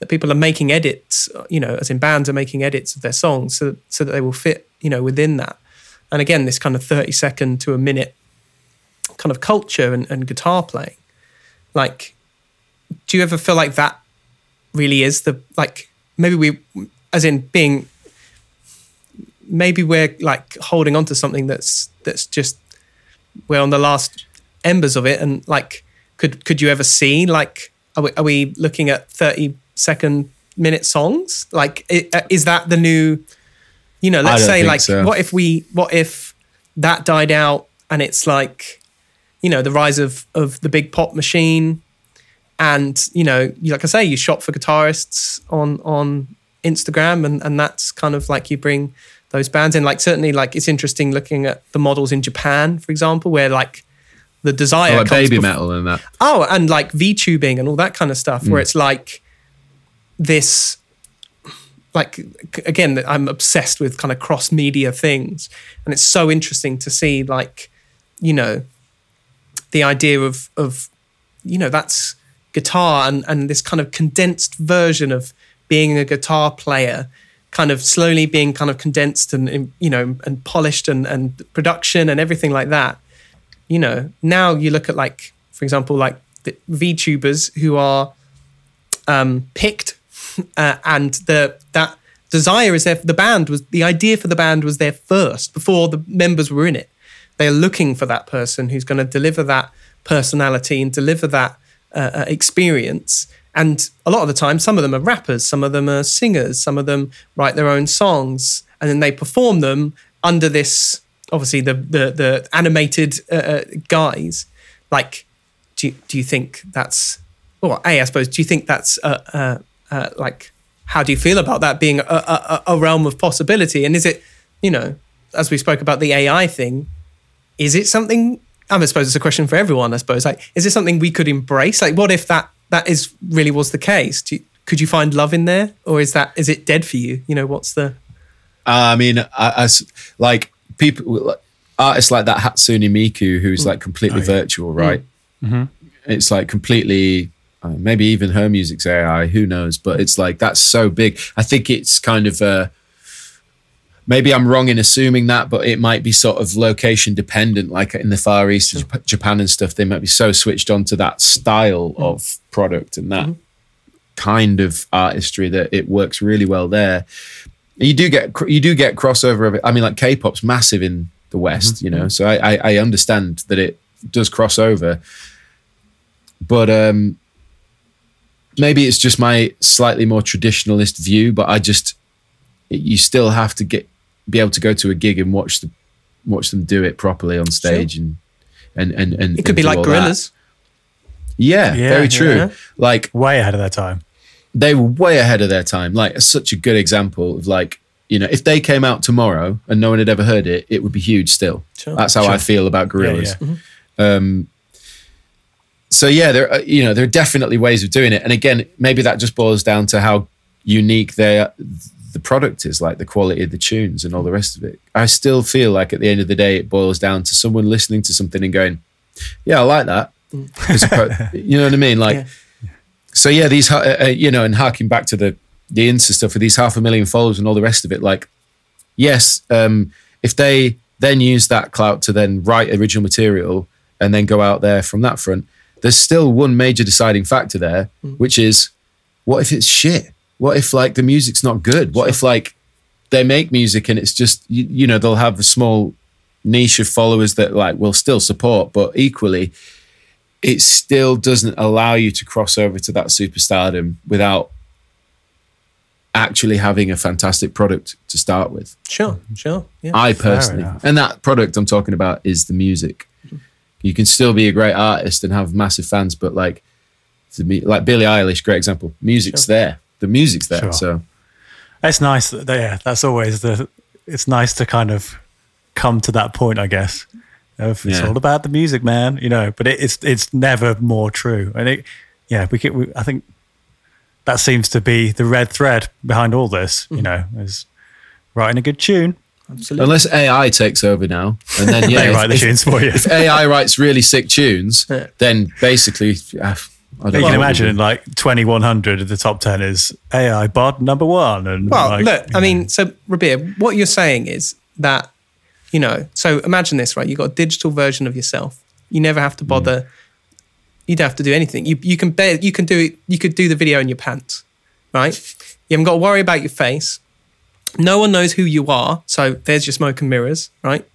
that people are making edits. You know, as in bands are making edits of their songs so so that they will fit you know within that. And again, this kind of thirty second to a minute kind of culture and, and guitar playing like, do you ever feel like that really is the like maybe we, as in being, maybe we're like holding on to something that's that's just we're on the last embers of it, and like, could could you ever see like are we, are we looking at thirty second minute songs? Like, is that the new? You know, let's say like, so. what if we, what if that died out and it's like you know the rise of of the big pop machine and you know like i say you shop for guitarists on on instagram and and that's kind of like you bring those bands in like certainly like it's interesting looking at the models in japan for example where like the desire oh, like Babymetal and that oh and like v-tubing and all that kind of stuff mm. where it's like this like again i'm obsessed with kind of cross media things. And it's so interesting to see like you know the idea of of you know that's guitar and and this kind of condensed version of being a guitar player kind of slowly being kind of condensed and you know and polished and and production and everything like that. You know now you look at like for example like the VTubers who are um, picked uh, and the that desire is there the band was the idea for the band was there first before the members were in it they're looking for that person who's going to deliver that personality and deliver that uh, uh, experience. And a lot of the time, some of them are rappers, some of them are singers, some of them write their own songs, and then they perform them under this obviously the the, the animated uh, uh guise. Like, do you, do you think that's well? A, I suppose. Do you think that's uh, uh, like how do you feel about that being a, a, a realm of possibility? And is it you know as we spoke about the AI thing? is it something? I suppose it's a question for everyone. I suppose like, is it something we could embrace? Like, what if that that is really was the case? You, could you find love in there, or is that is it dead for you? You know, what's the? Uh, I mean, as like people, artists like that Hatsune Miku, who's mm. like completely oh, yeah. virtual, right? Mm. Mm-hmm. It's like completely uh, maybe even her music's AI, who knows? But it's like that's so big. I think it's kind of uh, maybe I'm wrong in assuming that, but it might be sort of location dependent. Like in the Far East, sure. Japan and stuff, they might be so switched on to that style mm of product and that mm-hmm. kind of artistry that it works really well there. You do get you do get crossover of it. I mean, like K-pop's massive in the West, mm-hmm. you know, mm-hmm. so I, I, I understand that it does cross over, but um, maybe it's just my slightly more traditionalist view. But I just you still have to get be able to go to a gig and watch the watch them do it properly on stage sure. and and and and it could be like Gorillaz. Yeah, yeah, very true. Yeah. Like way ahead of their time. They were way ahead of their time. Like such a good example of like you know if they came out tomorrow and no one had ever heard it, it would be huge. Still, sure. that's how sure. I feel about Gorillaz. Yeah, mm-hmm. um, so yeah, there are, you know there are definitely ways of doing it, and again, maybe that just boils down to how unique they are, the product is, like the quality of the tunes and all the rest of it. I still feel like at the end of the day, it boils down to someone listening to something and going, "Yeah, I like that." you know what I mean? Like, yeah. so yeah, these uh, uh, you know, and harking back to the the Insta stuff with these half a million followers and all the rest of it, like, yes, um, if they then use that clout to then write original material and then go out there from that front, there's still one major deciding factor there, mm. which is what if it's shit? What if like the music's not good? What sure. if like they make music and it's just you, you, know they'll have a small niche of followers that like will still support, but equally, it still doesn't allow you to cross over to that superstardom without actually having a fantastic product to start with. Sure, sure. Yeah. I personally, and that product I'm talking about is the music. You can still be a great artist and have massive fans, but like, to me, like Billie Eilish, great example. Music's there. The music's there. Sure. So It's nice that yeah, that's always the. It's nice to kind of come to that point, I guess. Of it's Yeah. all about the music, man. You know, but it, it's it's never more true. And it, yeah, we, we I think that seems to be the red thread behind all this. Mm-hmm. You know, is writing a good tune. Absolutely. unless AI takes over now, and then yeah, they if- write the if- tunes for you. if AI writes really sick tunes, Yeah. then basically, uh, I don't you know can imagine in like 2100 of the top 10 is AI bod number one. And Well, like, look, I know, mean, so Rabea, what you're saying is that, you know, so imagine this, right? You've got a digital version of yourself. You never have to bother. You don't have to do anything. You you can bear, you can do it. You could do the video in your pants, right? You haven't got to worry about your face. No one knows who you are, so there's your smoke and mirrors, right?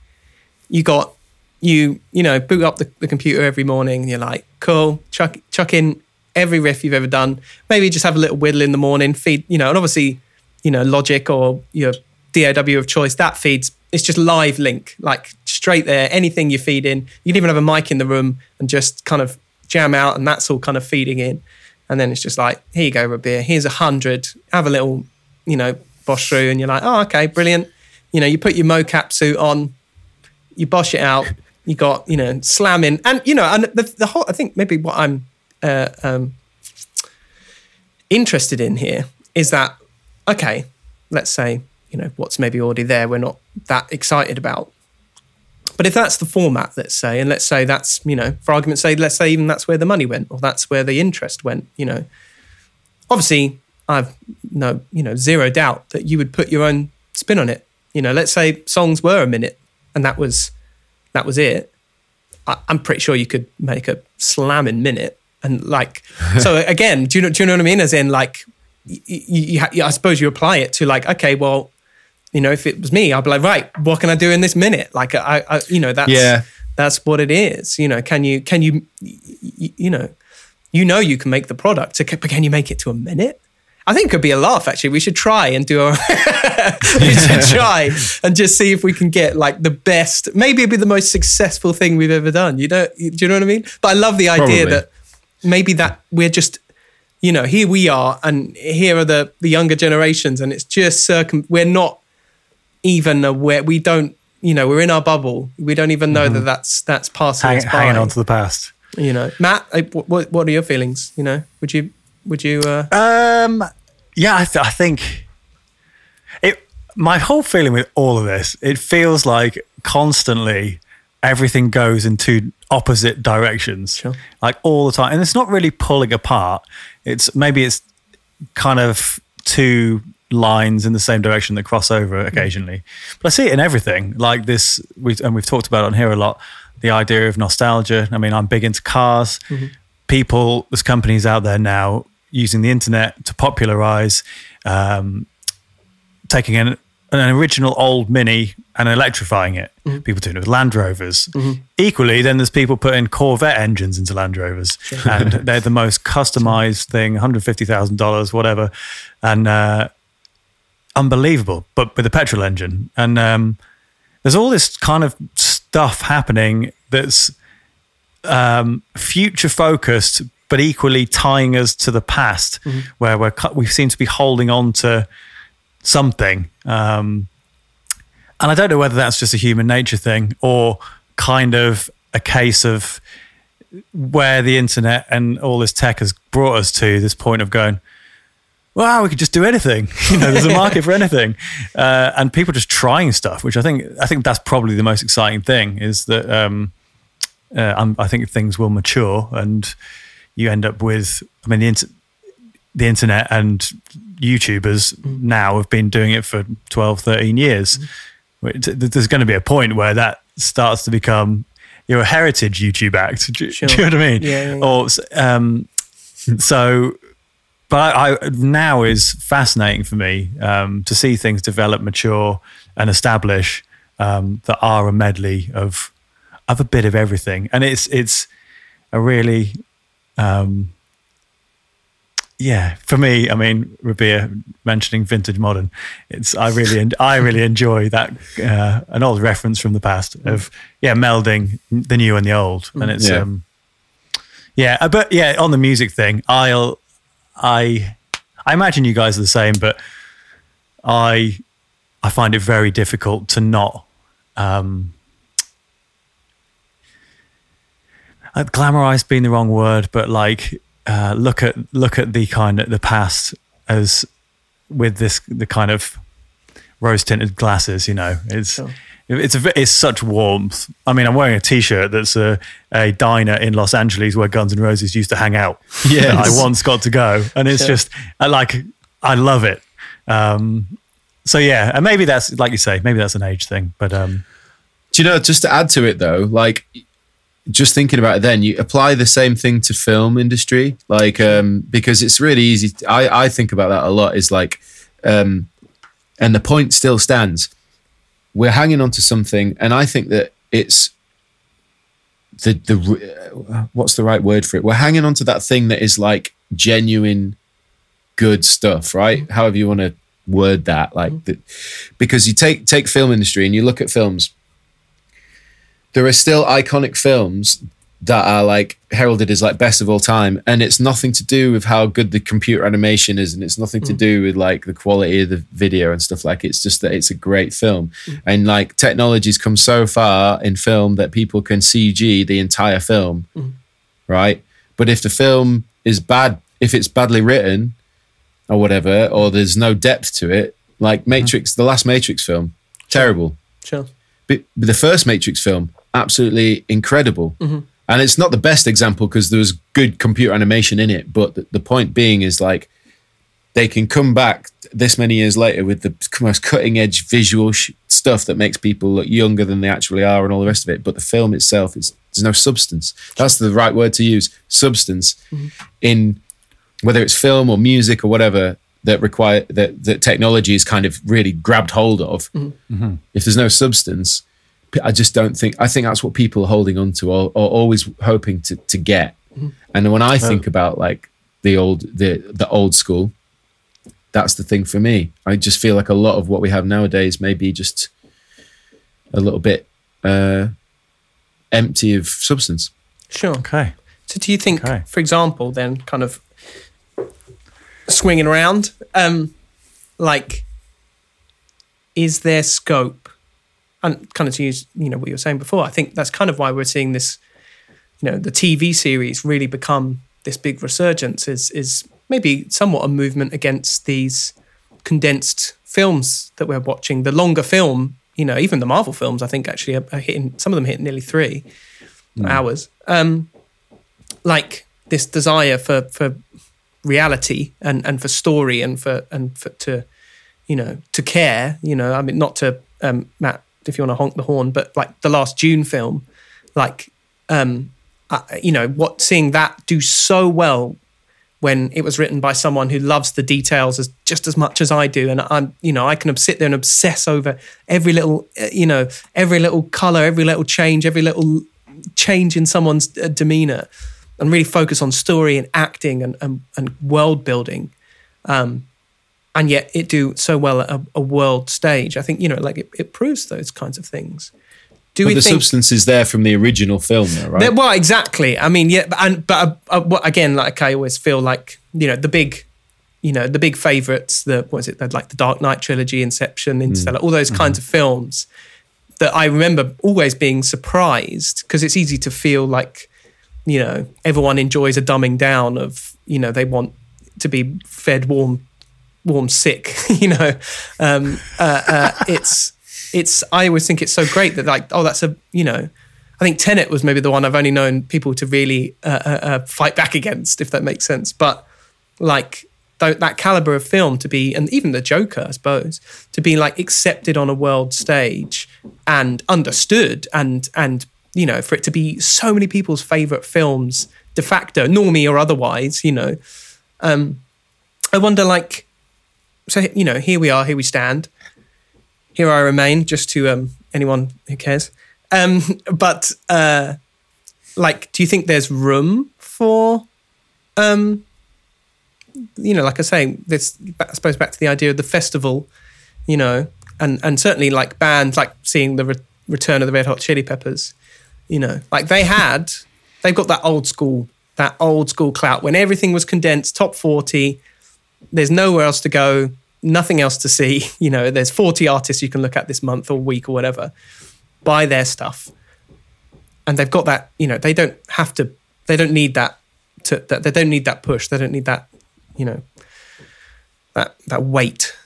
You got you you know boot up the, the computer every morning. And you're like, cool, chuck chuck in every riff you've ever done. Maybe just have a little whittle in the morning. Feed you know, and obviously you know Logic or your DAW of choice that feeds. It's just live link, like straight there. Anything you feed in, you can even have a mic in the room and just kind of jam out, and that's all kind of feeding in. And then it's just like, here you go, Rabea. Here's a hundred. Have a little, you know, bosh through, and you're like, oh, okay, brilliant. You know, you put your mocap suit on, you bosh it out. You got, you know, slamming, and you know, and the, the whole. I think maybe what I'm uh, um, interested in here is that okay, let's say you know what's maybe already there. We're not that excited about, but if that's the format, let's say, and let's say that's you know, for argument's sake, let's say even that's where the money went, or that's where the interest went. You know, obviously, I've no you know zero doubt that you would put your own spin on it. You know, let's say songs were a minute, and that was that was it. I, I'm pretty sure you could make a slamming minute, and like so again, do you know do you know what I mean? As in like, you, you, you, I suppose you apply it to like, okay, well, you know, if it was me, I'd be like, right, what can I do in this minute? Like, I, I you know, that's Yeah. that's what it is. You know, can you can you you, you know, you know, you can make the product, but can you make it to a minute? I think it could be a laugh. Actually, we should try and do a. we should try and just see if we can get like the best. Maybe it'd be the most successful thing we've ever done. You know? Do you know what I mean? But I love the idea Probably. that maybe that we're just, you know, here we are, and here are the the younger generations, and it's just circum. We're not even aware. We don't. You know, we're in our bubble. We don't even know that mm-hmm. that's that's passing hang, hanging on to the past. you know, Matt, what what are your feelings? You know, would you would you? Uh, Um, yeah, I, th- I think it. My whole feeling with all of this, it feels like constantly everything goes in two opposite directions, Sure. like all the time, and it's not really pulling apart. It's maybe it's kind of two lines in the same direction that cross over occasionally. But I see it in everything, like this, we've, and we've talked about it on here a lot. The idea of nostalgia. I mean, I'm big into cars. People, there's companies out there now using the internet to popularize, um, taking an, an original old Mini and electrifying it. People doing it with Land Rovers. Equally, then there's people putting Corvette engines into Land Rovers, and they're the most customized thing, $150,000, whatever. And, uh, unbelievable, but with a petrol engine. And um, there's all this kind of stuff happening that's um, future focused, but equally tying us to the past, where we're we seem to be holding on to something. Um, and I don't know whether that's just a human nature thing or kind of a case of where the internet and all this tech has brought us to this point of going, wow, we could just do anything. You know, there's a market for anything, uh, and people just trying stuff, which I think I think that's probably the most exciting thing is that um, uh, I'm, I think things will mature and you end up with. I mean, the inter- the internet and YouTubers now have been doing it for 12, 13 years. Which- There's going to be a point where that starts to become you're a heritage YouTube act. Do, you- Sure. do you know what I mean? Yeah, yeah, yeah. Or um, so but I, I now is fascinating for me um, to see things develop, mature, and establish, um, that are a medley of of a bit of everything, and it's it's a really um, yeah, for me, I mean, Rabea mentioning vintage modern, it's I really I really enjoy that uh, an old reference from the past of yeah melding the new and the old, and it's Yeah. um yeah, uh, but yeah, on the music thing, I'll I I imagine you guys are the same, but I I find it very difficult to not um uh, glamorize being the wrong word, but like uh, look at look at the kind of the past as with this the kind of rose tinted glasses. You know, it's Sure. it's a, it's such warmth. I mean, I'm wearing a T-shirt that's a, a diner in Los Angeles where Guns N' Roses used to hang out. Yeah, I once got to go, and it's Sure. just I like I love it. Um, so yeah, and maybe that's like you say, maybe that's an age thing, but um, Do you know, just to add to it though, like just thinking about it then, you apply the same thing to film industry, like um, because it's really easy. I, I think about that a lot is like, um, and the point still stands. We're hanging on to something, and I think that it's the the uh, what's the right word for it? We're hanging on to that thing that is like genuine good stuff, right? However you want to word that, like the, because you take take film industry and you look at films there are still iconic films that are like heralded as like best of all time and it's nothing to do with how good the computer animation is and it's nothing to mm. do with like the quality of the video and stuff like it's just that it's a great film. Mm. And like technology's come so far in film that people can cg the entire film mm. right? But if the film is bad if it's badly written or whatever or there's no depth to it like matrix the last matrix film terrible. Sure. The first Matrix film, absolutely incredible. Mm-hmm. And it's not the best example because there was good computer animation in it. But the, the point being is like they can come back this many years later with the most cutting edge visual sh- stuff that makes people look younger than they actually are and all the rest of it. But the film itself is there's no substance. That's the right word to use. Substance mm-hmm. in whether it's film or music or whatever that require that that technology is kind of really grabbed hold of. Mm-hmm. Mm-hmm. If there's no substance, I just don't think. I think that's what people are holding on to or, or always hoping to to get. Mm-hmm. And when I think about like the old the the old school, that's the thing for me. I just feel like a lot of what we have nowadays may be just a little bit uh, empty of substance. Sure. okay. So do you think, Okay. for example, then kind of swinging around, um, like, is there scope? And kind of to use, you know, what you were saying before, I think that's kind of why we're seeing this, you know, the TV series really become this big resurgence. Is is maybe somewhat a movement against these condensed films that we're watching. The longer film, you know, even the Marvel films, I think actually are, are hitting. Some of them hit nearly three hours. Um, like this desire for for reality and and for story and for and for to you know to care you know i mean not to um matt if you want to honk the horn but like the last Dune film like um I, you know what seeing that do so well when it was written by someone who loves the details as just as much as I do, and I'm, you know, I can sit there and obsess over every little, uh, you know, every little color, every little change, every little change in someone's uh, demeanor, and really focus on story and acting and and, and world building, um, and yet it do so well at a, a world stage. I think you know, like it, it proves those kinds of things. Do But we the think? substance is there from the original film, though, right? Well, exactly. I mean, yeah, but- and but uh, uh, again, like I always feel like you know the big, you know, the big favorites. The what is it? Like the Dark Knight trilogy, Inception, Interstellar, all those kinds of films. That I remember always being surprised because it's easy to feel like, you know, everyone enjoys a dumbing down of you know they want to be fed warm, warm sick. you know, um, uh, uh, it's it's I always think it's so great that like oh that's a you know I think Tenet was maybe the one I've only known people to really uh, uh, uh, fight back against if that makes sense but like th- that caliber of film to be and even the Joker I suppose to be like accepted on a world stage and understood and and you know for it to be so many people's favorite films de facto normie or otherwise you know. Um I wonder like so you know here we are here we stand. Here I remain just to um, anyone who cares. Um, but uh, like, do you think there's room for, um, you know, like I say, this I suppose back to the idea of the festival, you know, and and certainly like bands like seeing the re- return of the Red Hot Chili Peppers, you know, like they had, they've got that old school, that old school clout when everything was condensed, top forty. There's nowhere else to go, nothing else to see. You know, there's 40 artists you can look at this month or week or whatever. Buy their stuff, and they've got that. You know, they don't have to. They don't need that. To that they don't need that push. They don't need that. You know, that that weight.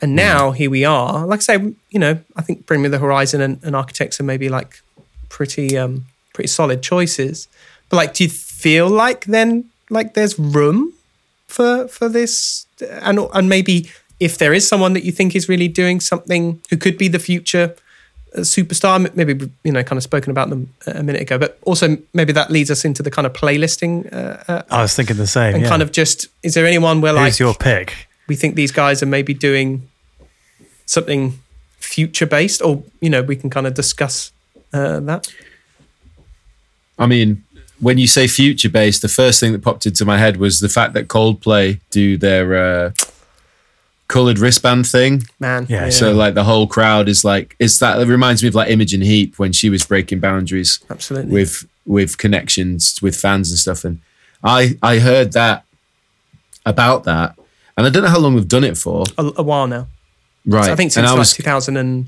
And hmm. now here we are. Like I say, you know, I think Bring Me the Horizon and, and Architects are maybe like pretty um pretty solid choices. But like, do you feel like then like there's room for for this and and maybe if there is someone that you think is really doing something who could be the future uh, superstar maybe you know kind of spoken about them a minute ago but also maybe that leads us into the kind of playlisting uh, uh, I was thinking the same. and yeah. kind of just is there anyone where like Who's your pick? we think these guys are maybe doing something future based or you know we can kind of discuss uh, that I mean, when you say future based, the first thing that popped into my head was the fact that Coldplay do their uh, colored wristband thing. man Yeah, So like the whole crowd is like it's that it reminds me of like Imogen Heap when she was breaking boundaries absolutely with with connections with fans and stuff. And I I heard that about that, and I don't know how long we've done it for. a, a while now Right. So I think since I like was 2000 and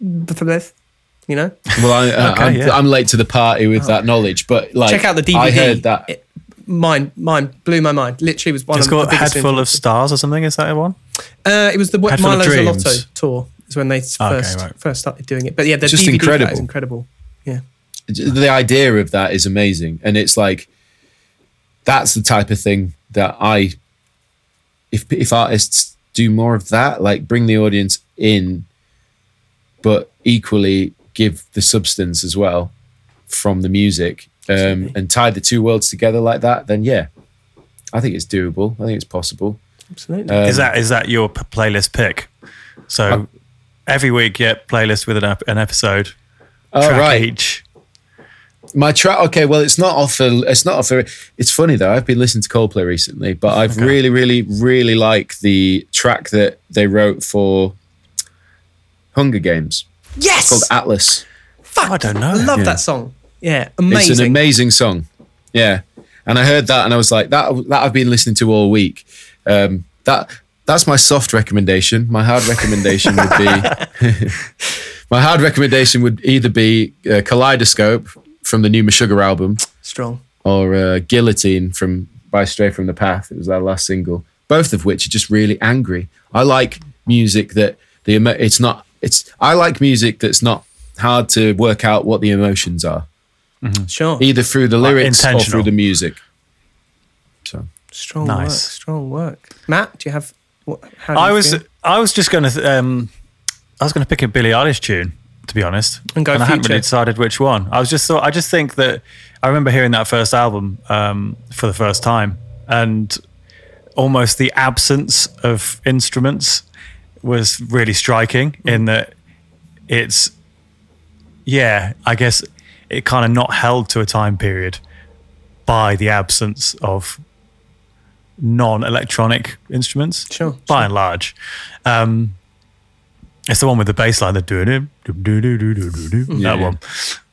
you know well, I, uh, Okay, I'm, yeah. I'm late to the party with that knowledge, but like check out the DVD I heard that. It- mine mine blew my mind literally was one It's of the got biggest Head Full of. Stars or something. Is that the one? uh, it was the Head Full Mylo Xyloto tour is when they first right. first started doing it but yeah the Just DVD incredible. is incredible yeah the idea of that is amazing and it's like that's the type of thing that i if if artists do more of that like bring the audience in but equally give the substance as well from the music um, and tie the two worlds together like that then yeah i think it's doable i think it's possible absolutely Um, is that is that your p- playlist pick? So Uh, every week, yeah, playlist with an, ep- an episode. oh track right each. My track, okay, well, it's not off. A, it's not off. A, it's funny though. I've been listening to Coldplay recently, but I've Okay. really, really, really like the track that they wrote for Hunger Games. yes It's called Atlas. Fuck, I don't know. I love Yeah. that song yeah amazing. It's an amazing amazing song. Yeah, and I heard that, and I was like, that. That I've been listening to all week. Um, that that's my soft recommendation. My hard recommendation would be. my hard recommendation would either be uh, Kaleidoscope from the new Meshuggah album. strong or uh, Guillotine from by Stray from the Path. It was our last single. Both of which are just really angry. I like music that the it's not it's I like music that's not hard to work out what the emotions are sure either through the lyrics or through the music. So strong Nice. work strong work Matt do you have what, how do I you was feel? I was just going to um, I was going to pick a Billie Eilish tune to be honest, And go I hadn't really decided which one. I was just thought I just think that I remember hearing that first album um, for the first time and almost the absence of instruments was really striking mm. in that it's, yeah, I guess it kind of not held to a time period by the absence of non-electronic instruments. Sure, by sure. and large, um, it's the one with the bass line mm. that doing it that one.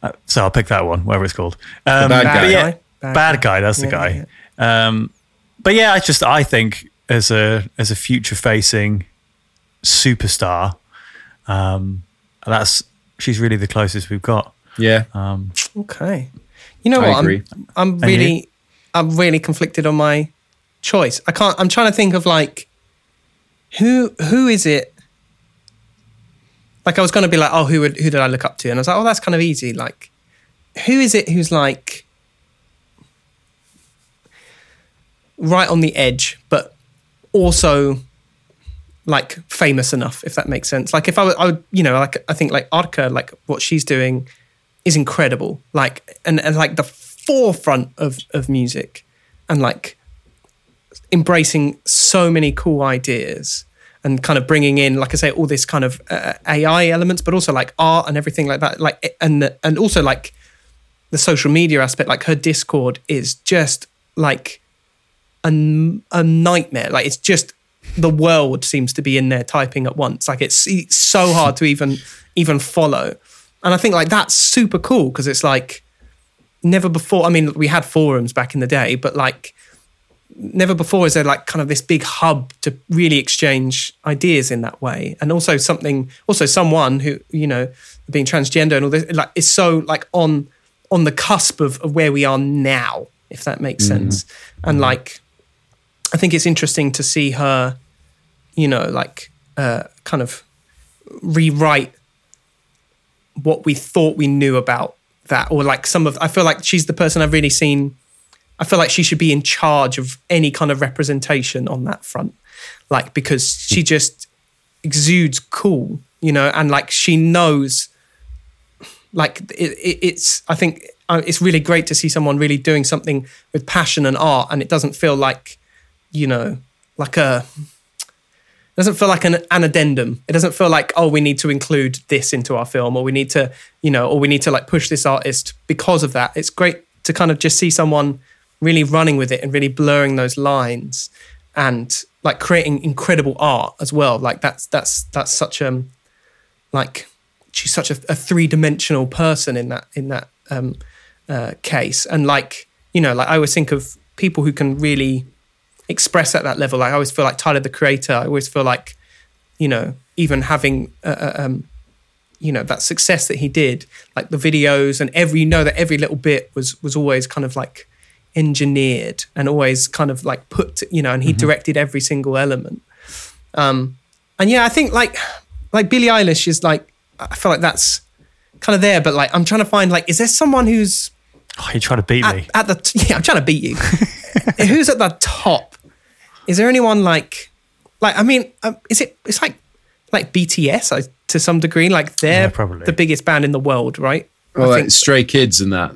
Uh, so I'll pick that one, whatever it's called. Um, bad, guy. Yeah, bad, bad guy. guy. That's yeah, the guy. Um, but yeah, I just I think as a as a future-facing superstar, um, that's she's really the closest we've got. yeah, Um, Okay. You know I what? agree. I'm, I'm really, I'm really conflicted on my choice. I can't. I'm trying to think of like, who who is it? Like I was going to be like, oh, who would who did I look up to? And I was like, oh, that's kind of easy. Like, who is it who's like right on the edge, but also like famous enough, if that makes sense. Like if I I would you know, like I think like Arca, like what she's doing is incredible. Like and, and like the forefront of of music and like embracing so many cool ideas and kind of bringing in, like I say, all this kind of uh, AI elements, but also like art and everything like that. Like and and also like the social media aspect. Like her Discord is just like a, a nightmare. Like it's just the world seems to be in there typing at once. Like it's, it's so hard to even even follow. And I think like that's super cool because it's like never before. I mean, we had forums back in the day, but like never before is there like kind of this big hub to really exchange ideas in that way and also something also someone who you know being transgender and all this like is so like on on the cusp of, of where we are now if that makes Mm-hmm. sense and like i think it's interesting to see her you know like uh kind of rewrite what we thought we knew about that or like some of i feel like she's the person i've really seen I feel like she should be in charge of any kind of representation on that front. Like, because she just exudes cool, you know, and like she knows, like, it, it, it's, I think uh, it's really great to see someone really doing something with passion and art. And it doesn't feel like, you know, like a, it doesn't feel like an, an addendum. It doesn't feel like, oh, we need to include this into our film or we need to, you know, or we need to like push this artist because of that. It's great to kind of just see someone really running with it and really blurring those lines and like creating incredible art as well. Like that's that's that's such a like she's such a, a three dimensional person in that in that um, uh, case. And like you know, like I always think of people who can really express at that level. Like I always feel like Tyler the Creator. I always feel like you know even having uh, uh, um, you know that success that he did, like the videos and every you know that every little bit was was always kind of like engineered and always kind of like put you know and he directed every single element um and yeah i think like like billie eilish is like i feel like that's kind of there but like i'm trying to find like is there someone who's Oh, you're trying to beat me. at, at the t- yeah i'm trying to beat you who's at the top is there anyone like like i mean um, is it it's like like bts I, to some degree like they're Yeah, probably. the biggest band in the world right Well, I like think, Stray Kids and that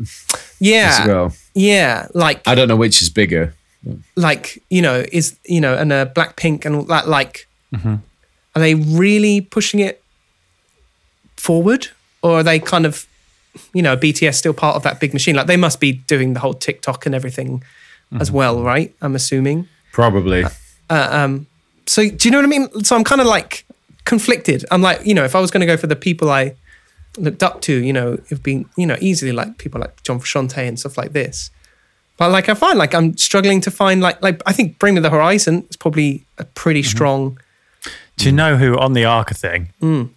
yeah as well. yeah like I don't know which is bigger. like you know is you know and uh, Blackpink and all that like Mm-hmm. are they really pushing it forward or are they kind of you know BTS still part of that big machine like they must be doing the whole TikTok and everything as Mm-hmm. well right I'm assuming Probably. so do you know what I mean so I'm kind of like conflicted I'm like you know if I was going to go for the people I looked up to you know have been you know easily like people like John Frusciante and stuff like this but like I find like I'm struggling to find like like I think Bring Me the Horizon is probably a pretty Mm-hmm. strong Do you know who on the Arca thing? Mm.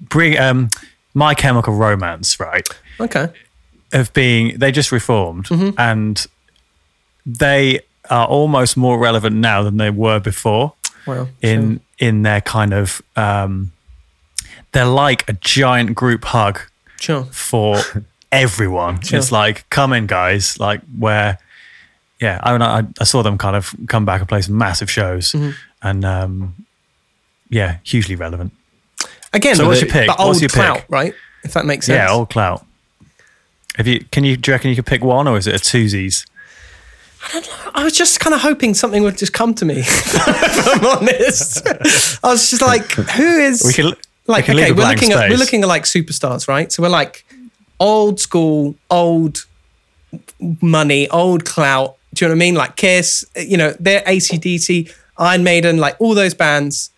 Bring um, My Chemical Romance, right? okay Of being they just reformed Mm-hmm. and they are almost more relevant now than they were before well in in their kind of um, they're like a giant group hug sure for everyone. Sure. It's like, come in, guys. Like, where, yeah, I, mean, I, I saw them kind of come back and play some massive shows, Mm-hmm. and um, yeah, hugely relevant. again So what's your pick? but What's old your pick? clout right if that makes sense Yeah, old clout. Have you? Can you? Do you reckon you could pick one, or is it a twosies? I was just kind of hoping something would just come to me if I'm honest. I was just like who is we can, like? We okay, we're looking at we're looking at like superstars right? So we're like old school old money old clout do you know what i mean? Like kiss you know they're acdc iron maiden like all those bands.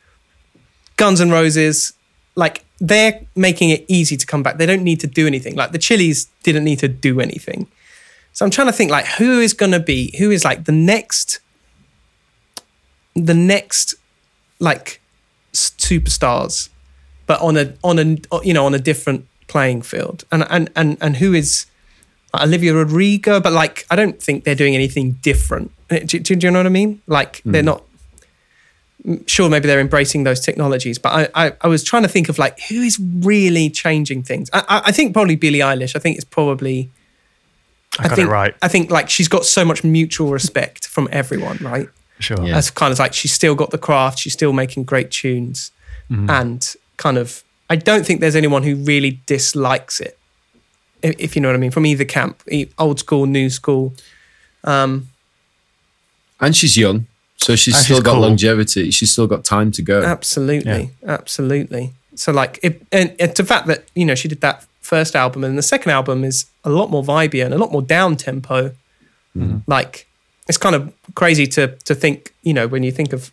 Guns and roses like they're making it easy to come back. They don't need to do anything. Like the Chili's didn't need to do anything so i'm trying to think like who is going to be who is like the next the next like superstars but on a on a you know on a different playing field? And and and, and who is Olivia Rodrigo but like I don't think they're doing anything different. Do, do, do you know what I mean? Like hmm. they're not sure maybe they're embracing those technologies but I, I I was trying to think of like who is really changing things? I I, I think probably Billie Eilish. I think it's probably I got think it right. I think like she's got so much mutual respect from everyone right Sure. Yeah. as kind of like she's still got the craft, she's still making great tunes, Mm-hmm. and kind of I don't think there's anyone who really dislikes it, if, if you know what I mean, from either camp, e- old school, new school. Um, And she's young. So she's still she's got cool. longevity. She's still got time to go. Absolutely, absolutely. So like, it, and it's the fact that you know she did that first album, and the second album is a lot more vibey and a lot more down tempo. Mm-hmm. Like, it's kind of crazy to to think, you know, when you think of,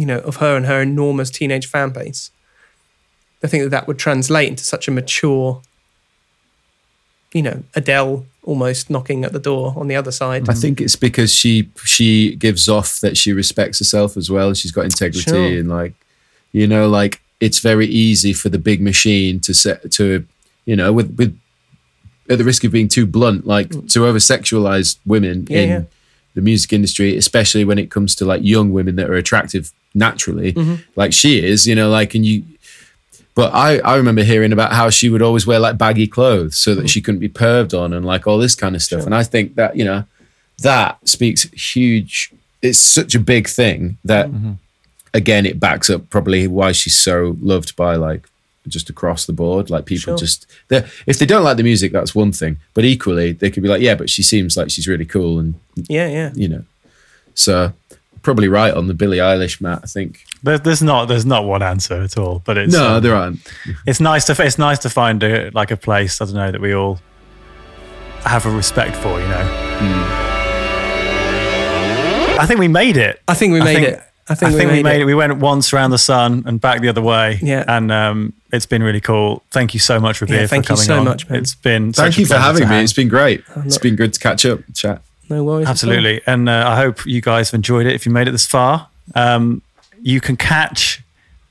you know, of her and her enormous teenage fan base. I think that that would translate into such a mature, you know, Adele almost knocking at the door on the other side. I think it's because she she gives off that she respects herself as well. She's got integrity Sure. and like you know like it's very easy for the big machine to set to you know with with at the risk of being too blunt like to over sexualize women Mm. Yeah, in yeah. the music industry especially when it comes to like young women that are attractive naturally Mm-hmm. like she is you know like and you but I, I remember hearing about how she would always wear like baggy clothes so that she couldn't be perved on and like all this kind of stuff. And I think that, you know, that speaks huge, it's such a big thing that, again, it backs up probably why she's so loved by like just across the board. Like people Sure. just, they're- if they don't like the music, that's one thing. But equally, they could be like, yeah, but she seems like she's really cool and, yeah, yeah. you know. So probably right on the Billie Eilish, Matt, I think. There, there's not there's not one answer at all, but it's No, um, there aren't. it's nice to it's nice to find a, like a place I don't know that we all have a respect for. You know. I think we made it. I think we I made think- it. I think, we, made, it. We went once around the sun and back the other way. Yeah. and um, it's been really cool. Thank you so much, Rabea, Yeah, for thank you so on. much, man. It's been Thank such a you for having me. hang. It's been great. It's been good to catch up, chat. No worries. Absolutely. And uh, I hope you guys have enjoyed it if you made it this far. Um, you can catch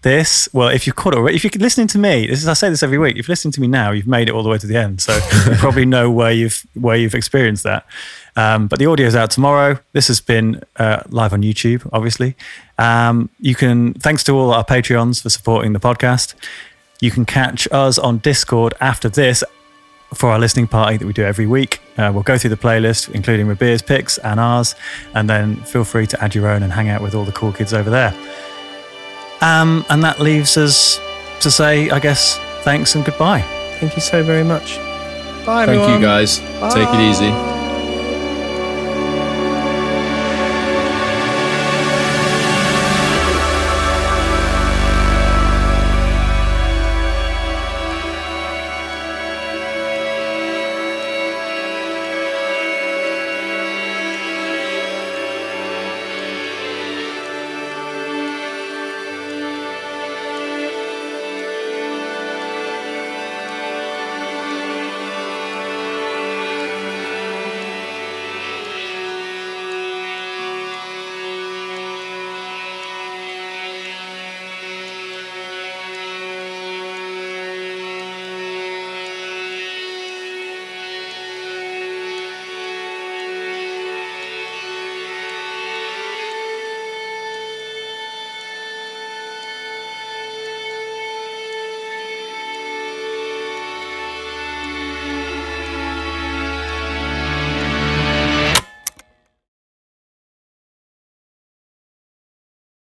this. Well, if you've caught it already, if you're listening to me, this is, I say this every week. If you're listening to me now, you've made it all the way to the end. So you probably know where you've where you've experienced that. Um, but the audio is out tomorrow. This has been uh, live on YouTube, obviously. Um, you can, thanks to all our Patreons for supporting the podcast. You can catch us on Discord after this for our listening party that we do every week. Uh, we'll go through the playlist, including Rabea's picks and ours, and then feel free to add your own and hang out with all the cool kids over there. Um, and that leaves us to say, I guess, thanks and goodbye. Thank you so very much. Bye, Thank everyone. you guys. Take it easy. Bye.